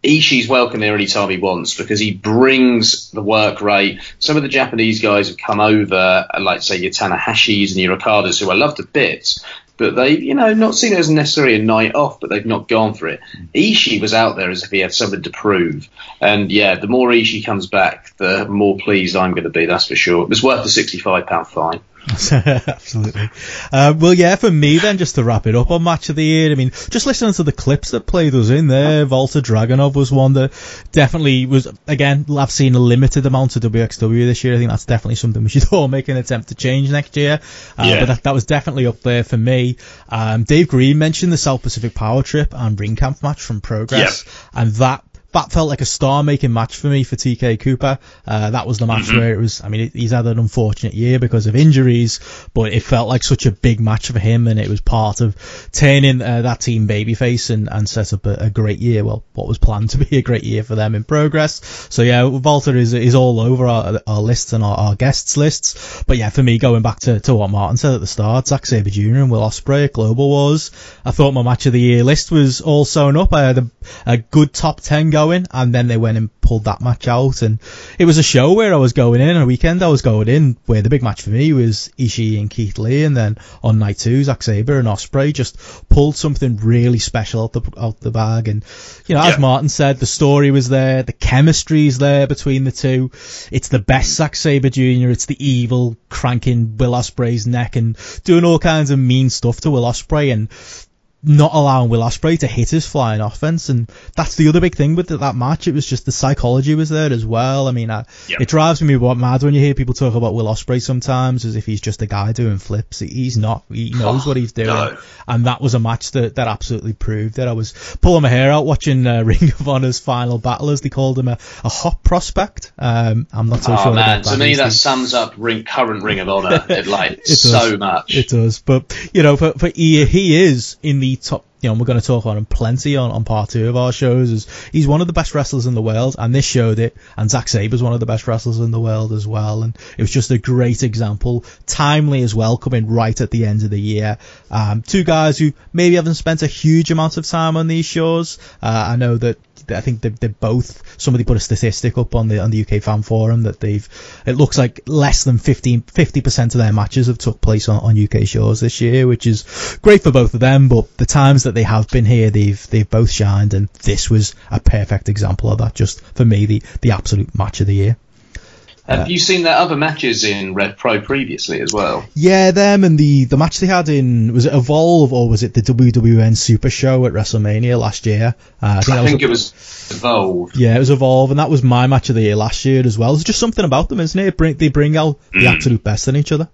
S5: Ishii's welcome there anytime he wants because he brings the work rate. Some of the Japanese guys have come over, like say your Tanahashis and your Okadas, who I love to bits, but they, you know, not seen it as necessarily a night off, but they've not gone for it. Ishii was out there as if he had something to prove, and yeah, the more Ishii comes back, the more pleased I'm going to be. That's for sure. It was worth the sixty-five pound fine.
S1: Absolutely. Uh, well, yeah, for me then, just to wrap it up on Match of the Year, I mean, just listening to the clips that played us in there, Walter Dragunov was one that definitely was, again, I've seen a limited amount of WXW this year. I think that's definitely something we should all make an attempt to change next year. Uh,
S6: Yeah.
S1: But that, that was definitely up there for me. Um, Dave Green mentioned the South Pacific Power Trip and Ringkampf match from Progress, and that that felt like a star-making match for me for TK Cooper. Uh, that was the match
S6: Mhm.
S1: where it was. I mean, he's had an unfortunate year because of injuries, but it felt like such a big match for him, and it was part of turning uh, that team babyface and, and set up a, a great year. Well, what was planned to be a great year for them in progress. So yeah, Walter is is all over our, our lists and our, our guests lists. But yeah, for me, going back to, to what Martin said at the start, Zack Sabre Jr. and Will Ospreay at Global Wars, I thought my match of the year list was all sewn up. I had a, a good top ten going going, and then they went and pulled that match out, and it was a show where I was going in on a weekend. I was going in where the big match for me was Ishii and Keith Lee, and then on night two, Zack Sabre and Ospreay just pulled something really special out the out the bag, and you know, as
S6: Yeah.
S1: Martin said, the story was there, the chemistry's there between the two. It's the best Zack Sabre Jr. It's the evil cranking Will Ospreay's neck and doing all kinds of mean stuff to Will Ospreay and not allowing Will Ospreay to hit his flying offense, and that's the other big thing with that match. It was just the psychology was there as well. I mean, I,
S6: Yep.
S1: it drives me mad when you hear people talk about Will Ospreay sometimes as if he's just a guy doing flips. He's not. He knows what he's doing,
S6: no.
S1: and that was a match that that absolutely proved it. I was pulling my hair out watching uh, Ring of Honor's final battle, as they called him a, a hot prospect. Um, I'm not so
S5: oh
S1: sure.
S5: man, to me that sums up ring, current Ring of Honor like
S1: It does.
S5: so much.
S1: It does, but you know, for for he, he is in the top. You know, we're going to talk on him plenty on, on part two of our shows. Is he's one of the best wrestlers in the world, and this showed it. And Zack Sabre's one of the best wrestlers in the world as well. And it was just a great example, timely as well, coming right at the end of the year. Um, two guys who maybe haven't spent a huge amount of time on these shows. Uh, I know that I think they they both. Somebody put a statistic up on the on the UK fan forum that they've. It looks like less than 50 percent of their matches have took place on, on UK shores this year, which is great for both of them. But the times that they have been here, they've they've both shined, and this was a perfect example of that. Just for me, the the absolute match of the year.
S5: Have you seen their other matches in Rev Pro previously as well?
S1: Yeah, them and the the match they had in was it Evolve or was it the WWN Super Show at WrestleMania last year? Uh, I think,
S5: I think
S1: was,
S5: it was Evolve.
S1: Yeah, it was Evolve, and that was my match of the year last year as well. It's just something about them, isn't it? Bring, they bring out the absolute best in each other.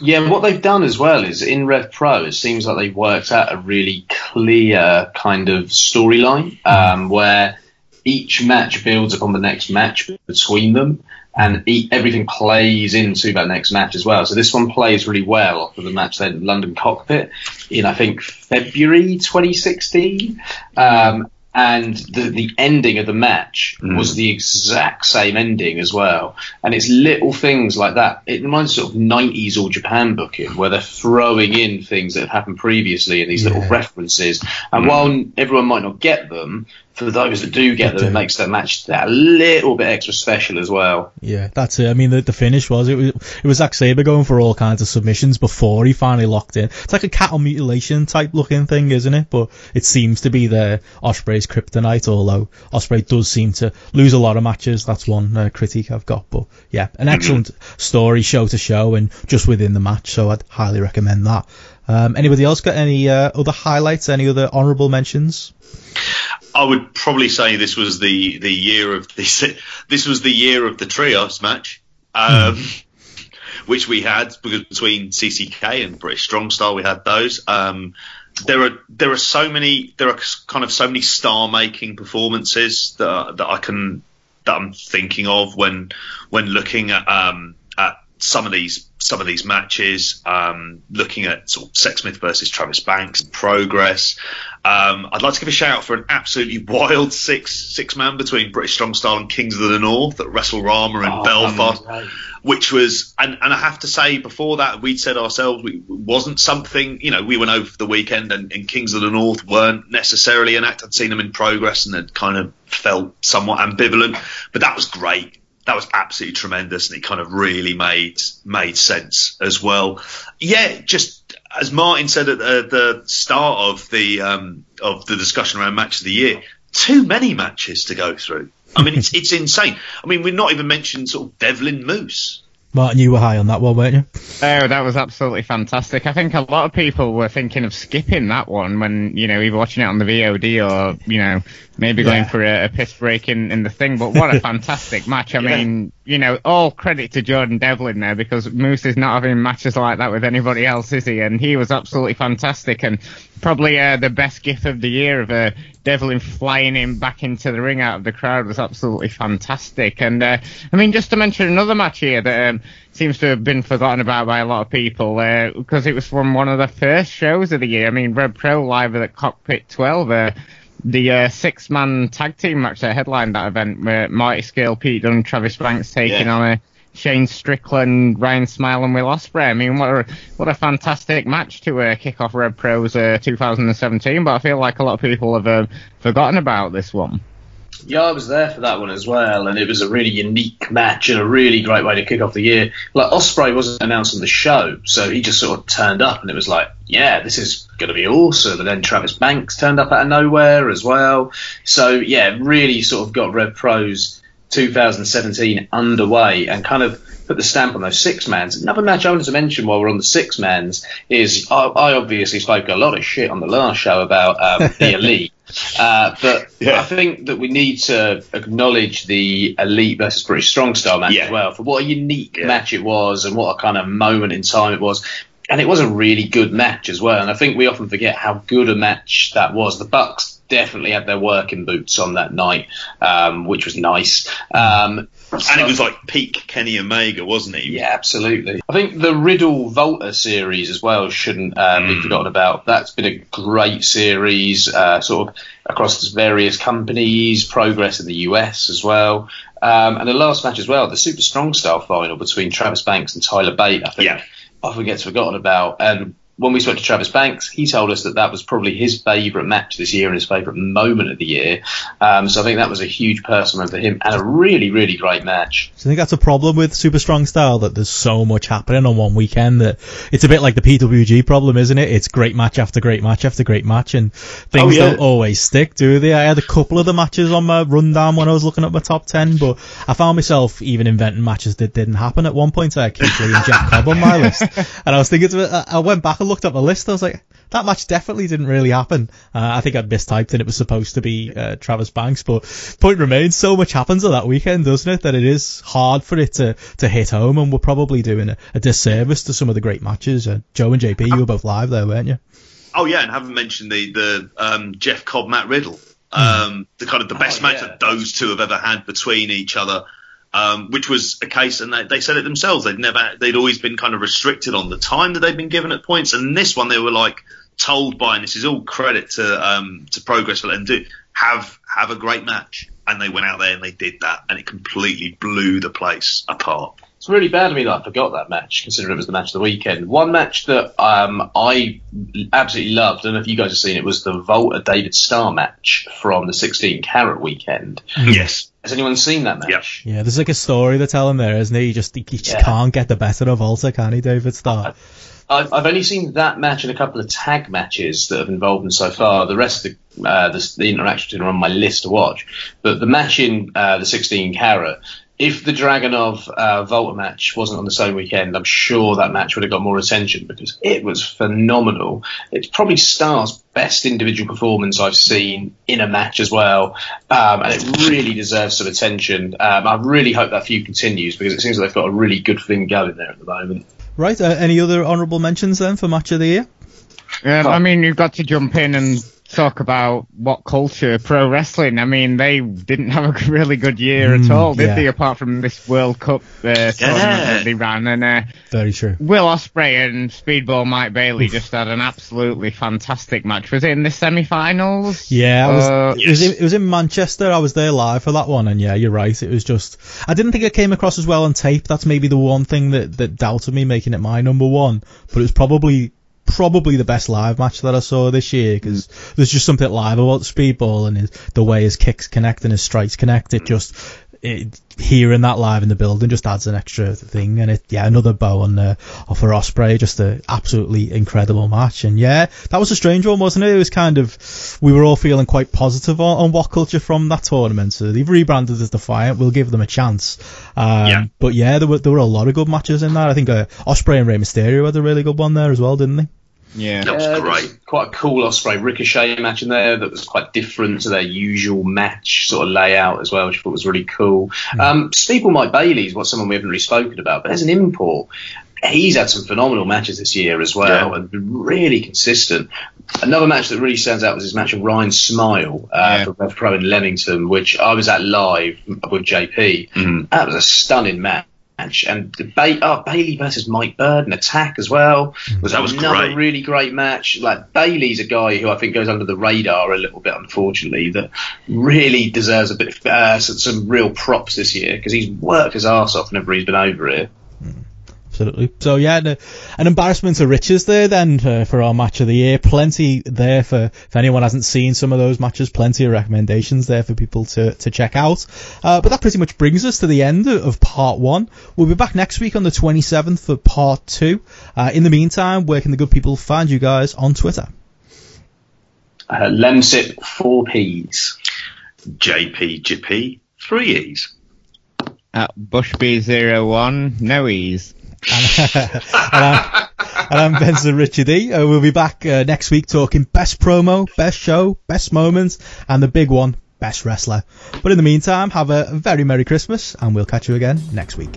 S5: Yeah, what they've done as well is in Rev Pro, it seems like they've worked out a really clear kind of storyline um, where each match builds upon the next match between them, and everything plays into that next match as well. So this one plays really well off of the match had London Cockpit in I think February 2016. Um, and the the ending of the match was the exact same ending as well. And it's little things like that. It reminds sort of 90s or Japan booking where they're throwing in things that have happened previously and these little references. And while everyone might not get them, for those that do get them, it makes that match that a little bit extra special as well.
S1: Yeah, that's it. I mean, the, the finish was it was it was Zack Sabre going for all kinds of submissions before he finally locked in. It's like a cattle mutilation type looking thing, isn't it? But it seems to be the Ospreay's kryptonite. Although Ospreay does seem to lose a lot of matches. That's one uh, critique I've got. But yeah, an excellent story, show to show, and just within the match. So I'd highly recommend that. Um, anybody else got any uh, other highlights? Any other honourable mentions?
S6: I would probably say this was the, the year of this. This was the year of the trios match, um, which we had between CCK and British Strong Style. We had those. Um, there are there are so many there are kind of so many star making performances that that I can that I'm thinking of when when looking at um, at some of these some of these matches, um, looking at sort of Sexsmith versus Travis Banks, progress. Um, I'd like to give a shout out for an absolutely wild six six man between British Strong Style and Kings of the North at WrestleRama in
S5: Oh,
S6: Belfast
S5: right.
S6: which was and, and I have to say before that we'd said ourselves we, it wasn't something you know we went over for the weekend and, and Kings of the North weren't necessarily an act I'd seen them in progress and had kind of felt somewhat ambivalent but that was great that was absolutely tremendous and it kind of really made made sense as well yeah just as Martin said at the, the start of the um, of the discussion around match of the year too many matches to go through I mean, it's it's insane. I mean, we've not even mentioned sort of Devlin Moose.
S1: Martin, you were high on that one, weren't you?
S4: Oh, that was absolutely fantastic. I think a lot of people were thinking of skipping that one when, you know, either watching it on the VOD or, you know, maybe going for a, a piss break in, in the thing. But what a fantastic match. I
S6: Yeah.
S4: mean, you know, all credit to Jordan Devlin there because Moose is not having matches like that with anybody else, is he? And he was absolutely fantastic and probably uh, the best gift of the year of uh, Devlin flying him back into the ring out of the crowd was absolutely fantastic. And uh, I mean, just to mention another match here that um, seems to have been forgotten about by a lot of people uh, because it was from one of the first shows of the year. I mean, Rev Pro live at Cockpit 12. Uh, the uh, six-man tag team match that headlined that event, where Marty Scurll, Pete Dunne, Travis Banks taking
S5: Yeah.
S4: on a Shane Strickland, Ryan Smile, and Will Ospreay. I mean, what a what a fantastic match to uh, kick off Rev Pros uh, 2017. But I feel like a lot of people have uh, forgotten about this one.
S5: Yeah, I was there for that one as well, and it was a really unique match and a really great way to kick off the year. Like Ospreay wasn't announcing the show, so he just sort of turned up, and it was like, yeah, this is going to be awesome. And then Travis Banks turned up out of nowhere as well. So yeah, really sort of got Rev Pro's 2017 underway and kind of put the stamp on those six mans. Another match I wanted to mention while we're on the six mans is I, I obviously spoke a lot of shit on the last show about um, the elite. Uh, but I think that we need to acknowledge the elite versus British strong style match as well for what a unique match it was and what a kind of moment in time it was. And it was a really good match as well. And I think we often forget how good a match that was. The Bucks definitely had their working boots on that night, um, which was nice. Um,
S6: and it was like peak Kenny Omega, wasn't it?
S5: Yeah, absolutely. I think the Riddle Walter series as well shouldn't uh, be forgotten about. That's been a great series, uh, sort of across various companies, progress in the US as well. Um, and the last match as well, the Super Strong Style final between Travis Banks and Tyler Bate, I think often gets forgotten about. And when we spoke to Travis Banks, he told us that that was probably his favourite match this year and his favourite moment of the year. Um, so I think that was a huge personal for him and a really, really great match.
S1: So I think that's a problem with Super Strong Style that there's so much happening on one weekend that it's a bit like the PWG problem, isn't it? It's great match after great match after great match, and things
S6: Oh, yeah.
S1: don't always stick, do they? I had a couple of the matches on my rundown when I was looking at my top ten, but I found myself even inventing matches that didn't happen at one point. I had Keith Lee and Jeff Cobb on my list, and I was thinking, to I went back and looked at my list. I was like, that match definitely didn't really happen. Uh, I think I'd mistyped and it was supposed to be uh, Travis Banks, but point remains, so much happens on that weekend, doesn't it? That it is hard for it to, to hit home, and we're probably doing a, a disservice to some of the great matches. Uh, Joe and JP, you were both live there, weren't you?
S6: Oh yeah, and haven't mentioned the the um, Jeff Cobb Matt Riddle, um, the kind of the best match that those two have ever had between each other. Um, which was a case, and they, they said it themselves. They'd never, they'd always been kind of restricted on the time that they'd been given at points, and this one they were like told by, and this is all credit to um, to Progress for letting do have have a great match, and they went out there and they did that, and it completely blew the place apart.
S5: It's really bad of me that I forgot that match, considering it was the match of the weekend. One match that um, I absolutely loved, I don't know if you guys have seen it, was the Walter David Starr match from the 16 carat weekend.
S6: Yes.
S5: Has anyone seen that match?
S1: Yeah, there's like a story they're telling there, isn't he? He just, he just
S5: Yeah.
S1: can't get the better of Walter, can he, David Starr?
S5: I've, I've only seen that match and a couple of tag matches that have involved them so far. The rest of the, uh, the, the interactions are on my list to watch. But the match in uh, the 16 carat, if the Dragunov uh, Walter match wasn't on the same weekend, I'm sure that match would have got more attention because it was phenomenal. It's probably Starr's best individual performance I've seen in a match as well, um, and it really deserves some attention. Um, I really hope that feud continues because it seems like they've got a really good thing going there at the moment.
S1: Right, uh, any other honourable mentions then for match of the year?
S4: Um, I mean, you've got to jump in and talk about what culture pro wrestling. I mean, they didn't have a really good year
S1: Mm,
S4: at all, did
S1: yeah.
S4: they? Apart from this World Cup uh, tournament that they ran, and uh,
S1: Very true.
S4: Will Ospreay and Speedball Mike Bailey just had an absolutely fantastic match. Was it in the semi-finals?
S1: Yeah, I was,
S4: Uh,
S1: it, was in, it was in Manchester. I was there live for that one, and yeah, you're right. It was just I didn't think it came across as well on tape. That's maybe the one thing that that doubted me making it my number one. But it was probably probably the best live match that I saw this year because there's just something live about Speedball and his, the way his kicks connect and his strikes connect. It just it, hearing that live in the building just adds an extra thing. And it yeah, another bow on uh, for Ospreay, just an absolutely incredible match. And yeah, that was a strange one, wasn't it? It was kind of we were all feeling quite positive on, on what culture from that tournament. So they've rebranded as Defiant. We'll give them a chance. Um, But yeah, there were there were a lot of good matches in that. I think uh, Ospreay and Rey Mysterio had a really good one there as well, didn't they?
S4: Yeah,
S5: that was great. Quite a cool Ospreay Ricochet match in there that was quite different to their usual match sort of layout as well, which I thought was really cool. Um, Speedball Mike Bailey is what someone we haven't really spoken about, but as an import, he's had some phenomenal matches this year as well and been really consistent. Another match that really stands out was his match with Ryan Smile uh, for Rev Pro in Leamington, which I was at live with JP. That was a stunning match. And the ba- oh, Bailey versus Mike Bird and Attack as well was,
S6: That was
S5: another
S6: great.
S5: really great match. Like Bailey's a guy who I think goes under the radar a little bit, unfortunately. That really deserves a bit of uh, some, some real props this year because he's worked his arse off whenever he's been over here.
S1: Absolutely. So yeah, the, an embarrassment of riches there then uh, for our match of the year. Plenty there for if anyone hasn't seen some of those matches. Plenty of recommendations there for people to to check out. Uh, but that pretty much brings us to the end of part one. We'll be back next week on the 27th for part two. Uh, in the meantime, where can the good people find you guys on Twitter?
S5: Uh, Lemsip four P's.
S6: JPGP three E's.
S4: At Bushby01, no E's.
S1: and, I'm, and I'm Richard E. Uh, we'll be back uh, next week talking best promo, best show, best moments, and the big one, best wrestler. But in the meantime, have a very Merry Christmas, and we'll catch you again next week.